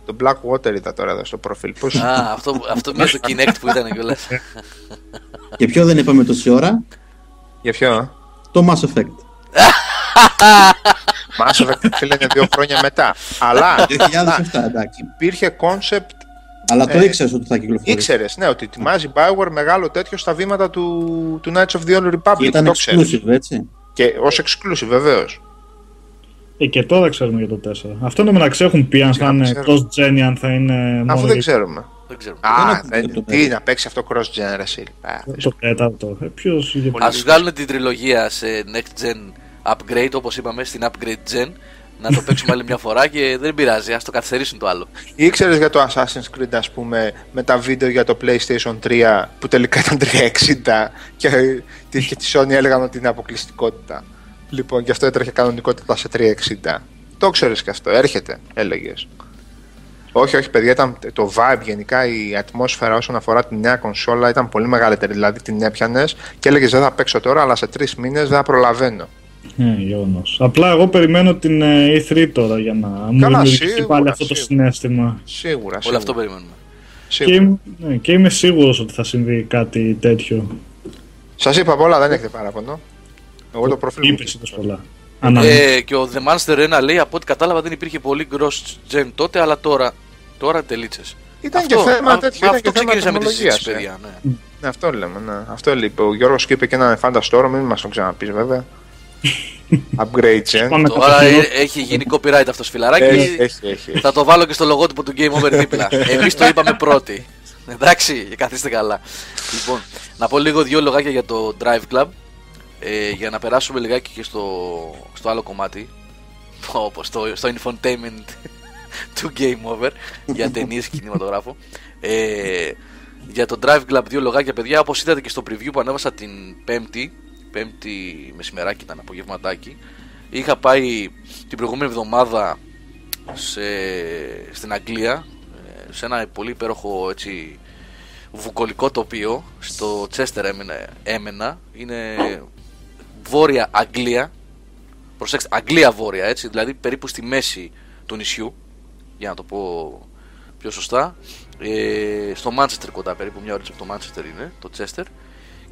Το Black Water είδα τώρα εδώ στο προφίλ. Πώς... Α, αυτό, αυτό με το Kinect που ήταν κιόλας. Και ποιο δεν είπαμε τόση ώρα, Για ποιο, ε; το Mass Effect. *laughs* Mass Effect φίλε είναι δύο χρόνια μετά. Αλλά 2007, εντάξει. υπήρχε concept, Αλλά το Ε, ήξερες ότι θα κυκλοφορήσει. ήξερες, ναι, ότι ετοιμάζει Bioware μεγάλο τέτοιο στα βήματα του, του Knights of the Old Republic. Και ήταν το ξέρεις. exclusive, έτσι. Και ως exclusive, βεβαίως. Ε, και τώρα ξέρουμε για το 4. Αυτό είναι μεταξύ έχουν πει αν θα είναι ξέρω. cross gen ή αν θα είναι Αφού μόνο δεν για ξέρουμε. Δεν ξέρω. Α, έχουμε δεν- το τι να παίξει αυτό cross gen, ρε Σιλ. Α, το τέταρτο. Ε, ποιος για Α βγάλουν την τριλογία σε next gen upgrade, όπως είπαμε, στην upgrade gen. Να το παίξουμε άλλη μια φορά και δεν πειράζει, ας το καθυστερήσουν το άλλο. Ήξερες για το Assassin's Creed, ας πούμε, με τα βίντεο για το PlayStation 3 που τελικά ήταν 360 και, και τη Sony έλεγαν ότι είναι αποκλειστικότητα. Λοιπόν, και αυτό έτρεχε κανονικότητα σε 360. Το ξέρεις και αυτό, έρχεται, έλεγες. Όχι, όχι, παιδιά, ήταν το vibe γενικά, η ατμόσφαιρα όσον αφορά τη νέα κονσόλα ήταν πολύ μεγαλύτερη. Δηλαδή την έπιανες και έλεγες Δεν θα παίξω τώρα, αλλά σε τρεις μήνες δεν θα προλαβαίνω. Ναι, γεγονός. Απλά εγώ περιμένω την ε, E3 τώρα για να μου Καλά, δημιουργηθεί σίγουρα, πάλι αυτό το σίγουρα. συνέστημα. Σίγουρα. Όλο σίγουρα, αυτό περιμένουμε. Και, σίγουρα. είμαι- ναι, και είμαι σίγουρος ότι θα συμβεί κάτι τέτοιο. Σας είπα απ' όλα, δεν έχετε παράπονο. Εγώ το προφίλ μου. Είπες τόσο πολλά. Αναμένω. Ε, και ο The Monster 1 λέει από ό,τι κατάλαβα δεν υπήρχε πολύ cross gen τότε, αλλά τώρα, τώρα τελίτσε. Ήταν και θέμα τέτοιο, ήταν Αυτό και θέμα ξεκινήσαμε τη συζήτηση, τεχνολογίας, ε. παιδιά. Ναι. Ναι, αυτό λέμε, ναι. Αυτό είπε. Ο Γιώργος και είπε και ένα φανταστόρο, μην μας το ξαναπείς βέβαια. *laughs* Upgrade gen. Πάμε Τώρα κατά ε, καιρό. έχει γίνει copyright αυτός φιλαράκι. Έχει, έχει, έχει. Θα το βάλω και στο λογότυπο του Game Over δίπλα. *laughs* Εμείς το είπαμε πρώτοι. Εντάξει, καθίστε καλά. Λοιπόν, να πω λίγο δύο λογάκια για το Drive Club. Ε, για να περάσουμε λιγάκι και στο, στο άλλο κομμάτι. Όπως στο, στο infotainment *laughs* του Game Over για ταινίες και κινηματογράφο. Ε, για το Drive Club δύο λογάκια παιδιά όπως είδατε και στο preview που ανέβασα την πέμπτη πέμπτη μεσημεράκι ήταν απογευματάκι είχα πάει την προηγούμενη εβδομάδα σε, στην Αγγλία ε, σε ένα πολύ υπέροχο έτσι βουκολικό τοπίο στο Τσέστερ έμενα, έμενα είναι βόρεια Αγγλία. Προσέξτε Αγγλία βόρεια έτσι δηλαδή περίπου στη μέση του νησιού για να το πω πιο σωστά. Ε, στο Μάντσεστερ κοντά περίπου μια ώρα από το Μάντσεστερ είναι το Τσέστερ.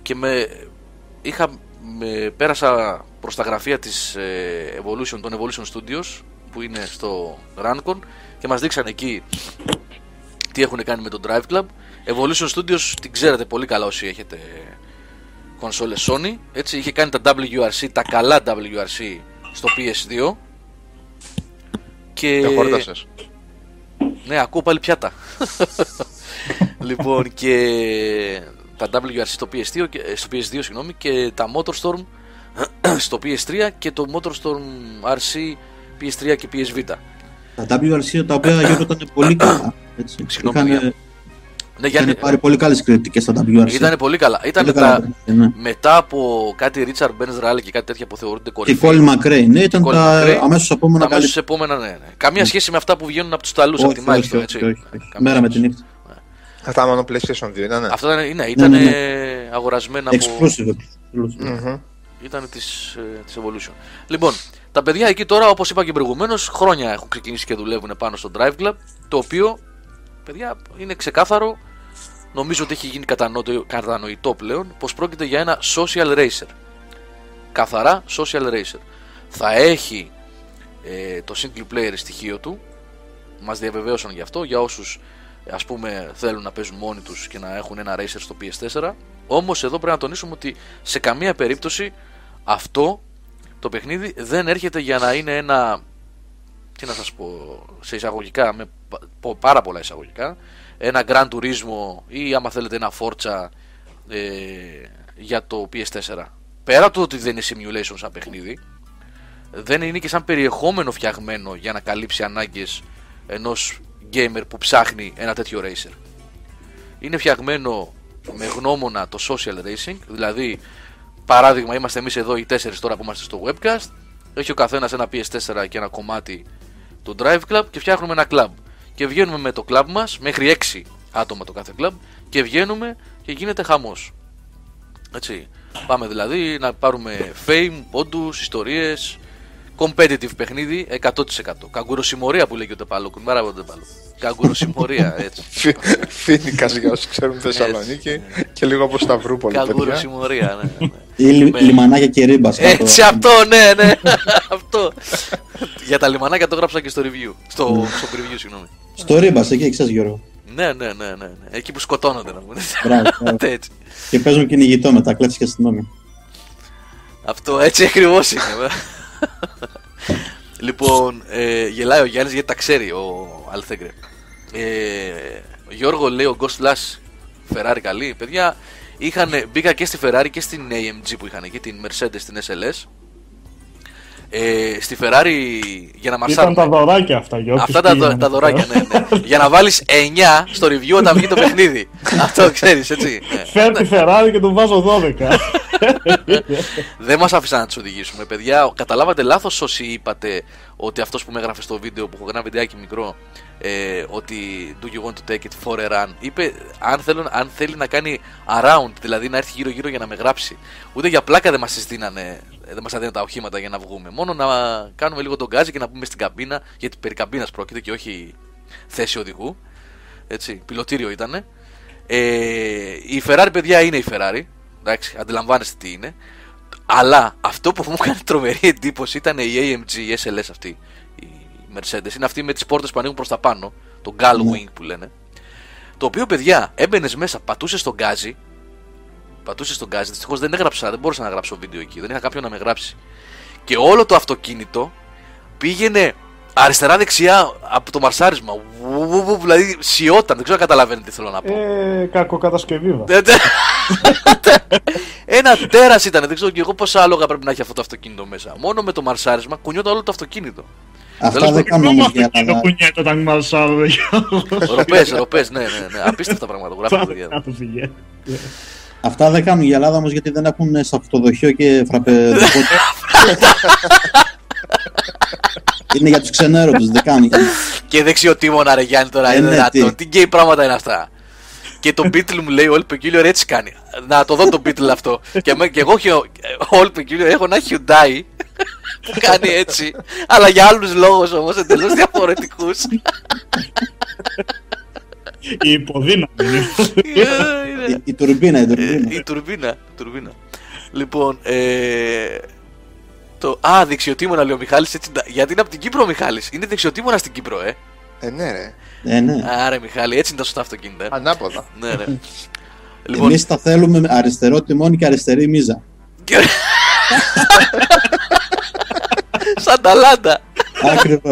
Και με, είχα, με, πέρασα προς τα γραφεία της ε, Evolution, των Evolution Studios που είναι στο Rancon και μας δείξαν εκεί τι έχουν κάνει με το Drive Club. Evolution Studios την ξέρετε πολύ καλά όσοι έχετε κονσόλες Sony έτσι είχε κάνει τα WRC, τα καλά WRC στο PS2 και Δεν χόρτασες. ναι, ακούω πάλι πιάτα. *laughs* λοιπόν, και τα WRC στο PS2, και- ε, στο PS2 συγγνώμη, και τα Motorstorm *clears throat* στο PS3 και το Motorstorm RC PS3 και PSV. Τα WRC τα οποία Γιώργο ήταν πολύ καλά. Έτσι. Συγγνώμη, Είχαν, παιδιά. Ναι, Είχαν γιατί πάρει πολύ καλές κριτικές στα WRC. ήταν πολύ καλά. Ήταν Πολύ τα, καλά παιχνίδια, ναι. μετά από κάτι Richard Benz Rally και κάτι τέτοια που θεωρούνται Και κορυφή. Colin McRae, ναι, ήταν Colin τα McRae, αμέσως επόμενα Τα αμέσως καλύτερα. επόμενα, ναι, ναι. Καμία σχέση με αυτά που βγαίνουν από τους ταλούς από Όχι, τη όχι, Milestone, όχι, έτσι. όχι, όχι. Καμία Μέρα με σχέση. τη νύχτα. Αυτά μόνο PlayStation 2 ήταν. Αυτά ήταν, ναι, ήταν ναι, ναι. αγορασμένα από. Exclusive. exclusive. Μμμ. ήταν της, ε, της Evolution. Λοιπόν, τα παιδιά εκεί τώρα, όπως είπα και προηγουμένως, χρόνια έχουν ξεκινήσει και δουλεύουν πάνω στο Drive Club, το οποίο, παιδιά, είναι ξεκάθαρο, νομίζω ότι έχει γίνει κατανό- κατανοητό πλέον, πως πρόκειται για ένα social racer. Καθαρά social racer. Θα έχει ε, το single player στοιχείο του, μας διαβεβαίωσαν γι' αυτό, για όσους ας πούμε θέλουν να παίζουν μόνοι τους και να έχουν ένα racer στο PS4 όμως εδώ πρέπει να τονίσουμε ότι σε καμία περίπτωση αυτό το παιχνίδι δεν έρχεται για να είναι ένα τι να σας πω σε εισαγωγικά με πα- πο- πάρα πολλά εισαγωγικά ένα Gran Turismo ή άμα θέλετε ένα Forza ε, για το PS4 πέρα του ότι δεν είναι simulation σαν παιχνίδι δεν είναι και σαν περιεχόμενο φτιαγμένο για να καλύψει ανάγκες ενός gamer που ψάχνει ένα τέτοιο racer. Είναι φτιαγμένο με γνώμονα το social racing, δηλαδή παράδειγμα είμαστε εμείς εδώ οι τέσσερις τώρα που είμαστε στο webcast, έχει ο καθένας ένα PS4 και ένα κομμάτι του Drive Club και φτιάχνουμε ένα club. Και βγαίνουμε με το club μας, μέχρι 6 άτομα το κάθε club, και βγαίνουμε και γίνεται χαμός. Έτσι. Πάμε δηλαδή να πάρουμε fame, πόντους, ιστορίες, competitive παιχνίδι 100%. Καγκουροσημωρία που λέγει ο Τεπάλο. Κουνμάρα από τον Τεπάλο. Καγκουροσημωρία, έτσι. Φίνικα για όσου ξέρουν Θεσσαλονίκη και λίγο από Σταυρούπολη. παιδιά. Καγκουροσημωρία, ναι. ναι. Ή λι- Με- λιμανάκια και ρίμπα. Έτσι, *laughs* αυτό, ναι, ναι. *laughs* αυτό. Για τα λιμανάκια το γράψα και στο review. Στο, στο preview, συγγνώμη. Στο ρίμπα, εκεί ξέρεις Γιώργο. Ναι, ναι, ναι, ναι, ναι. Εκεί που σκοτώνονται να πούνε. Μπράβο, *laughs* μπράβο. Έτσι. Και παίζουν κυνηγητό μετά, κλέφτη και αστυνόμοι. Αυτό έτσι ακριβώς είναι. λοιπόν, ε, γελάει ο Γιάννης γιατί τα ξέρει ο Αλθέγκρε. Ε, ο Γιώργο λέει ο Ghost Flash Ferrari καλή. Παιδιά, είχαν, μπήκα και στη Ferrari και στην AMG που είχαν εκεί, την Mercedes, την SLS. Ε, στη Ferrari για να Ήταν μασάρουν. τα δωράκια αυτά, για όποιους Αυτά τα, πήγαιναν. τα δωράκια, ναι, ναι. για να βάλεις 9 στο review όταν βγει το παιχνίδι. *laughs* Αυτό ξέρεις, έτσι. Ναι. Φέρ τη Ferrari και τον βάζω 12. *laughs* Δεν μας άφησαν να τους οδηγήσουμε, παιδιά. Καταλάβατε λάθος όσοι είπατε ότι αυτός που με έγραφε στο βίντεο που έχω ένα βιντεάκι μικρό, ε, ότι do you want to take it for a run, είπε αν, θέλω, αν θέλει να κάνει around, δηλαδή να έρθει γύρω-γύρω για να με γράψει. Ούτε για πλάκα δεν μας συστήνανε, δεν μας έδιναν τα οχήματα για να βγούμε. Μόνο να κάνουμε λίγο τον γκάζι και να πούμε στην καμπίνα, γιατί περί καμπίνας πρόκειται και όχι θέση οδηγού. Έτσι, πιλωτήριο ήτανε. Ε, η Ferrari, παιδιά, είναι η Ferrari. Εντάξει, αντιλαμβάνεστε τι είναι. Αλλά αυτό που μου έκανε τρομερή εντύπωση ήταν η AMG, η SLS αυτή, η Mercedes. Είναι αυτή με τις πόρτες που ανοίγουν προς τα πάνω, το Gull Ναι. Wing που λένε. Το οποίο, παιδιά, έμπαινε μέσα, πατούσε στον γκάζι. Πατούσε στον γκάζι. Δυστυχώς δεν έγραψα, δεν μπορούσα να γράψω βίντεο εκεί. Δεν είχα κάποιον να με γράψει. Και όλο το αυτοκίνητο πήγαινε αριστερά-δεξιά από το μαρσάρισμα. Βου, βου, βου, Δηλαδή σιώταν. Δεν ξέρω αν καταλαβαίνετε τι θέλω να πω. ε, κακοκατασκευή βα. Δεν- δεν- Ένα τέρας ήταν, δεν ξέρω και εγώ πόσα άλογα πρέπει να έχει αυτό το αυτοκίνητο μέσα. Μόνο με το μαρσάρισμα κουνιόταν όλο το αυτοκίνητο. Αυτά Τέλος δεν κάνουν όμω για το να. κουνιέται όταν μαλσάρω. Ροπέ, ροπέ, ναι, ναι, ναι. Απίστευτα πράγματα γράφουν παιδιά. εδώ. Αυτά δεν κάνουν για Ελλάδα όμως γιατί δεν έχουν σε αυτοδοχείο και φραπε. *laughs* είναι για τους ξενέρωτου, δεν κάνουν. Και δεξιοτήμωνα ρε Γιάννη τώρα Ε, είναι ναι, δυνατόν. τι. Τι γκέι πράγματα είναι αυτά. Και το Beatle μου λέει All Peculiar έτσι κάνει. Να το δω το Beatle αυτό. και, με, και εγώ έχω All Peculiar έχω ένα Hyundai που κάνει έτσι. αλλά για άλλους λόγους όμως εντελώς διαφορετικούς. Η υποδύναμη. Είναι- Η, η τουρμπίνα, η Ε, τουρμπίνα. η τουρμπίνα, η τουρμπίνα. Λοιπόν, ε, το, α, δεξιοτήμωνα λέει ο Μιχάλης, έτσι, γιατί είναι από την Κύπρο ο Μιχάλης; Είναι δεξιοτήμωνα στην Κύπρο, ε. Ε, ναι, ρε. Ε, ναι. Άρα, Μιχάλη, έτσι είναι τα σωστά αυτοκίνητα. ε. Ανάποδα. ναι, ναι. λοιπόν, Εμείς τα θέλουμε με αριστερό τιμόνι και αριστερή μίζα. *laughs* και- Σαν τα λάντα. Ακριβώ.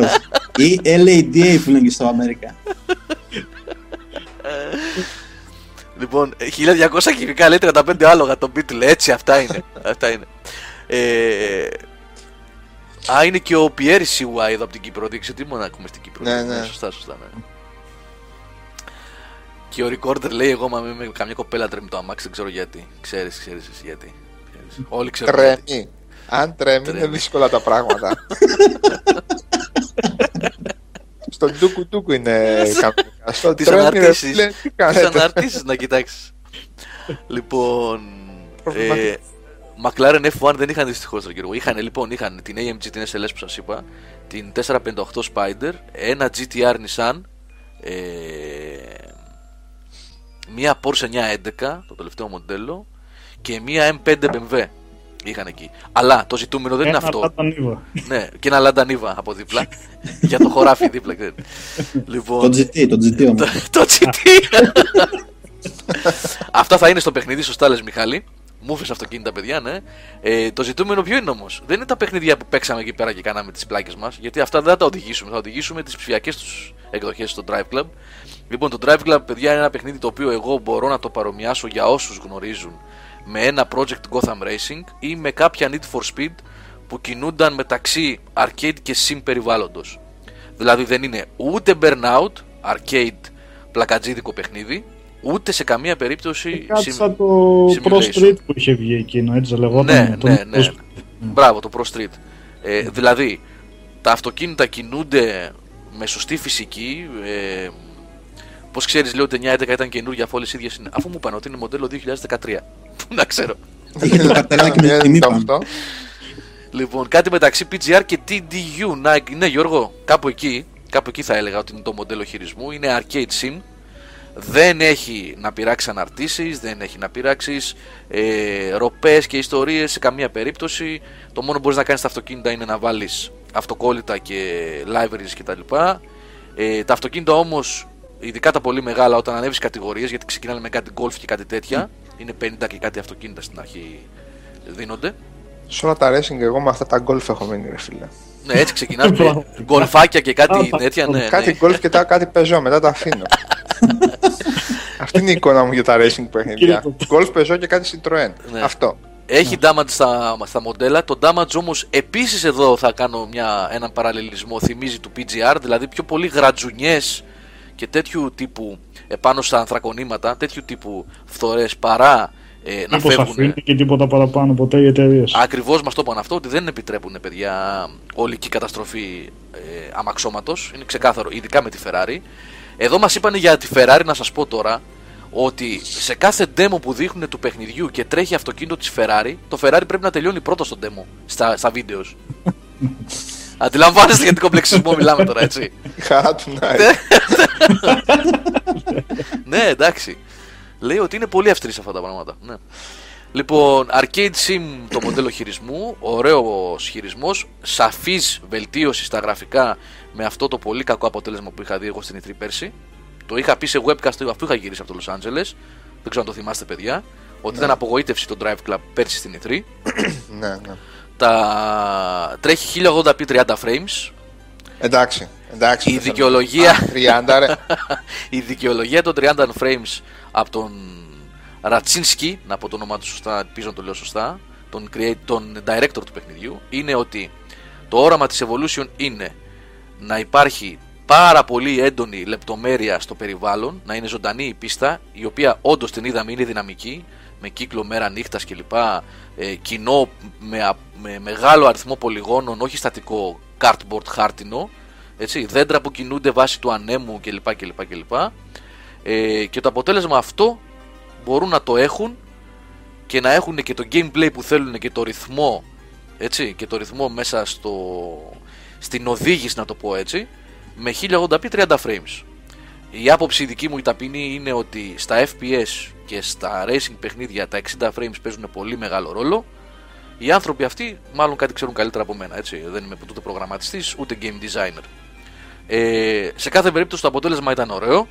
Ή LADA που λένε και στο Αμέρικα. Λοιπόν, 1200 κυβικά λέει 35 άλογα το Beatle. Έτσι, αυτά είναι. αυτά είναι. Ε, α, είναι και ο Πιέρη CY εδώ από την Κύπρο. Δείξε τι μόνο ακούμε στην Κύπρο. Ναι, ναι. Σωστά, σωστά. Ναι. Και ο recorder λέει: Εγώ, μα με, με καμιά κοπέλα τρέμει το αμάξι, δεν ξέρω γιατί. Ξέρεις, ξέρεις εσύ γιατί. Ξέρεις. Όλοι ξέρουν. γιατί. Τρέμει. Αν τρέμει είναι Τρέμει. δύσκολα τα πράγματα. *laughs* Στον τούκου τούκου είναι κανονικά. Στο Τις τρέμει, ρε αναρτήσεις. φίλε, τι Τις κάνετε. αναρτήσεις να κοιτάξεις. λοιπόν. Προβληματικό. Ε, McLaren F1 δεν είχαν δυστυχώς τον Γιώργο. Είχαν λοιπόν είχαν την AMG, την SLS που σας είπα, την 458 Spider, ένα GTR Nissan, ε, μία Porsche 911, το τελευταίο μοντέλο, και μία M5 BMW. Είχαν εκεί. Αλλά το ζητούμενο δεν είναι Ένα αυτό. Tata Niva. ναι, και ένα Lada Niva από δίπλα. *laughs* για το χωράφι δίπλα. ξέρετε. λοιπόν, Το GT, το GT όμως. το, το GT. Αυτά θα είναι στο παιχνίδι, σωστά λες Μιχάλη. Μου έφερε αυτοκίνητα, παιδιά, ναι. Ε, το ζητούμενο ποιο είναι όμως; Δεν είναι τα παιχνίδια που παίξαμε εκεί πέρα και κάναμε τις πλάκες μας. Γιατί αυτά δεν θα τα οδηγήσουμε. Θα οδηγήσουμε τις ψηφιακές τους εκδοχές στο Drive Club. Λοιπόν, το Drive Club, παιδιά, είναι ένα παιχνίδι το οποίο εγώ μπορώ να το παρομοιάσω για όσους γνωρίζουν με ένα Project Gotham Racing ή με κάποια Need for Speed που κινούνταν μεταξύ arcade και sim περιβάλλοντος. Δηλαδή δεν είναι ούτε burnout, arcade, πλακατζίδικο παιχνίδι, ούτε σε καμία περίπτωση Κάτι sim- σαν το Pro simulation. Street που είχε βγει εκείνο, έτσι λεγόταν. Ναι, το ναι, ναι. Pro Street. Μπράβο, το Pro Street. Ε, δηλαδή, τα αυτοκίνητα κινούνται με σωστή φυσική. Ε, Πώς ξέρεις, λέω ότι 911 ήταν καινούργια αφού όλες οι ίδιες είναι. Αφού μου είπαν ότι είναι μοντέλο 2013. Πού *laughs* να ξέρω. Είχε το καρτελάκι με την τιμή πάνω. Αυτό. Λοιπόν, κάτι μεταξύ PGR και TDU. Να, ναι, Γιώργο, κάπου εκεί, κάπου εκεί θα έλεγα ότι είναι το μοντέλο χειρισμού. Είναι arcade sim. Δεν έχει να πειράξει αναρτήσεις, δεν έχει να πειράξεις ε, ροπές και ιστορίες σε καμία περίπτωση. Το μόνο που μπορείς να κάνεις στα αυτοκίνητα είναι να βάλεις αυτοκόλλητα και libraries κτλ. Ε, τα αυτοκίνητα όμως, ειδικά τα πολύ μεγάλα, όταν ανέβεις κατηγορίες, γιατί ξεκινάνε με κάτι golf και κάτι τέτοια, είναι 50 και κάτι αυτοκίνητα στην αρχή δίνονται. Σε όλα τα racing, εγώ με αυτά τα golf έχω μείνει, ρε φίλε. Ναι, έτσι ξεκινάς με Πραγματικά. γκολφάκια και κάτι Α, τέτοια. Ναι, κάτι ναι. golf και τα, κάτι πεζό, μετά τα αφήνω. *laughs* Αυτή είναι η εικόνα μου για τα racing παιχνίδια. Golf, πεζό και κάτι Citroën. Ναι. Αυτό. Έχει damage στα, στα μοντέλα. Το damage όμως επίσης εδώ θα κάνω μια, έναν παραλληλισμό. Θυμίζει του PGR, δηλαδή πιο πολύ γρατζουνιές και τέτοιου τύπου επάνω στα ανθρακονήματα, τέτοιου τύπου φθορές παρά ε, να Μήπως φεύγουν. αφήνει και τίποτα παραπάνω ποτέ οι εταιρείες. Ακριβώς μα το είπαν αυτό ότι δεν επιτρέπουν παιδιά ολική καταστροφή ε, αμαξώματος. Είναι ξεκάθαρο, ειδικά με τη Ferrari. Εδώ μας είπαν για τη Ferrari να σας πω τώρα ότι σε κάθε demo που δείχνουν του παιχνιδιού και τρέχει αυτοκίνητο της Ferrari, το Ferrari πρέπει να τελειώνει πρώτο στο demo, στα, στα βίντεος. *laughs* Αντιλαμβάνεστε για τι κομπλεξισμό μιλάμε τώρα, έτσι. Η χαρά του να ναι, εντάξει. Λέει ότι είναι πολύ αυστηρή σε αυτά τα πράγματα. Ναι. Λοιπόν, Arcade Sim το μοντέλο χειρισμού, ωραίος χειρισμός, σαφής βελτίωση στα γραφικά με αυτό το πολύ κακό αποτέλεσμα που είχα δει εγώ στην E3 πέρσι. Το είχα πει σε webcast αφού είχα γυρίσει από το Los Angeles. Δεν ξέρω αν το θυμάστε, παιδιά. Ότι ήταν απογοήτευση το Drive Club πέρσι στην E3. Ναι, ναι. Τα... Τρέχει 1080p 30 frames. Εντάξει. εντάξει Η δεν θέλω. δικαιολογία- Α, 30 ρε. *laughs* Η δικαιολογία των 30 frames από τον Ρατσίνσκι, να πω το όνομά του σωστά, ελπίζω να το λέω σωστά, τον, create, τον director του παιχνιδιού, είναι ότι το όραμα της Evolution είναι να υπάρχει πάρα πολύ έντονη λεπτομέρεια στο περιβάλλον, να είναι ζωντανή η πίστα, η οποία όντως την είδαμε είναι δυναμική, με κύκλο μέρα νύχτας κλπ. Ε, κοινό με, α- με μεγάλο αριθμό πολυγόνων, όχι στατικό cardboard χάρτινο, έτσι, δέντρα που κινούνται βάσει του ανέμου κλπ. κλπ, κλπ. Ε, και το αποτέλεσμα αυτό μπορούν να το έχουν και να έχουν και το gameplay που θέλουν και το ρυθμό έτσι, και το ρυθμό μέσα στο, στην οδήγηση να το πω έτσι με 1080p 30 frames η άποψη δική μου η ταπεινή είναι ότι στα FPS και στα racing παιχνίδια τα 60 frames παίζουν πολύ μεγάλο ρόλο οι άνθρωποι αυτοί μάλλον κάτι ξέρουν καλύτερα από μένα έτσι. δεν είμαι ούτε προγραμματιστής ούτε game designer ε, σε κάθε περίπτωση το αποτέλεσμα ήταν ωραίο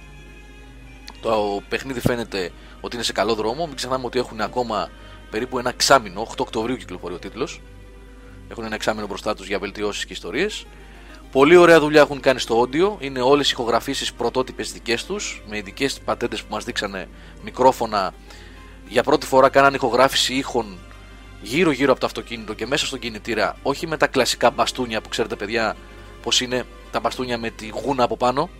το παιχνίδι φαίνεται ότι είναι σε καλό δρόμο. Μην ξεχνάμε ότι έχουν ακόμα περίπου ένα εξάμηνο. 8 Οκτωβρίου κυκλοφορεί ο τίτλος. Έχουν ένα εξάμηνο μπροστά τους για βελτιώσεις και ιστορίες. Πολύ ωραία δουλειά έχουν κάνει στο audio. Είναι όλες οι ηχογραφήσεις πρωτότυπες δικές τους. Με ειδικές πατέντες που μας δείξανε μικρόφωνα. Για πρώτη φορά κάνανε ηχογράφηση ήχων γύρω-γύρω από το αυτοκίνητο και μέσα στον κινητήρα. Όχι με τα κλασικά μπαστούνια που ξέρετε, παιδιά, πώς είναι τα μπαστούνια με τη γούνα από πάνω.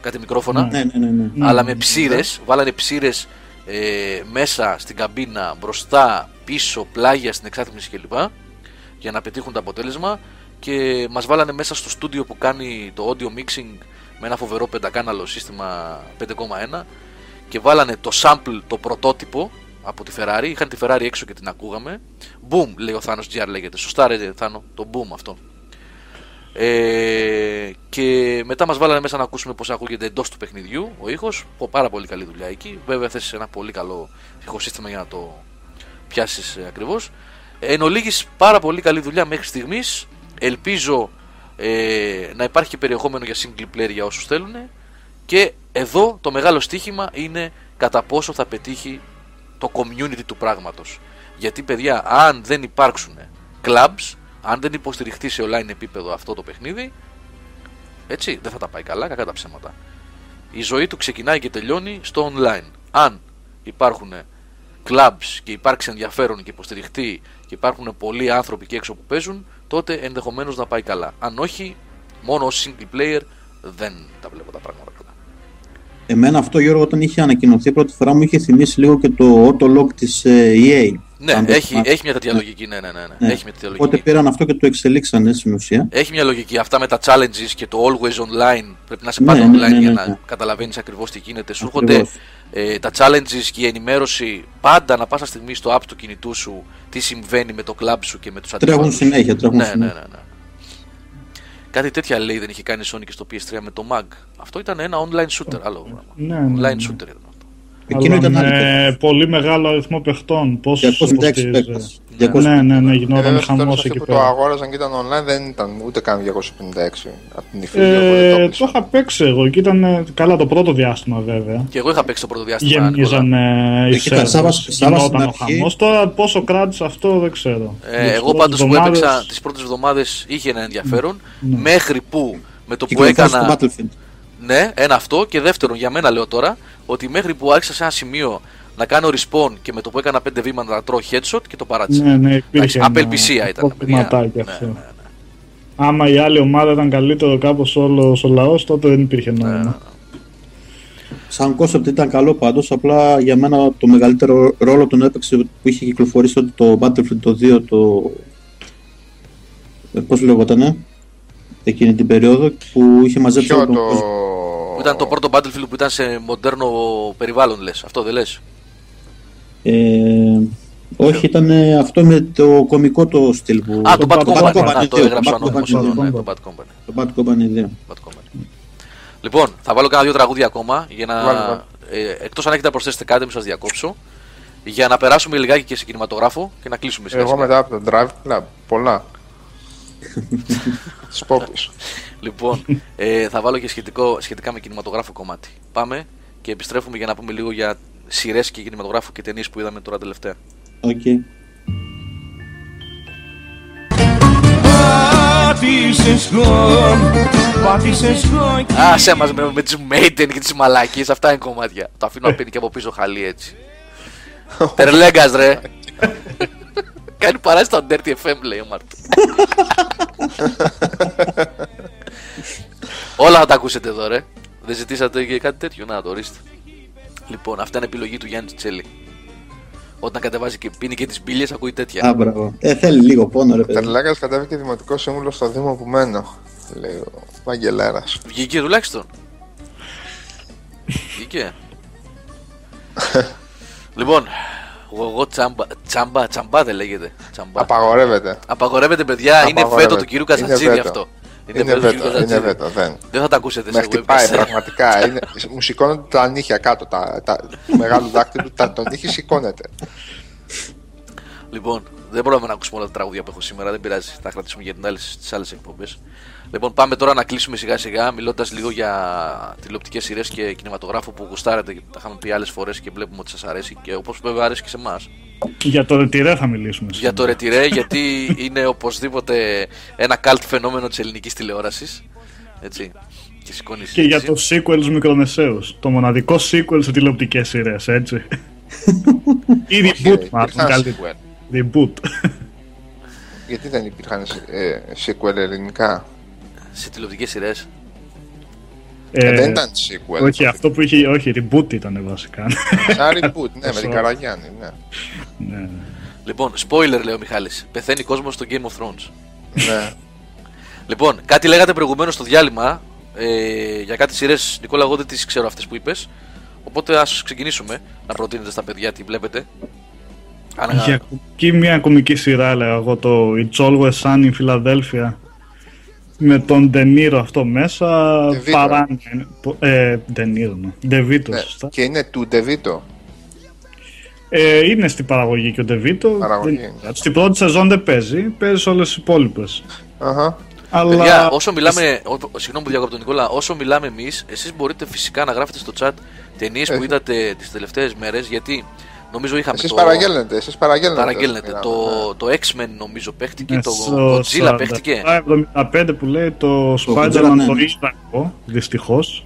κάτι μικρόφωνα. Ναι, ναι, ναι. ναι. Ναι. αλλά με ψήρες. Βάλανε ψήρες ε, μέσα στην καμπίνα, μπροστά, πίσω, πλάγια στην εξάτμιση κλπ. Για να πετύχουν το αποτέλεσμα. Και μας βάλανε μέσα στο στούντιο που κάνει το audio mixing με ένα φοβερό πεντακάναλο σύστημα 5,1 και βάλανε το sample, το πρωτότυπο από τη Ferrari. Είχαν τη Ferrari έξω και την ακούγαμε. Boom, λέει ο Θάνος GR λέγεται. Σωστά ρε Θάνο, το boom αυτό. Ε, και μετά μας βάλανε μέσα να ακούσουμε πώς ακούγεται εντός του παιχνιδιού ο ήχος. Πω, Πάρα πολύ καλή δουλειά εκεί. Βέβαια θες ένα πολύ καλό ηχοσύστημα για να το πιάσεις ε, ακριβώς. Εν ολίγης πάρα πολύ καλή δουλειά μέχρι στιγμής. Ελπίζω ε, να υπάρχει και περιεχόμενο για single player για όσους θέλουν. Και εδώ το μεγάλο στοίχημα είναι κατά πόσο θα πετύχει το community του πράγματος. Γιατί παιδιά, αν δεν υπάρξουν clubs, αν δεν υποστηριχθεί σε online επίπεδο αυτό το παιχνίδι, έτσι δεν θα τα πάει καλά, κακά τα ψέματα. Η ζωή του ξεκινάει και τελειώνει στο online. Αν υπάρχουν clubs και υπάρξει ενδιαφέρον και υποστηριχτεί και υπάρχουν πολλοί άνθρωποι και έξω που παίζουν, τότε ενδεχομένως να πάει καλά. Αν όχι, μόνο ως single player δεν τα βλέπω τα πράγματα καλά. Εμένα αυτό Γιώργο όταν είχε ανακοινωθεί πρώτη φορά μου είχε θυμίσει λίγο και το auto log της ε, EA. Ναι, Αν το έχει, θυμάσαι. έχει μια τέτοια λογική. Ναι, ναι, ναι. ναι. Ναι. Έχει μια τέτοια Οπότε λογική. πήραν αυτό και το εξελίξανε στην ουσία. Έχει μια λογική. Αυτά με τα challenges και το always online. Πρέπει να είσαι Ναι, πάντα ναι, online ναι, για ναι, να ναι. καταλαβαίνεις ακριβώς τι γίνεται. Σου Ακριβώς. έρχονται ε, τα challenges και η ενημέρωση πάντα να πάσα στιγμή στο app του κινητού σου τι συμβαίνει με το club σου και με τους αντιπάλους. Τρέχουν συνέχεια, τρέχουν Ναι, ναι, συνέχεια. ναι, ναι. Κάτι τέτοια λέει δεν είχε κάνει η Sony και στο PS3 με το MAG. Αυτό ήταν ένα online shooter. Άλλο πράγμα. Ναι, ναι, Online ναι. shooter ήταν αυτό. Εκείνο Αλλά ήταν άλλη με κατάσταση. πολύ μεγάλο αριθμό παιχτών. Πόσους 256 υποστήριζε. παίκτες. Ναι. 200 Ναι, ναι, ναι, Ε, γινόταν βέβαια, χαμός αυτοί εκεί που το πέρα. αγόραζαν και ήταν online δεν ήταν ούτε καν 256 από την υφή. Ε, το είχα παίξει εγώ και ήταν ε, καλά το πρώτο διάστημα βέβαια. Και εγώ είχα παίξει το πρώτο διάστημα. Νικόλα. Γεμίζαν οι Ε, κοίτα, σερβers, Σάββας- Σάββας γινόταν στην ο αρχή- χαμός. Τώρα πόσο κράτησε αυτό δεν ξέρω. Ε, Τις εγώ πρώτες πάντως που εβδομάδες- έπαιξα τις πρώτες εβδομάδες είχε ένα ενδιαφέρον Ναι. μέχρι που με το που Κυκλοφόρησε έκανα στο Battlefield. Ναι ένα αυτό και δεύτερον για μένα λέω τώρα ότι μέχρι που άρχισα σε ένα σημείο να κάνω respawn και με το που έκανα πέντε βήματα να τρώω headshot και το παράτησα. Ναι, ναι, υπήρχε Εντάξει, ένα απελπισία ήταν, παιδιά. προβληματάκι Ναι, αυτό. ναι, ναι. Άμα η άλλη ομάδα ήταν καλύτερο κάπως όλο ο λαός, τότε δεν υπήρχε Ναι, νόημα. Σαν concept ήταν καλό πάντως, απλά για μένα το μεγαλύτερο ρόλο τον έπαιξε που είχε κυκλοφορήσει τότε το Battlefield το 2, το... ε, πώς λεγότανε, εκείνη την περίοδο που είχε μαζέψει Ποιο όλο τον το. κόσμο. Που ήταν το πρώτο Battlefield που ήταν σε μοντέρνο περιβάλλον λες. Αυτό δεν λες; Ε, όχι, ήταν ε, αυτό με το κομικό το στυλ που... Α, το Bad Bad Company. Company Α, το 2, έγραψα Bad ανώνυμος Company εδώ. 2, ναι, Company. Το Bad Company. Το Bad Company 2. Bad Company. Λοιπόν, θα βάλω κάνα δύο τραγούδια ακόμα για να. Βάλε, βάλε. Ε, εκτός αν έχετε να προσθέσετε κάτι, μην σας διακόψω. Για να περάσουμε λιγάκι και σε κινηματογράφο και να κλείσουμε σιγά Εγώ σιγά. μετά από το Drive Club. Πολλά. *laughs* Σπόπης. Λοιπόν, ε, θα βάλω και σχετικό, σχετικά με κινηματογράφο κομμάτι. Πάμε και επιστρέφουμε για να πούμε λίγο για σειρές και κινηματογράφο και ταινίες που είδαμε τώρα τελευταία. Οκ. Πάτησες χαμ, πάτησες χαμ Α, σε μας με, με τις Maiden και τις μαλακίες, αυτά είναι κομμάτια. Το αφήνω να πίνει και από πίσω χαλί έτσι. *laughs* Τερλέγκας ρε. Κάνει παράσταση στο Dirty FM λέει ο Μάρτιν. Όλα θα τα ακούσετε εδώ ρε. Δεν ζητήσατε και κάτι τέτοιο, να το ορίστε. Λοιπόν, αυτά είναι επιλογή του Γιάννη Τσέλη. Όταν κατεβάζει και πίνει και τις μπύλιες ακούει τέτοια. Α, μπράβο. Ε, θέλει λίγο πόνο, ρε παιδί. Τερλάκα κατέβηκε δημοτικό σύμβουλο στο Δήμο που μένω. Λέει ο Βαγγελέρα. Βγήκε τουλάχιστον. Βγήκε. *laughs* λοιπόν, εγώ, εγώ τσάμπα, τσάμπα, τσάμπα δεν λέγεται. Τσάμπα. Απαγορεύεται. Απαγορεύεται, παιδιά. Είναι Απαγορεύεται. βέτο του κυρίου Είναι Καζατζίδη βέτο. αυτό. Είναι βέτο του κυρίου βέτο, είναι Καζατζίδη. βέτο, δεν. Δεν θα τα ακούσετε Με σε χτυπάει webcast. πραγματικά. Είναι, μου σηκώνονται τα νύχια κάτω. Τα, τα, του μεγάλου δάκτυλου, τα, το νύχι σηκώνεται. Λοιπόν, δεν μπορούμε να ακούσουμε όλα τα τραγούδια που έχω σήμερα, δεν πειράζει. Θα κρατήσουμε για την άλλη στι άλλες εκπομπές. Λοιπόν, πάμε τώρα να κλείσουμε σιγά σιγά μιλώντας λίγο για τηλεοπτικές σειρές και κινηματογράφο που γουστάρετε και τα είχαμε πει άλλες φορές και βλέπουμε ότι σας αρέσει και όπως βέβαια αρέσει και σε εμάς. Για το ρετυρέ θα μιλήσουμε. Για το ρετυρέ, γιατί είναι οπωσδήποτε ένα cult φαινόμενο της ελληνικής τηλεόρασης. Έτσι. Και σηκώνει Και για το sequel στους μικρομεσαίους. Το μοναδικό sequel σε τηλεοπτικές σειρές, έτσι. *laughs* Ή reboot, μάλλον Υπήρχαν καλύτερα. sequel. Reboot. Γιατί δεν υπήρχαν ε, sequel ελληνικά; Σε τηλεοπτικές σειρές. Ε, Ε, δεν ήταν sequel. Όχι, αυτό που είχε. Όχι, reboot ήταν βασικά. Σαν reboot, ναι, με την Sorry. Καραγιάννη, ναι. ναι. Λοιπόν, spoiler λέει ο Μιχάλης. Πεθαίνει κόσμος στο Game of Thrones. ναι. Λοιπόν, κάτι λέγατε προηγουμένως στο διάλειμμα ε, για κάτι σειρές. Νικόλα, εγώ δεν τις ξέρω αυτές που είπες. Οπότε ας ξεκινήσουμε να προτείνετε στα παιδιά τι βλέπετε. Αν, Για κομική, μια κομική σειρά έλεγα εγώ το It's Always Sunny in Philadelphia με τον Ντενίρο αυτό μέσα De Vito. παρά ε, Ντενίρο, ναι. Ντεβίτο, ναι. σωστά. Και είναι του Ντεβίτο. Ε, είναι στην παραγωγή και ο Ντεβίτο. Παραγωγή Δεν- είναι. Στην πρώτη σεζόν δεν παίζει, παίζει σε όλες τις υπόλοιπες. Αχα. Αλλά... Παιδιά, όσο μιλάμε. Ο, συγγνώμη που διακόπτω, Νικόλα. Όσο μιλάμε εμείς, εσείς μπορείτε φυσικά να γράφετε στο chat ταινίες που Ε. είδατε τις τελευταίες μέρες. Γιατί νομίζω είχαμε Εσείς το. παραγγέλνετε, εσείς παραγγέλνετε. Παραγγέλνετε. Μιλάμε, Το, ναι. το X-Men νομίζω παίχτηκε. Ναι, το στο Godzilla παίχτηκε. 47-75 που λέει το Godzilla, Spider-Man ναι, το ναι. είδα εγώ, δυστυχώς.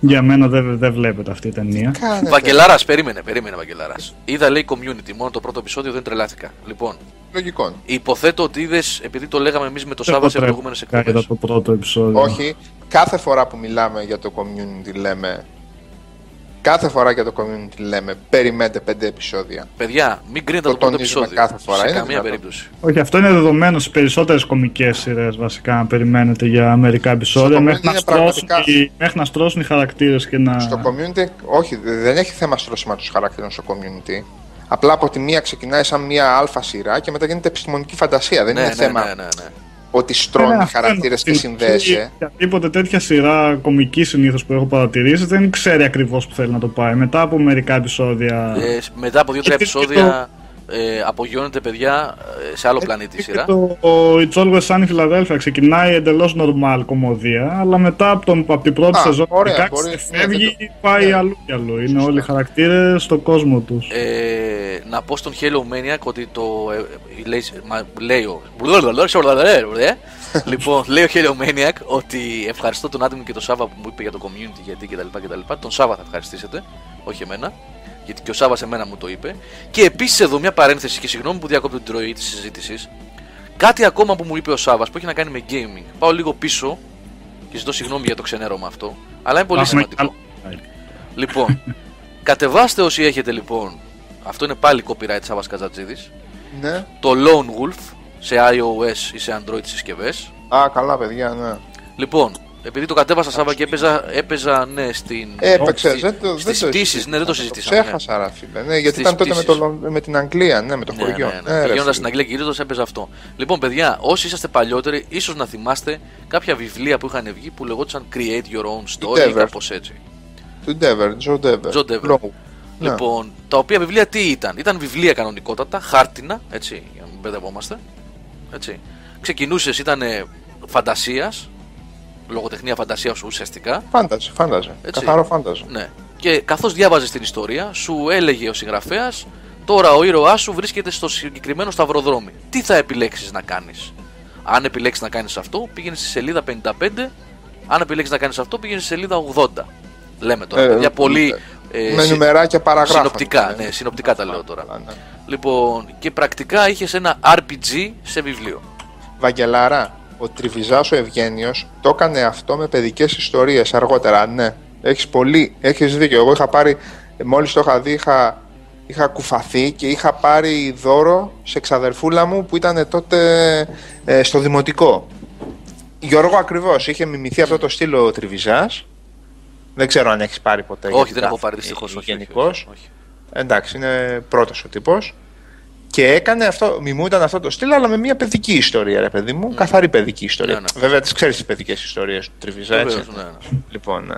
Για μένα δεν, δεν βλέπετε αυτή η ταινία. Κάνετε; Βαγγελάρας, περίμενε, περίμενε Βαγγελάρας. Είδα λέει community, μόνο το πρώτο επεισόδιο δεν τρελάθηκα. Λοιπόν, Λογικό. υποθέτω ότι είδες, επειδή το λέγαμε εμείς με το Σάββα Εγώ σε προηγούμενες τρέχα, εκπομπές. είδα το πρώτο επεισόδιο. Όχι, κάθε φορά που μιλάμε για το community λέμε. Κάθε φορά για το community λέμε περιμένετε πέντε επεισόδια. Παιδιά, μην κρίνετε Το το, πρώτο τονίζουμε επεισόδιο. κάθε φορά, Σε είναι καμία δυνατόν. περίπτωση. Όχι, αυτό είναι δεδομένο στι περισσότερες κομικές σειρές βασικά. Να περιμένετε για μερικά επεισόδια community μέχρι να, είναι στρώσουν, πραγματικά- οι, μέχρι να στρώσουν οι χαρακτήρες και να. Στο community, όχι, δεν έχει θέμα στρώσιμα τους χαρακτήρων στο community. Απλά από τη μία ξεκινάει σαν μία αλφα σειρά και μετά γίνεται επιστημονική φαντασία. Δεν Ναι, είναι ναι, θέμα ναι, ναι, ναι. Ότι Ναι, στρώνει αυτό χαρακτήρες εννοώ. και Στην συνδέεσαι. ουσία, Οποιαδήποτε τέτοια σειρά κομική συνήθως που έχω παρατηρήσει δεν ξέρει ακριβώς που θέλει να το πάει. Μετά από μερικά επεισόδια. Ε, μετά από δύο-τρία Και- και επεισόδια ε, απογειώνεται παιδιά ε, σε άλλο πλανήτη η Και σειρά. το το It's Always Sunny Philadelphia ξεκινάει εντελώς normal κομμωδία, αλλά μετά από, τον, από την πρώτη Α, σεζόν ωραία, 16 μπορεί- ναι, φεύγει, δεν πάει ναι. αλλού και αλλού. Είναι όλοι οι χαρακτήρες στον κόσμο τους. Ε, να πω στον Hello Maniac ότι το. Ε, ε, λέει, μα, λέει ο. λοιπόν, λέει ο Hello Maniac ότι ευχαριστώ τον άτομο και τον Σάβα που μου είπε για το community γιατί κτλ. κτλ. Τον Σάβα θα ευχαριστήσετε, όχι εμένα. Γιατί και ο Σάβα εμένα μου το είπε. Και επίσης εδώ μια παρένθεση και συγγνώμη που διακόπτω την τροή της συζήτησης. Κάτι ακόμα που μου είπε ο Σάβα που έχει να κάνει με gaming. Πάω λίγο πίσω και ζητώ συγγνώμη για το ξενέρωμα αυτό. Αλλά είναι πολύ Αχ, με σημαντικό. Λοιπόν, κατεβάστε όσοι έχετε λοιπόν. Αυτό είναι πάλι copyright Σάββας Καζατζίδης. Ναι. Το Lone Wolf σε iOS ή σε Android συσκευές. Α, καλά, παιδιά, ναι. Λοιπόν, επειδή το κατέβασα Σάββα και έπαιζα, έπαιζα ναι στην. Έπαιξες, στη- δεν το δεν στις το πτήσεις, συζητήσαμε. ναι, δεν το Το συζητήσαμε. ναι. Ξέχασα, ρε φίλε. Ναι, γιατί Στις ήταν τότε με, πτήσεις. το, Λον- με την Αγγλία, ναι, με το Ναι, χωριό. ναι, ναι. ρε Πηγαίνοντας φίλε. στην Αγγλία γυρίζοντα έπαιζα αυτό. Λοιπόν, παιδιά, όσοι είσαστε παλιότεροι, ίσως να θυμάστε κάποια βιβλία που είχαν βγει που λεγόταν Create Your Own Story ή Endeavor. κάπως έτσι. Του Ντέβερ, Τζο Ντέβερ. Joe Dever. Low. Ναι. Λοιπόν, τα οποία βιβλία τι ήταν; Ήταν βιβλία κανονικότατα, χάρτινα, έτσι, για να μην μπερδευόμαστε. Έτσι. Ξεκινούσες, ήταν φαντασίας, λογοτεχνία φαντασίας ουσιαστικά. Φάνταζε, φάνταζε. Έτσι. Καθαρό φάνταζε. Ναι. Και καθώς διάβαζες την ιστορία, σου έλεγε ο συγγραφέας, τώρα ο ήρωάς σου βρίσκεται στο συγκεκριμένο σταυροδρόμι. Τι θα επιλέξεις να κάνεις; Αν επιλέξεις να κάνεις αυτό, πήγαινε στη σελίδα 55. Αν επιλέξεις να κάνεις αυτό, πήγαινε στη σελίδα 80. Λέμε τώρα, Ε, παιδιά, πολύ. ε, με συ- νουμεράκια παραγράφων. Συνοπτικά, ναι. ναι, συνοπτικά τα λέω τώρα. Καλά, ναι. Λοιπόν, και πρακτικά είχες ένα RPG σε βιβλίο. Βαγγελάρα, ο Τριβιζάς ο Ευγένιος το έκανε αυτό με παιδικές ιστορίες αργότερα, ναι. Έχεις πολύ, έχεις δίκιο. Εγώ είχα πάρει, μόλις το είχα δει, είχα, είχα κουφαθεί και είχα πάρει δώρο σε ξαδερφούλα μου που ήταν τότε ε, στο δημοτικό. Γιώργο ακριβώς, είχε μιμηθεί αυτό το στήλο ο Τριβιζάς. Δεν ξέρω αν έχεις πάρει ποτέ. όχι, γιατί δεν έχω γράφει πάρει δυστυχώς. Όχι, όχι, γενικώς. όχι, όχι. Εντάξει, είναι πρώτος ο τύπος. Και έκανε αυτό, μιμούταν αυτό το στυλ, αλλά με μια παιδική ιστορία, ρε παιδί μου. Καθαρή παιδική ιστορία. Ναι, ναι. Βέβαια, τις ξέρεις τις παιδικές ιστορίες του Τριβιζά, έτσι. Βεβαίως, ναι, ναι. Λοιπόν, ναι.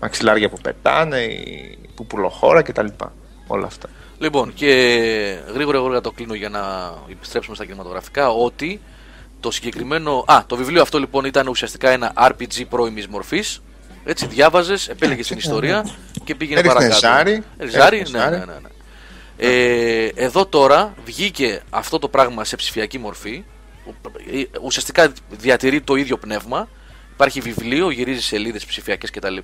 μαξιλάρια που πετάνε, η πουπουλοχώρα κτλ. Όλα αυτά. Λοιπόν, και γρήγορα γρήγορα το κλείνω για να επιστρέψουμε στα κινηματογραφικά ότι το συγκεκριμένο. Α, το βιβλίο αυτό λοιπόν ήταν ουσιαστικά ένα RPG πρώιμης μορφής. Έτσι, διάβαζες, επέλεγες την *laughs* ιστορία και πήγαινε Έριχνες παρακάτω. ζάρι, Ε, Ζάρι, έριχνες ναι, ζάρι. ναι, ναι, ναι. Ε, εδώ τώρα βγήκε αυτό το πράγμα σε ψηφιακή μορφή. Ε, Ουσιαστικά διατηρεί το ίδιο πνεύμα. Υπάρχει βιβλίο, γυρίζει σελίδες ψηφιακές κτλ.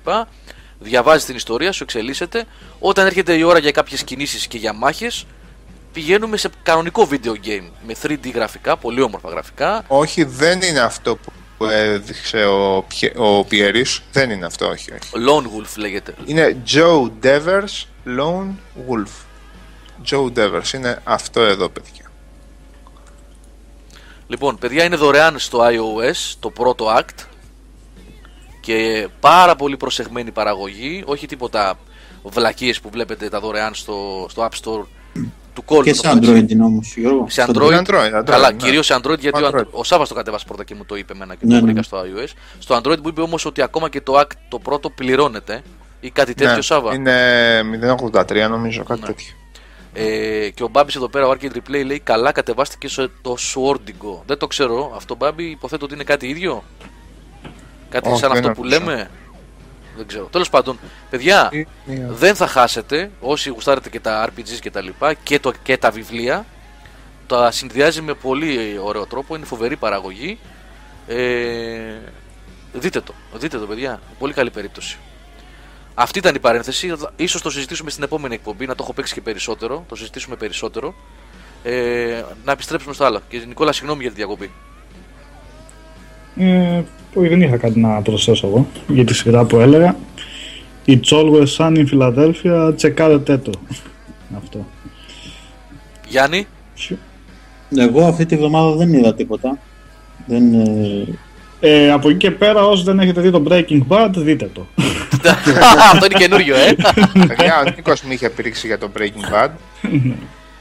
Διαβάζει την ιστορία, σου εξελίσσεται. Όταν έρχεται η ώρα για κάποιες κινήσεις και για μάχες, πηγαίνουμε σε κανονικό video game με 3D γραφικά, πολύ όμορφα γραφικά. Όχι, δεν είναι αυτό που. που έδειξε ο, Πιε- ο Πιέρης. Δεν είναι αυτό, όχι, όχι. Lone Wolf λέγεται. Είναι Joe Devers Lone Wolf. Joe Devers είναι αυτό εδώ, παιδιά. Λοιπόν, παιδιά είναι δωρεάν στο iOS το πρώτο act και πάρα πολύ προσεγμένη παραγωγή, όχι τίποτα βλακίες που βλέπετε τα δωρεάν στο, στο App Store του κόλπου. Και σε Android είναι όμως, Γιώργο. Σε Στο Android, Android, Android, καλά, ναι. κυρίως σε Android γιατί ο, Android. ο Σάββας το κατέβασε πρώτα και μου το είπε εμένα και Ναι, το ναι, βρήκα ναι. στο iOS. Στο Android μου είπε όμως ότι ακόμα και το act το πρώτο πληρώνεται ή κάτι τέτοιο Σάββα. Ναι, είναι 083 νομίζω, κάτι Ναι. τέτοιο. Ε, και ο Μπάμπης εδώ πέρα, ο Arcade Replay λέει καλά κατεβάστηκε στο το Swordigo. Δεν το ξέρω. Αυτό Μπάμπη υποθέτω ότι είναι κάτι ίδιο. Κάτι Όχι, σαν δεν αυτό που νομίζω. λέμε. Δεν ξέρω. Τέλος πάντων, παιδιά, Ή- ή- δεν θα χάσετε όσοι γουστάρετε και τα RPGs και τα λοιπά και, το, και τα βιβλία. Τα συνδυάζει με πολύ ωραίο τρόπο. Είναι φοβερή παραγωγή. Ε, δείτε το. Δείτε το, παιδιά. Πολύ καλή περίπτωση. Αυτή ήταν η παρένθεση. Ίσως το συζητήσουμε στην επόμενη εκπομπή, να το έχω παίξει και περισσότερο. Το συζητήσουμε περισσότερο. Ε, να επιστρέψουμε στο άλλο. Και Νικόλα, συγγνώμη για τη διακοπή. Ε, όχι, δεν είχα κάτι να προσθέσω εγώ για τη σειρά που έλεγα. Η Always Sun in Philadelphia, τσεκάρετε το. Αυτό. Γιάννη, Εγώ αυτή τη βδομάδα δεν είδα τίποτα. Δεν, ε, Ε, από εκεί και πέρα, όσοι δεν έχετε δει το Breaking Bad, δείτε το. *laughs* αυτό είναι καινούριο, ε. Παιδιά, ο Νίκος με είχε πήξει για το Breaking Bad.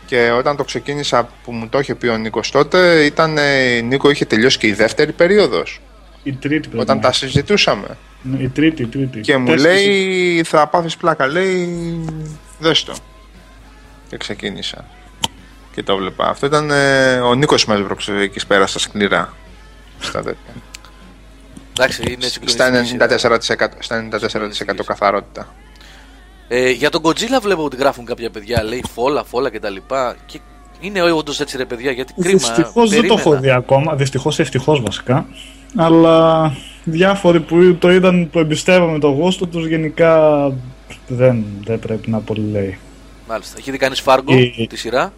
Και όταν το ξεκίνησα που μου το είχε πει ο Νίκος τότε ήταν, ε, Νίκο είχε τελειώσει και η δεύτερη περίοδος. Η τρίτη πρέπει όταν να τα συζητούσαμε. Είναι. Η τρίτη, η τρίτη. και μου Τέσσερις- λέει θα πάθεις πλάκα λέει δες το και ξεκίνησα. Και το βλέπα. Αυτό ήταν ε, ο Νίκος με έσβρωξε εκεί πέρα στα σκληρά. Στα, τέτοια. Εντάξει, είναι στα συγκλονιστική 94%, στα 94% καθαρότητα Ε, για τον Godzilla βλέπω ότι γράφουν κάποια παιδιά, λέει φόλα, φόλα κτλ. Και είναι όντως έτσι ρε παιδιά, γιατί κρίμα. Δυστυχώς δεν το έχω περίμενα. δει ακόμα. Δυστυχώς ή ευτυχώς βασικά. Αλλά διάφοροι που το είδαν που εμπιστεύομαι το γούστο τους γενικά δεν, δεν πρέπει να πολύ λέει. Μάλιστα. Έχει δει κανείς Φάργκο Η- τη σειρά;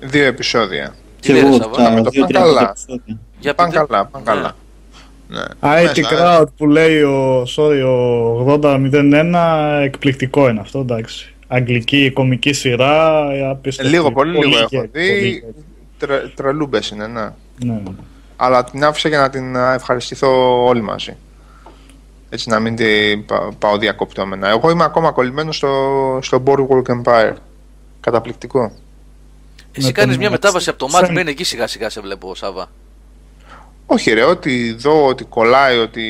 δύο επεισόδια Τι και λέει, ρε εγώ Σάββα; τα με το δύο πάνε τρία καλά. επεισόδια. Για πάνε πείτε. καλά, πάνε Ναι. καλά ναι. IT Μέσα, Crowd που λέει ο, sorry, ο 8001 εκπληκτικό είναι αυτό, εντάξει. Αγγλική κομική σειρά, απίστευτη. Λίγο, πολύ λίγο γε- έχω δει. πολύ Τρε, τρελούμπες είναι, ναι. γε- Ναι. Αλλά την άφησα για να την α, ευχαριστηθώ όλοι μαζί. Έτσι να μην την πα- πάω διακοπτώμενα. Εγώ είμαι ακόμα κολλημένος στο, στο Boardwalk Empire. Καταπληκτικό. Εσύ Με κάνει τον μια μετάβαση από το Mad Sam. Men εκεί σιγά σιγά σε βλέπω, Σάβα. Όχι ρε, ότι δω ότι κολλάει, ότι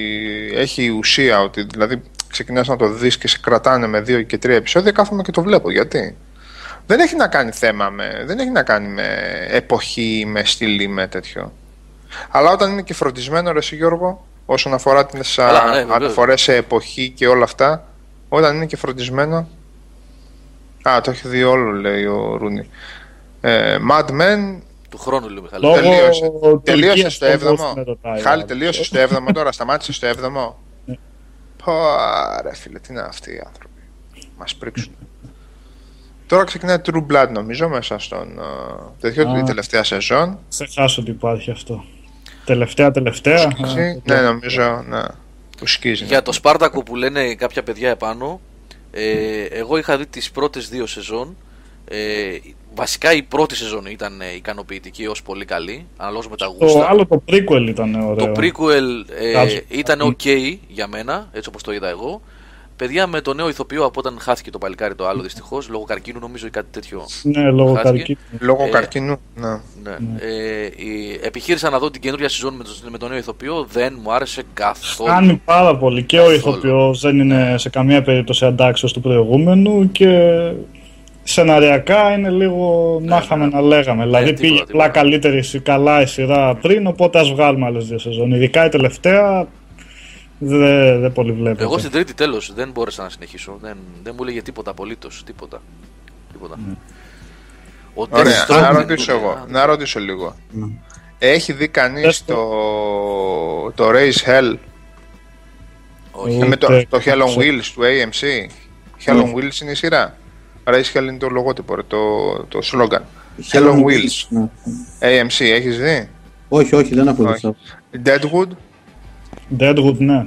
έχει ουσία, ότι δηλαδή ξεκινάς να το δεις και σε κρατάνε με δύο και τρία επεισόδια, κάθομαι και το βλέπω. Γιατί; Δεν έχει να κάνει θέμα με, δεν έχει να κάνει με εποχή, με στήλη, με τέτοιο. Αλλά όταν είναι και φροντισμένο ρε εσύ Γιώργο, όσον αφορά τις Καλά, α, ναι, βεβαίως. αναφορές σε εποχή και όλα αυτά, όταν είναι και φροντισμένο... Α, το έχει δει όλο λέει ο Ρούνι. Ε, Mad Men Του χρόνου, λέω Μιχάλης. Λόγω Τελείωσε. Τουρκίας Τελείωσε στο όμως 7ο. με ρωτάει ο Χάλη, άλλος. τελείωσε στο 7ο τώρα, σταμάτησε στο 7ο. Ναι. Πω, ρε φίλε, τι είναι αυτοί οι άνθρωποι. Μας πρίξουν. Τώρα ξεκινάει True Blood νομίζω μέσα στον ε, τέτοιο, Α. η τελευταία σεζόν. Ξεχάσω ότι υπάρχει αυτό. Τελευταία, τελευταία. Σκίζει. Α, ναι, νομίζω, ναι. Που σκίζει. Για το Σπάρτακο που λένε κάποια παιδιά επάνω, ε, εγώ είχα δει τις πρώτες δύο σεζόν. Ε, βασικά η πρώτη σεζόν ήταν ε, ικανοποιητική ως πολύ καλή, αναλόγως με τα Το γούστα. άλλο το prequel ήταν ωραίο. Το prequel ε, Κάτσε. ήταν ok για μένα, έτσι όπως το είδα εγώ. Παιδιά με το νέο ηθοποιό από όταν χάθηκε το παλικάρι το άλλο δυστυχώς, λόγω καρκίνου νομίζω ή κάτι τέτοιο. Ναι, λόγω Χάθηκε. καρκίνου. Λόγω ε, καρκίνου. Ναι. Ναι. Ε, η, επιχείρησα να δω την καινούργια σεζόν με, το, με τον νέο ηθοποιό, δεν μου άρεσε καθόλου. Κάνει πάρα πολύ και ο Καθόλου. ηθοποιός δεν είναι σε καμία περίπτωση αντάξιος του προηγούμενου και σεναριακά είναι λίγο να είχαμε να λέγαμε. δηλαδή Ναι, τίποτα, πήγε τίποτα. απλά καλύτερη σι- καλά η σειρά πριν, οπότε ας βγάλουμε άλλες δύο σεζόν. Ειδικά η τελευταία δεν δεν πολύ βλέπετε. Εγώ στην τρίτη τέλος δεν μπόρεσα να συνεχίσω. Δεν, δεν μου έλεγε τίποτα απολύτως. Τίποτα. τίποτα. Ο Dennis Ωραία, Strong να είναι- ρωτήσω εγώ. Να ρωτήσω λίγο. Ναι. Έχει δει κανείς Πες το. το, το Race Hell; Όχι. Ούτε με το, το Hell on ξέρω. Wheels του AMC. Hell on Wheels είναι η σειρά; Race Hell είναι το λογότυπο, ρε, το, το slogan. Hell on Wheels. Ναι. AMC, έχεις δει; Όχι, όχι, δεν έχω δει Όχι. αυτό. Deadwood; Deadwood, ναι.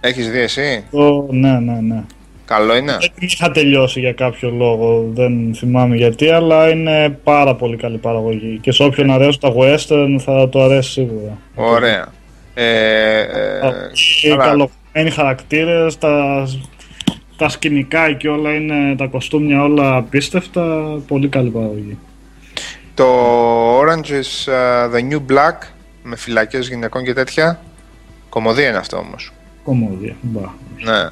Έχεις δει εσύ; Το, ναι, ναι, ναι. Καλό είναι; Δεν την είχα τελειώσει για κάποιο λόγο, δεν θυμάμαι γιατί, αλλά είναι πάρα πολύ καλή παραγωγή. Και σε όποιον αρέσουν τα western θα το αρέσει σίγουρα. Ωραία. Ε, ε, Οι καλά. καλοφμένοι χαρακτήρες, τα, τα σκηνικά και όλα είναι, τα κοστούμια όλα απίστευτα, πολύ καλή παραγωγή. Το Orange is uh, the New Black με φυλακές γυναικών και τέτοια. Κομμωδία είναι αυτό όμως. Κομμωδία, μπα. Ναι.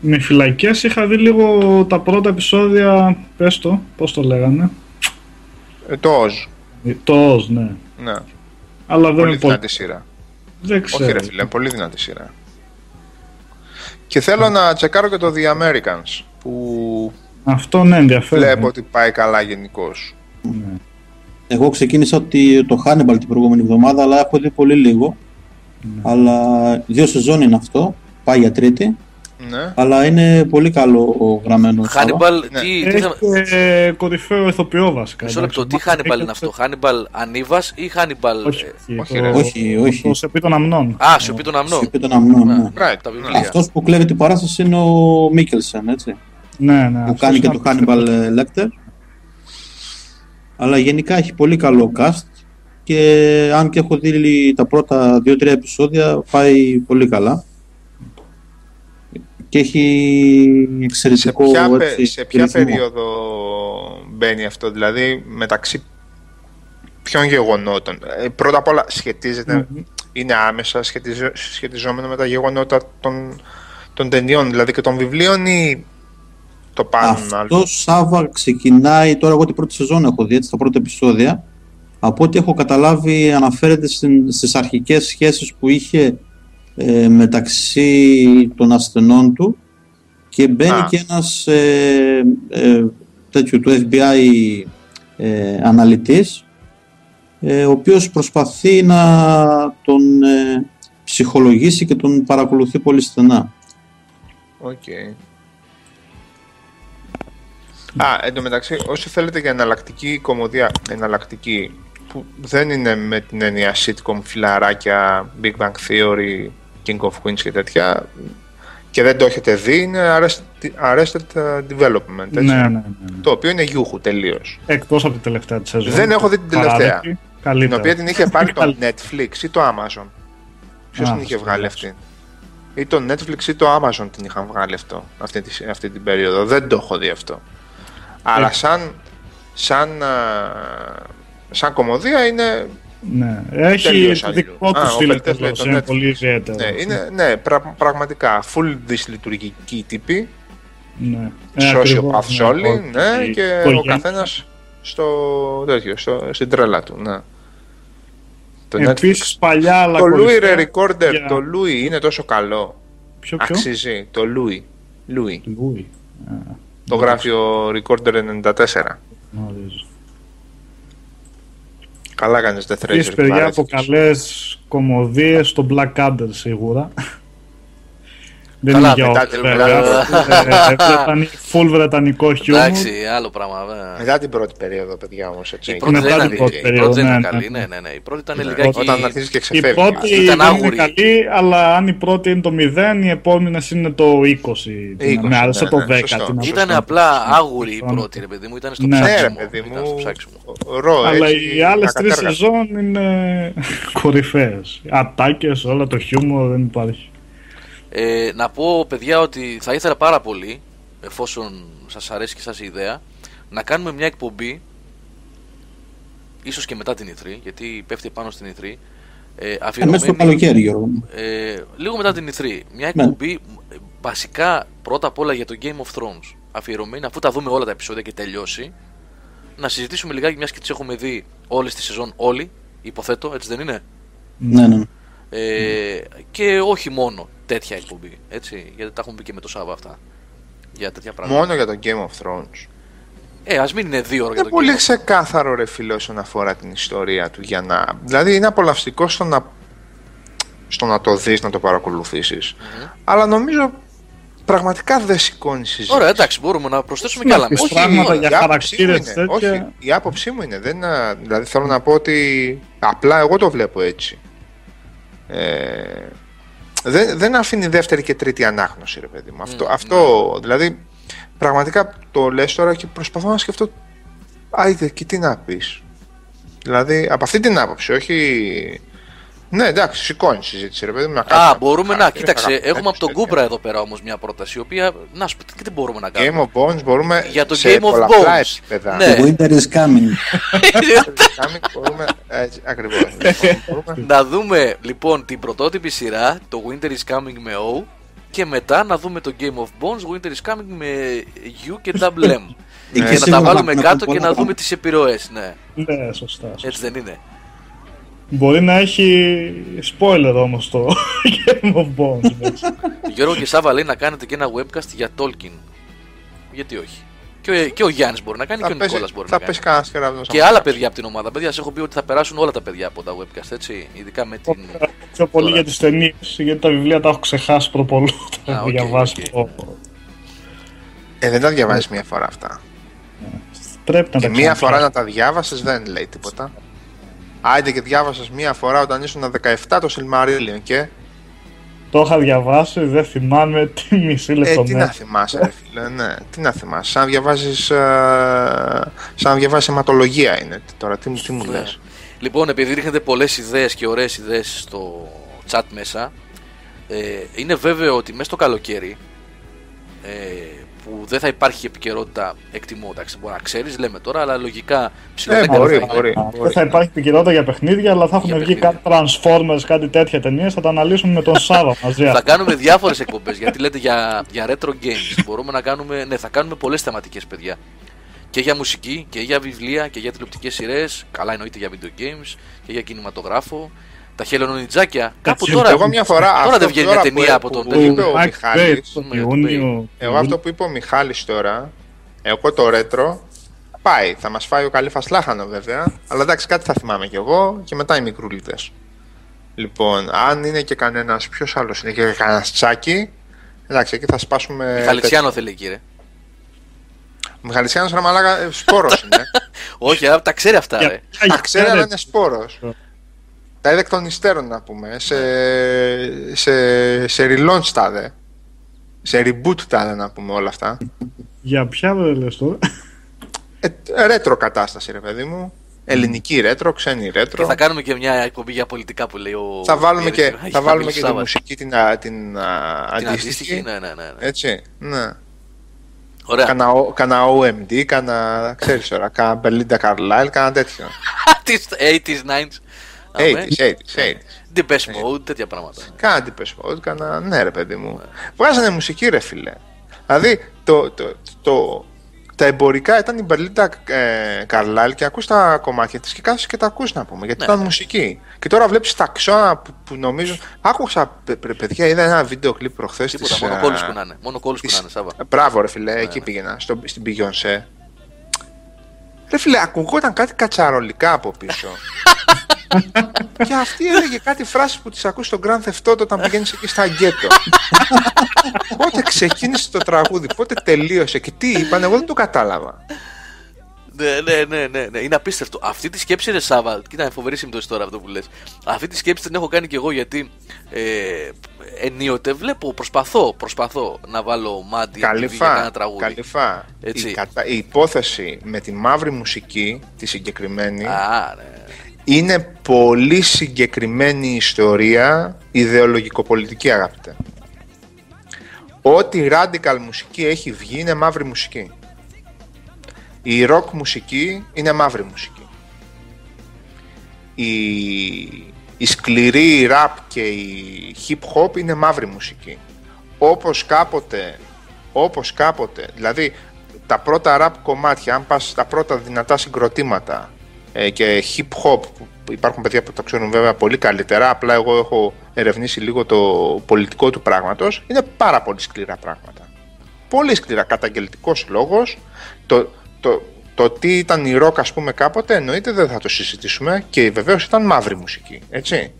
Με φυλακές είχα δει λίγο τα πρώτα επεισόδια, πες το, πώς το λέγανε; Ε, το Oz. Το Oz, ναι. Ναι. Αλλά δεν Πολύ είναι πολύ. δυνατή σειρά. Δεν ξέρω. Όχι ρε φίλε, πολύ δυνατή σειρά. Και θέλω να τσεκάρω και το The Americans που Αυτό ναι, ενδιαφέρον. βλέπω ότι πάει καλά γενικώς. Ναι. Εγώ ξεκίνησα ότι το Hannibal την προηγούμενη εβδομάδα, αλλά έχω δει πολύ λίγο. Αλλά δύο σεζόν είναι αυτό, πάει για τρίτη. Ναι. Αλλά είναι πολύ καλό γραμμένος. Σάβα. Χάνιμπαλ, Ναι. τι, τι θα... Έχει και κορυφαίο ηθοποιό βασικά. Μισό λεπτό, τι εντάξει. Χάνιμπαλ είναι αυτό, Χάνιμπαλ Ανίβας ή Χάνιμπαλ. Όχι, ε, όχι, το- ρε. Όχι, όχι. Το σιωπή των αμνών. Α, σιωπή των αμνών. Σιωπή των αμνών, ναι. Right. Τα Ναι. βιβλία. Αυτός που κλέβει την παράσταση είναι ο Μίκελσεν, έτσι. Ναι, ναι. που αυτός κάνει και είναι το Hannibal ε, Lecter. Αλλά γενικά έχει πολύ καλό cast και αν και έχω δει τα πρώτα 2-3 επεισόδια πάει πολύ καλά. Και έχει Σε εξαιρετικό ποια, πε- έτσι, σε ποια ρυθμό. περίοδο μπαίνει αυτό, δηλαδή μεταξύ ποιων γεγονότων; Ε, πρώτα απ' όλα σχετίζεται, είναι άμεσα σχετιζο, σχετιζόμενο με τα γεγονότα των, των ταινιών, δηλαδή και των βιβλίων ή το πάνω Αυτό άλλο; Σάβα ξεκινάει, τώρα εγώ την πρώτη σεζόν έχω δει, έτσι, τα πρώτα επεισόδια. Από ό,τι έχω καταλάβει αναφέρεται στην, στις αρχικές σχέσεις που είχε ε, μεταξύ των ασθενών του και μπαίνει Α. και ένας ε, ε, τέτοιο του FBI ε, αναλυτής ε, ο οποίος προσπαθεί να τον ε, ψυχολογήσει και τον παρακολουθεί πολύ στενά. Οκ. Α, εντωμεταξύ, όσοι θέλετε για εναλλακτική κωμωδία, εναλλακτική, που δεν είναι με την έννοια sitcom, φιλαράκια, Big Bang Theory, King of Queens και τέτοια, και δεν το έχετε δει, είναι Arrested, Arrested Development, έτσι, Ναι, ναι, ναι. το οποίο είναι γιούχου τελείως. Εκτός από την τελευταία της σεζόν. Δεν έχω δει την τελευταία. Παράδεκτη, Την Καλύτερα. οποία την είχε πάρει το *laughs* Καλ- Netflix ή το Amazon. Ποιος Α, την είχε στο βγάλει Netflix. αυτή. Ή το Netflix ή το Amazon την είχαν βγάλει αυτό, αυτή, τη, αυτή την περίοδο. Δεν το έχω δει αυτό. Αλλά Ε. σαν, σαν, α, σαν κομμωδία είναι, Ναι. Έχει Τελείως το αλλού. δικό του Α, ο στυλ Πελτές λέει εντελώς, το είναι Netflix. πολύ ιδιαίτερο. ναι, είναι ναι, πρα- πραγματικά full δυσλειτουργική τύπη, Ναι. Ε, ακριβώς, sociopaths ναι, όλοι, όχι, ναι, η και ο οικογένεια. καθένας στο, τέτοιο, στο, στην τρέλα του. Ναι. Το Netflix. Επίσης παλιά αλλά Το Louis κορυφαία Re Recorder, για- το Louis είναι τόσο καλό. Ποιο ποιο; Αξίζει. Το Louis. Louis. Louis. Το γράφει ο Recorder 94. Γνωρίζω. Καλά κάνεις The Επίσης Treasure. παιδιά παρέθηκες. από καλές κομμωδίες στο Black Adder σίγουρα. Δεν Καλά, είναι για μετά όλους την- βέβαια. Ε, βρετανι- Full βρετανικό χιούμορ. Εντάξει, άλλο πράγμα. βέβαια. Μετά την πρώτη περίοδο, παιδιά όμως, έτσι. Η πρώτη Μετά δεν την ήταν- πρώτη η περίοδο, πρώτη δεν ήταν ναι, καλή. ναι. Ναι, ναι, ναι. Η πρώτη ήταν Ναι, λιγάκι. Όταν αρχίζει και Η ξεφεύγεις. πρώτη Ήταν δεν είναι άγουρη. καλή, αλλά αν η πρώτη είναι το 0, οι επόμενες είναι το 20. 20, με άρεσε ναι, το ναι, 10. σωστό. τι να πω. Ήταν απλά άγουρη η Ναι. πρώτη, ρε παιδί μου. Ήταν στο Ναι. Ναι, ρε ψάξιμο. παιδί Ήταν στο μου. ψάξιμο. Ρο, Αλλά έτσι, οι άλλες τρεις ακατέργαστα. σεζόν είναι *laughs* κορυφαίες. Ατάκες, όλα το χιούμορ δεν υπάρχει. Ε, να πω, παιδιά, ότι θα ήθελα πάρα πολύ, εφόσον σας αρέσει και σας η ιδέα, να κάνουμε μια εκπομπή, ίσως και μετά την E3, γιατί πέφτει πάνω στην E3, ε, Ε, μέσα στο αφιερωμένη, καλοκαίρι, Γιώργο. μου. ε, λίγο μετά την E3. Μια Ναι. εκπομπή ε, βασικά πρώτα απ' όλα για το Game of Thrones. Αφιερωμένη, αφού τα δούμε όλα τα επεισόδια και τελειώσει, να συζητήσουμε λιγάκι, μιας και τις έχουμε δει όλες τη σεζόν, όλοι, υποθέτω, έτσι δεν είναι; Ναι, ναι. Ε, και όχι μόνο τέτοια εκπομπή. Έτσι, γιατί τα έχουμε πει και με το Σάββα αυτά. Για τέτοια πράγματα. Μόνο για το Game of Thrones. Ε, ας μην είναι δύο ώρα για Είναι το πολύ Game of- ξεκάθαρο ρε φίλε όσον αφορά την ιστορία του για να... Δηλαδή είναι απολαυστικό στο να, στο να το δεις, να το παρακολουθησεις Αλλά νομίζω πραγματικά δεν σηκώνει συζήτηση. Ωραία, εντάξει, μπορούμε να προσθέσουμε Ναι, κι άλλα. τις Όχι, πράγματα όχι, για η άποψή μου χαρακτήρες είναι- τέτοια. Όχι, η άποψή μου είναι. Δεν, είναι- δηλαδή θέλω να πω ότι απλά εγώ το βλέπω έτσι. Ε, δεν, δεν αφήνει δεύτερη και τρίτη ανάγνωση, ρε παιδί μου. Αυτό, αυτό δηλαδή, πραγματικά το λες τώρα και προσπαθώ να σκεφτώ, άιδε και τι να πεις. Δηλαδή, από αυτή την άποψη, όχι... Ναι, εντάξει, σηκώνει η συζήτηση, ρε παιδί μου. Να Α, κάνουμε μπορούμε να. χαρακτήρες, Κοίταξε, αγαπημένους, έχουμε από τον τέτοια. Κούμπρα εδώ πέρα όμως μια πρόταση, η οποία. Να σου πω, τι τι μπορούμε να Game κάνουμε; of Bones μπορούμε Για το σε Game of πολλαπλά Bones. επίπεδα. Ναι. Το Winter is coming. Κάνουμε, μπορούμε, έτσι, ακριβώς. Λοιπόν, *laughs* μπορούμε- να δούμε λοιπόν την πρωτότυπη σειρά, το Winter is Coming με O, και μετά να δούμε το Game of Bones, Winter is Coming με U και Double M. *laughs* Εκεί και να σίγουρα τα βάλουμε να κάτω πούμε και πολλά να δούμε πράγματα. τις επιρροές. Ναι, Ναι, σωστά. σωστά. έτσι δεν είναι. Μπορεί να έχει spoiler όμως το *laughs* Game of Bones. μέσα. Γιώργο και Σάβα λέει να κάνετε και ένα webcast για Tolkien. Γιατί όχι; Και ο, και ο Γιάννης μπορεί να κάνει και Θα ο πέσει, Νικόλας μπορεί θα να πέσει κάνει. κανένα κεραυνός Και από άλλα κάτω. παιδιά από την ομάδα. Παιδιά, σα έχω πει ότι θα περάσουν όλα τα παιδιά από τα webcast, έτσι. Ειδικά με την. Πιο πολύ Τώρα. για τις ταινίες, γιατί τα βιβλία τα έχω ξεχάσει προπολού. Τα Α, έχω οκ, διαβάσει. οκ. Ε, δεν τα διαβάζεις μία φορά αυτά. Πρέπει να Και τα μία φορά ξαναπιάσω. να τα διάβασες δεν λέει τίποτα. Άιντε και διάβασες μία φορά όταν ήσουν 17 το Silmarillion και. Το είχα διαβάσει, δεν θυμάμαι τη μισή Ε, τι να λεπτομέρεια. θυμάσαι, ρε φίλε, ναι, τι να θυμάσαι. Σαν να διαβάζεις. σαν να διαβάζεις αιματολογία είναι τώρα. Τι, μου- τι μου Ναι. λες. Λοιπόν, επειδή ρίχνετε πολλές ιδέες και ωραίες ιδέες στο chat μέσα, ε, είναι βέβαιο ότι μέσα στο καλοκαίρι ε, που δεν θα υπάρχει επικαιρότητα, εκτιμώ, εντάξει, μπορεί να ξέρεις, λέμε τώρα, αλλά λογικά ψηλά Ε, δεν μπορεί, καταφέρει. μπορεί. Δεν θα υπάρχει επικαιρότητα για παιχνίδια, αλλά θα έχουν Για βγει παιχνίδια. κάτι Transformers, κάτι τέτοια ταινίες. Θα τα αναλύσουμε με τον *laughs* Σάβα μαζί. Θα κάνουμε διάφορες εκπομπές γιατί λέτε για, για retro games. Μπορούμε να κάνουμε, ναι, θα κάνουμε πολλές θεματικές παιδιά. Και για μουσική, και για βιβλία, και για τηλεοπτικές σειρές. Καλά, εννοείται για video games, και για κινηματογράφο. Τα χελωνονιτζάκια. Κάπου Έτσι, τώρα. Εγώ μια φορά. Τώρα αυτό δεν βγαίνει τώρα μια που- ταινία από που- τον που τέτοιο. είπε ο Mike Μιχάλης, Bay, τον με το Ιούνιο. Εγώ αυτό που είπε ο Μιχάλης τώρα, εγώ το ρέτρο, πάει. Θα μας φάει ο Καλύφας Λάχανο βέβαια, αλλά εντάξει κάτι θα θυμάμαι κι εγώ και μετά οι μικρούλιδες. Λοιπόν, αν είναι και κανένας, ποιος άλλος είναι και κανένας τσάκι, εντάξει εκεί θα σπάσουμε... Μιχαλητσιάνο θέλει κύριε. Ο Μιχαλητσιάνος ρε μαλάκα, ε, σπόρος είναι. *laughs* Όχι, α, τα ξέρει αυτά, Για- ρε. για- Τα ξέρει αλλά για- είναι σπόρος. Τα είδε εκ των υστέρων να πούμε, σε, σε, σε relaunch τα είδε. Σε reboot τα είδε να πούμε όλα αυτά. Για ποια δεν λες τώρα; Ε, ρέτρο κατάσταση, ρε παιδί μου. Ελληνική ρέτρο, ξένη Και ρέτρο. θα κάνουμε και μια εκπομπή για πολιτικά που λέει ο. Θα βάλουμε και, Μιχάλης θα βάλουμε και τη Σάββας. μουσική την, α, την, α, Την αντίστοιχη. αντίστοιχη, ναι, ναι, ναι. ναι. Έτσι, ναι. Ωραία. Κάνα, ο- κάνα OMD, κάνα, ξέρεις τώρα, κάνα Belinda Carlisle, κάνα τέτοιο. *laughs* Τις 80s, 90s. Αμέ. 80s, 80s, 80s. Depeche Mode, τέτοια πράγματα. Κάνα Depeche Mode, κάνα, ναι ρε παιδί μου. Βγάζανε μουσική ρε φίλε. Δηλαδή, το, το, το, τα εμπορικά ήταν η Μπερλίντα ε, Καρλάλ και ακούς τα κομμάτια της και κάθεσαι και τα ακούς να πούμε, γιατί Ναι. ήταν μουσική. Και τώρα βλέπεις τα ξώνα που, που νομίζουν... Άκουσα, παι- παι- παιδιά, είδα ένα βίντεο κλιπ προχθές Τίποτα, της, μόνο ε, κόλλους που να είναι. Μόνο κόλλους που της- να είναι, Σάβα. Ε, Μπράβο, ρε φίλε, εκεί πήγαινα, στο, στην Beyoncé. Ρε φίλε, ακουγόταν κάτι κατσαρολικά από πίσω. *laughs* και αυτή έλεγε κάτι φράσεις που τις ακούς στο Grand Theft Auto όταν πηγαίνεις εκεί στα γκέτο. πότε ξεκίνησε το τραγούδι, πότε τελείωσε και τι είπαν, εγώ δεν το κατάλαβα. Ναι, ναι, ναι, ναι, ναι, είναι απίστευτο. Αυτή τη σκέψη, ρε Σάβα, κοίτα, είναι φοβερή συμπτώση τώρα αυτό που λες. Αυτή τη σκέψη την έχω κάνει και εγώ γιατί ε, ενίοτε βλέπω, προσπαθώ, προσπαθώ να βάλω μάντι για Καλυφά, κανένα τραγούδι. καλυφά. Έτσι. Η, κατα- η υπόθεση με τη μαύρη μουσική, τη συγκεκριμένη, Α, ναι. Είναι πολύ συγκεκριμένη ιστορία ιδεολογικοπολιτική αγαπητέ. Ό,τι radical μουσική έχει βγει είναι μαύρη μουσική. Η rock μουσική είναι μαύρη μουσική. Η, η σκληρή rap και η hip hop είναι μαύρη μουσική. Όπως κάποτε, όπως κάποτε, δηλαδή τα πρώτα rap κομμάτια, αν πας στα πρώτα δυνατά συγκροτήματα ε, και hip hop, που υπάρχουν παιδιά που το ξέρουν βέβαια πολύ καλύτερα, απλά εγώ έχω ερευνήσει λίγο το πολιτικό του πράγματος, είναι πάρα πολύ σκληρά πράγματα. Πολύ σκληρά, καταγγελτικός λόγος, το, το, το τι ήταν η rock ας πούμε κάποτε εννοείται δεν θα το συζητήσουμε και βεβαίως ήταν μαύρη μουσική, έτσι.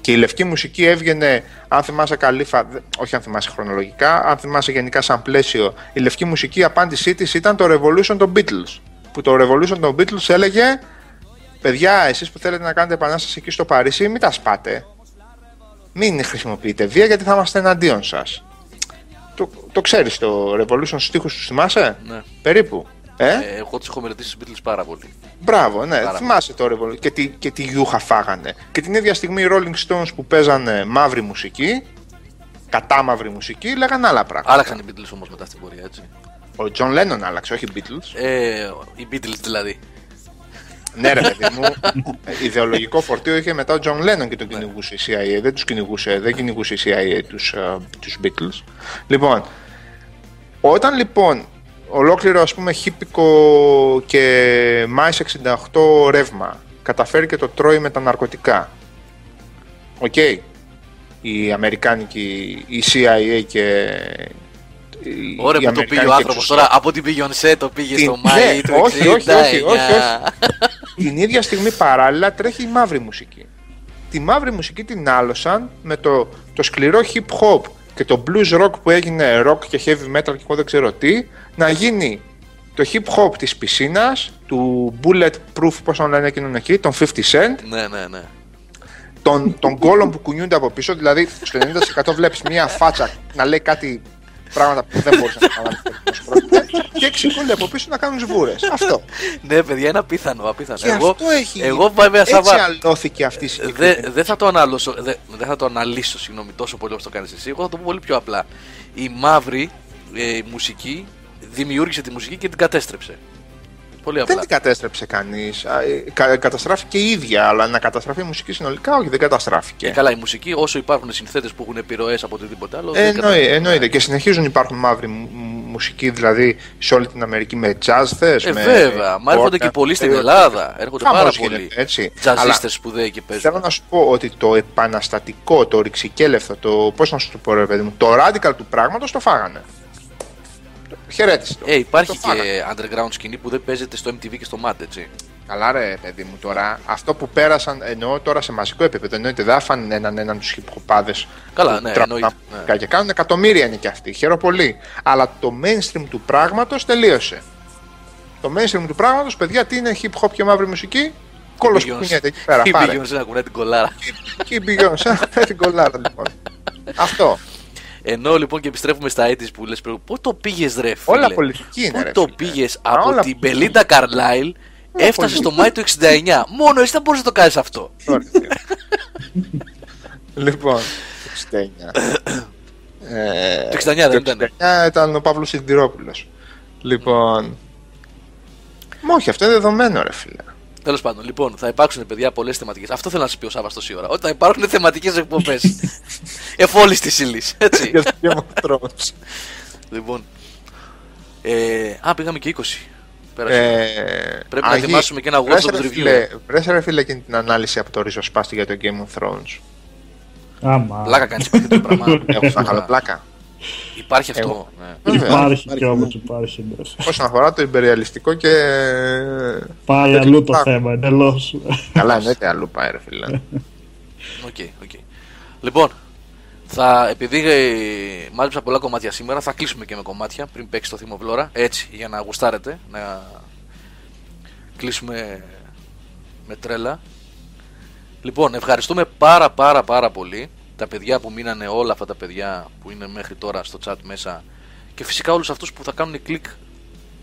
Και η λευκή μουσική έβγαινε, αν θυμάσαι καλή, φα- δε- όχι αν θυμάσαι χρονολογικά, αν θυμάσαι γενικά σαν πλαίσιο, η λευκή μουσική η απάντησή της ήταν το Revolution των Beatles. Που το Revolution των Beatles έλεγε, παιδιά, εσείς που θέλετε να κάνετε επανάσταση εκεί στο Παρίσι, μην τα σπάτε. μην χρησιμοποιείτε βία γιατί θα είμαστε εναντίον σας. Το, το ξέρεις το Revolution στους στίχους τους θυμάσαι; Ναι. Περίπου. Ε; Ε, εγώ τους έχω μελετήσει στους Beatles πάρα πολύ. Μπράβο, ναι, Πάρα θυμάσαι το Revolution και τι, και τι γιούχα φάγανε. Και την ίδια στιγμή οι Rolling Stones που παίζανε μαύρη μουσική, κατά μαύρη μουσική, λέγανε άλλα πράγματα. Άλλαξαν οι Beatles όμως μετά στην πορεία, έτσι. Ο John Lennon άλλαξε, όχι οι Beatles. Ε, οι Beatles δηλαδή. Ναι, ρε παιδί μου, ε, ιδεολογικό φορτίο είχε μετά ο John Lennon και τον κυνηγούσε η CIA. Δεν τους κυνηγούσε, δεν κυνηγούσε η CIA τους, ε, τους Beatles. Λοιπόν, όταν λοιπόν ολόκληρο ας πούμε χίπικο και Μάης 68 ρεύμα καταφέρει και το τρώει με τα ναρκωτικά. Οκ. Η Αμερικάνικη, η CIA και η- Ωραία η που το πήγε ο Αμερικάνικη άνθρωπος εξουσία. τώρα από την Beyoncé το πήγε Την- στο Μάη ναι, του όχι, όχι, όχι, 69. όχι, Την ίδια στιγμή παράλληλα τρέχει η μαύρη μουσική. Τη μαύρη μουσική την άλωσαν με το, το σκληρό hip hop και το blues rock που έγινε rock και heavy metal και εγώ δεν ξέρω τι να γίνει το hip hop της πισίνας, του bulletproof πώς τον λένε εκείνον εκεί, τον 50 cent, Ναι, ναι, ναι. των, των κόλων που κουνιούνται από πίσω, δηλαδή στο 90% βλέπεις μια φάτσα να λέει κάτι πράγματα που δεν μπορείς να καταλάβεις πώς πρόκειται και έξι κόλλοι από πίσω να κάνουν σβούρες. Αυτό. Ναι, παιδιά, είναι απίθανο. απίθανο. Και εγώ, αυτό έχει. εγώ βέβαια, Έτσι Σάβα, αλώθηκε αυτή η δεν συγκεκριμένη. δεν θα το αναλώσω, δεν δεν θα το αναλύσω συγγνώμη, τόσο πολύ όπως το κάνεις εσύ. Εγώ θα το πω πολύ πιο απλά. Η μαύρη ε, μουσική δημιούργησε τη μουσική και την κατέστρεψε. Πολύ Δεν απλά. την κατέστρεψε κανείς. καταστράφηκε η ίδια, αλλά να καταστραφεί η μουσική συνολικά, όχι, δεν καταστράφηκε. Και καλά, η μουσική, όσο υπάρχουν συνθέτες που έχουν επιρροές από οτιδήποτε άλλο. Ε, δεν εννοεί, κατα- εννοείται. Και συνεχίζουν να υπάρχουν μαύρη μου- μου- μουσική, δηλαδή σε όλη την Αμερική με jazz θες, Ε, με βέβαια. Μα έρχονται organ, και πολλοί στην ε, Ελλάδα. Έρχονται χαμός πάρα γίνεται, πολλοί. έτσι. Τζαζίστες σπουδαίοι και παίζουν. Θέλω να σου πω ότι το επαναστατικό, το ρηξικέλευθο, το πώς να σου το πω ρε παιδί μου, το radical του πράγματος το φάγανε. Το- Χαιρέτησε το. Ε, υπάρχει Το φάγανε. και underground σκηνή που δεν παίζεται στο MTV και στο MAD, έτσι. Καλά ρε παιδί μου τώρα, αυτό που πέρασαν εννοώ τώρα σε μαζικό επίπεδο, εννοείται δεν άφανε έναν έναν τους χιπχοπάδες Καλά, που ναι, τραβάνε εννοείται, μουσικά και κάνουν εκατομμύρια είναι και αυτοί, χαίρομαι πολύ. Αλλά το mainstream του πράγματος τελείωσε. Το mainstream του πράγματος, παιδιά, τι είναι hip hop και μαύρη μουσική, κόλος που Beyoncé. κουνιέται εκεί πέρα, Η πάρε. Beyoncé να κουνάει την κολάρα. Και η Beyoncé, με την κολλάρα λοιπόν. Αυτό. Ενώ λοιπόν και επιστρέφουμε στα έτης που λες πριν, πού το πήγες ρε φίλε; Όλα πολιτική είναι Πού ρε το φίλε. πήγες Α, από όλα την Μπελίντα Καρλάιλ έφτασες πολιτική. στο Μάη του 69. Μόνο εσύ θα μπορείς να το κάνεις αυτό. Ωραία. λοιπόν, 69. Ε, Το 69 δεν το ήταν. 69 ήταν ο Παύλος Σιδηρόπουλος. Λοιπόν, Μα όχι, αυτό είναι δεδομένο ρε φίλε. Τέλος πάντων, λοιπόν, θα υπάρξουν παιδιά πολλές θεματικές. Αυτό θέλω να σας πει ο Σάβα τόση ώρα. Ότι θα υπάρχουν θεματικές εκπομπές. *laughs* Εφόλη της ύλης. Έτσι. Για το Game of Thrones. λοιπόν. Ε, α, πήγαμε και 20. Πέρασε. Ε, Πρέπει να Αγί, ετοιμάσουμε και ένα βρες, Watch ρε Dogs review. φίλε, Βρες ρε φίλε εκείνη την ανάλυση από το ριζοσπάστη για το Game of Thrones. Άμα. Πλάκα κάνεις αυτό το πράγμα. Έχω να κάνω πλάκα. Υπάρχει αυτό. Εγώ. Ναι. Βέβαια. Υπάρχει Υπάρχει, κι όμως, ναι. υπάρχει. ναι. Όσον αφορά το ιμπεριαλιστικό και. Πάει τέτοιο αλλού το πράγμα. θέμα, εντελώς. Καλά, εννοείται αλλού πάει, ρε φίλε. OK, OK. Λοιπόν, θα, επειδή ε, μάζεψα πολλά κομμάτια σήμερα, θα κλείσουμε και με κομμάτια πριν παίξει το θύμο Βλόρα. Έτσι, για να γουστάρετε, να κλείσουμε με τρέλα. Λοιπόν, ευχαριστούμε πάρα πάρα πάρα πολύ τα παιδιά που μείνανε, όλα αυτά τα παιδιά που είναι μέχρι τώρα στο chat μέσα και φυσικά όλους αυτούς που θα κάνουν κλικ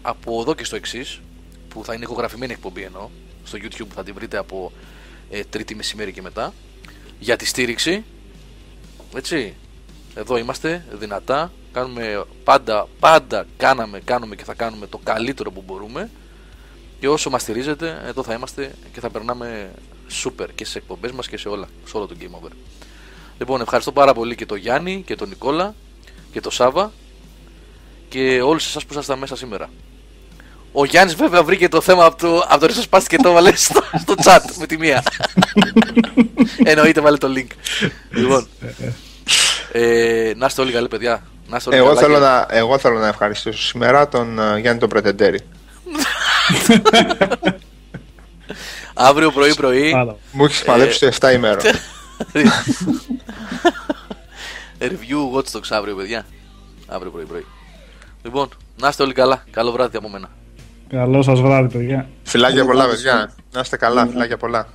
από εδώ και στο εξής, που θα είναι ηχογραφημένη εκπομπή εννοώ, στο YouTube που θα την βρείτε από ε, τρίτη μεσημέρι και μετά για τη στήριξη. Έτσι. Εδώ είμαστε δυνατά. Κάνουμε πάντα, πάντα κάναμε, κάνουμε και θα κάνουμε το καλύτερο που μπορούμε. Και όσο μας στηρίζετε, εδώ θα είμαστε και θα περνάμε super και στις εκπομπές μας και σε όλα, σε όλο το Game Over. Λοιπόν, ευχαριστώ πάρα πολύ και τον Γιάννη και τον Νικόλα και τον Σάβα και όλους εσάς που ήσασταν μέσα σήμερα. Ο Γιάννης βέβαια βρήκε το θέμα από το, από το ρισοσπάστη και το έβαλε στο, στο chat με τη μία. *laughs* Εννοείται βάλε το link. λοιπόν. Ε, να είστε όλοι καλοί παιδιά. Να είστε όλοι Εγώ καλά θέλω, και- να, εγώ θέλω να ευχαριστήσω σήμερα τον ε, Γιάννη τον Πρετεντέρη. *laughs* Αύριο πρωί πρωί. Άρα. Μου έχεις παλέψει το 7 ημέρων. *laughs* Review Watch Dogs αύριο, παιδιά. Αύριο πρωί-πρωί. Λοιπόν, να είστε όλοι καλά. Καλό βράδυ από μένα. Καλό σας βράδυ, παιδιά. Φιλάκια πολλά, παιδιά. Να είστε καλά. Φιλάκια πολλά.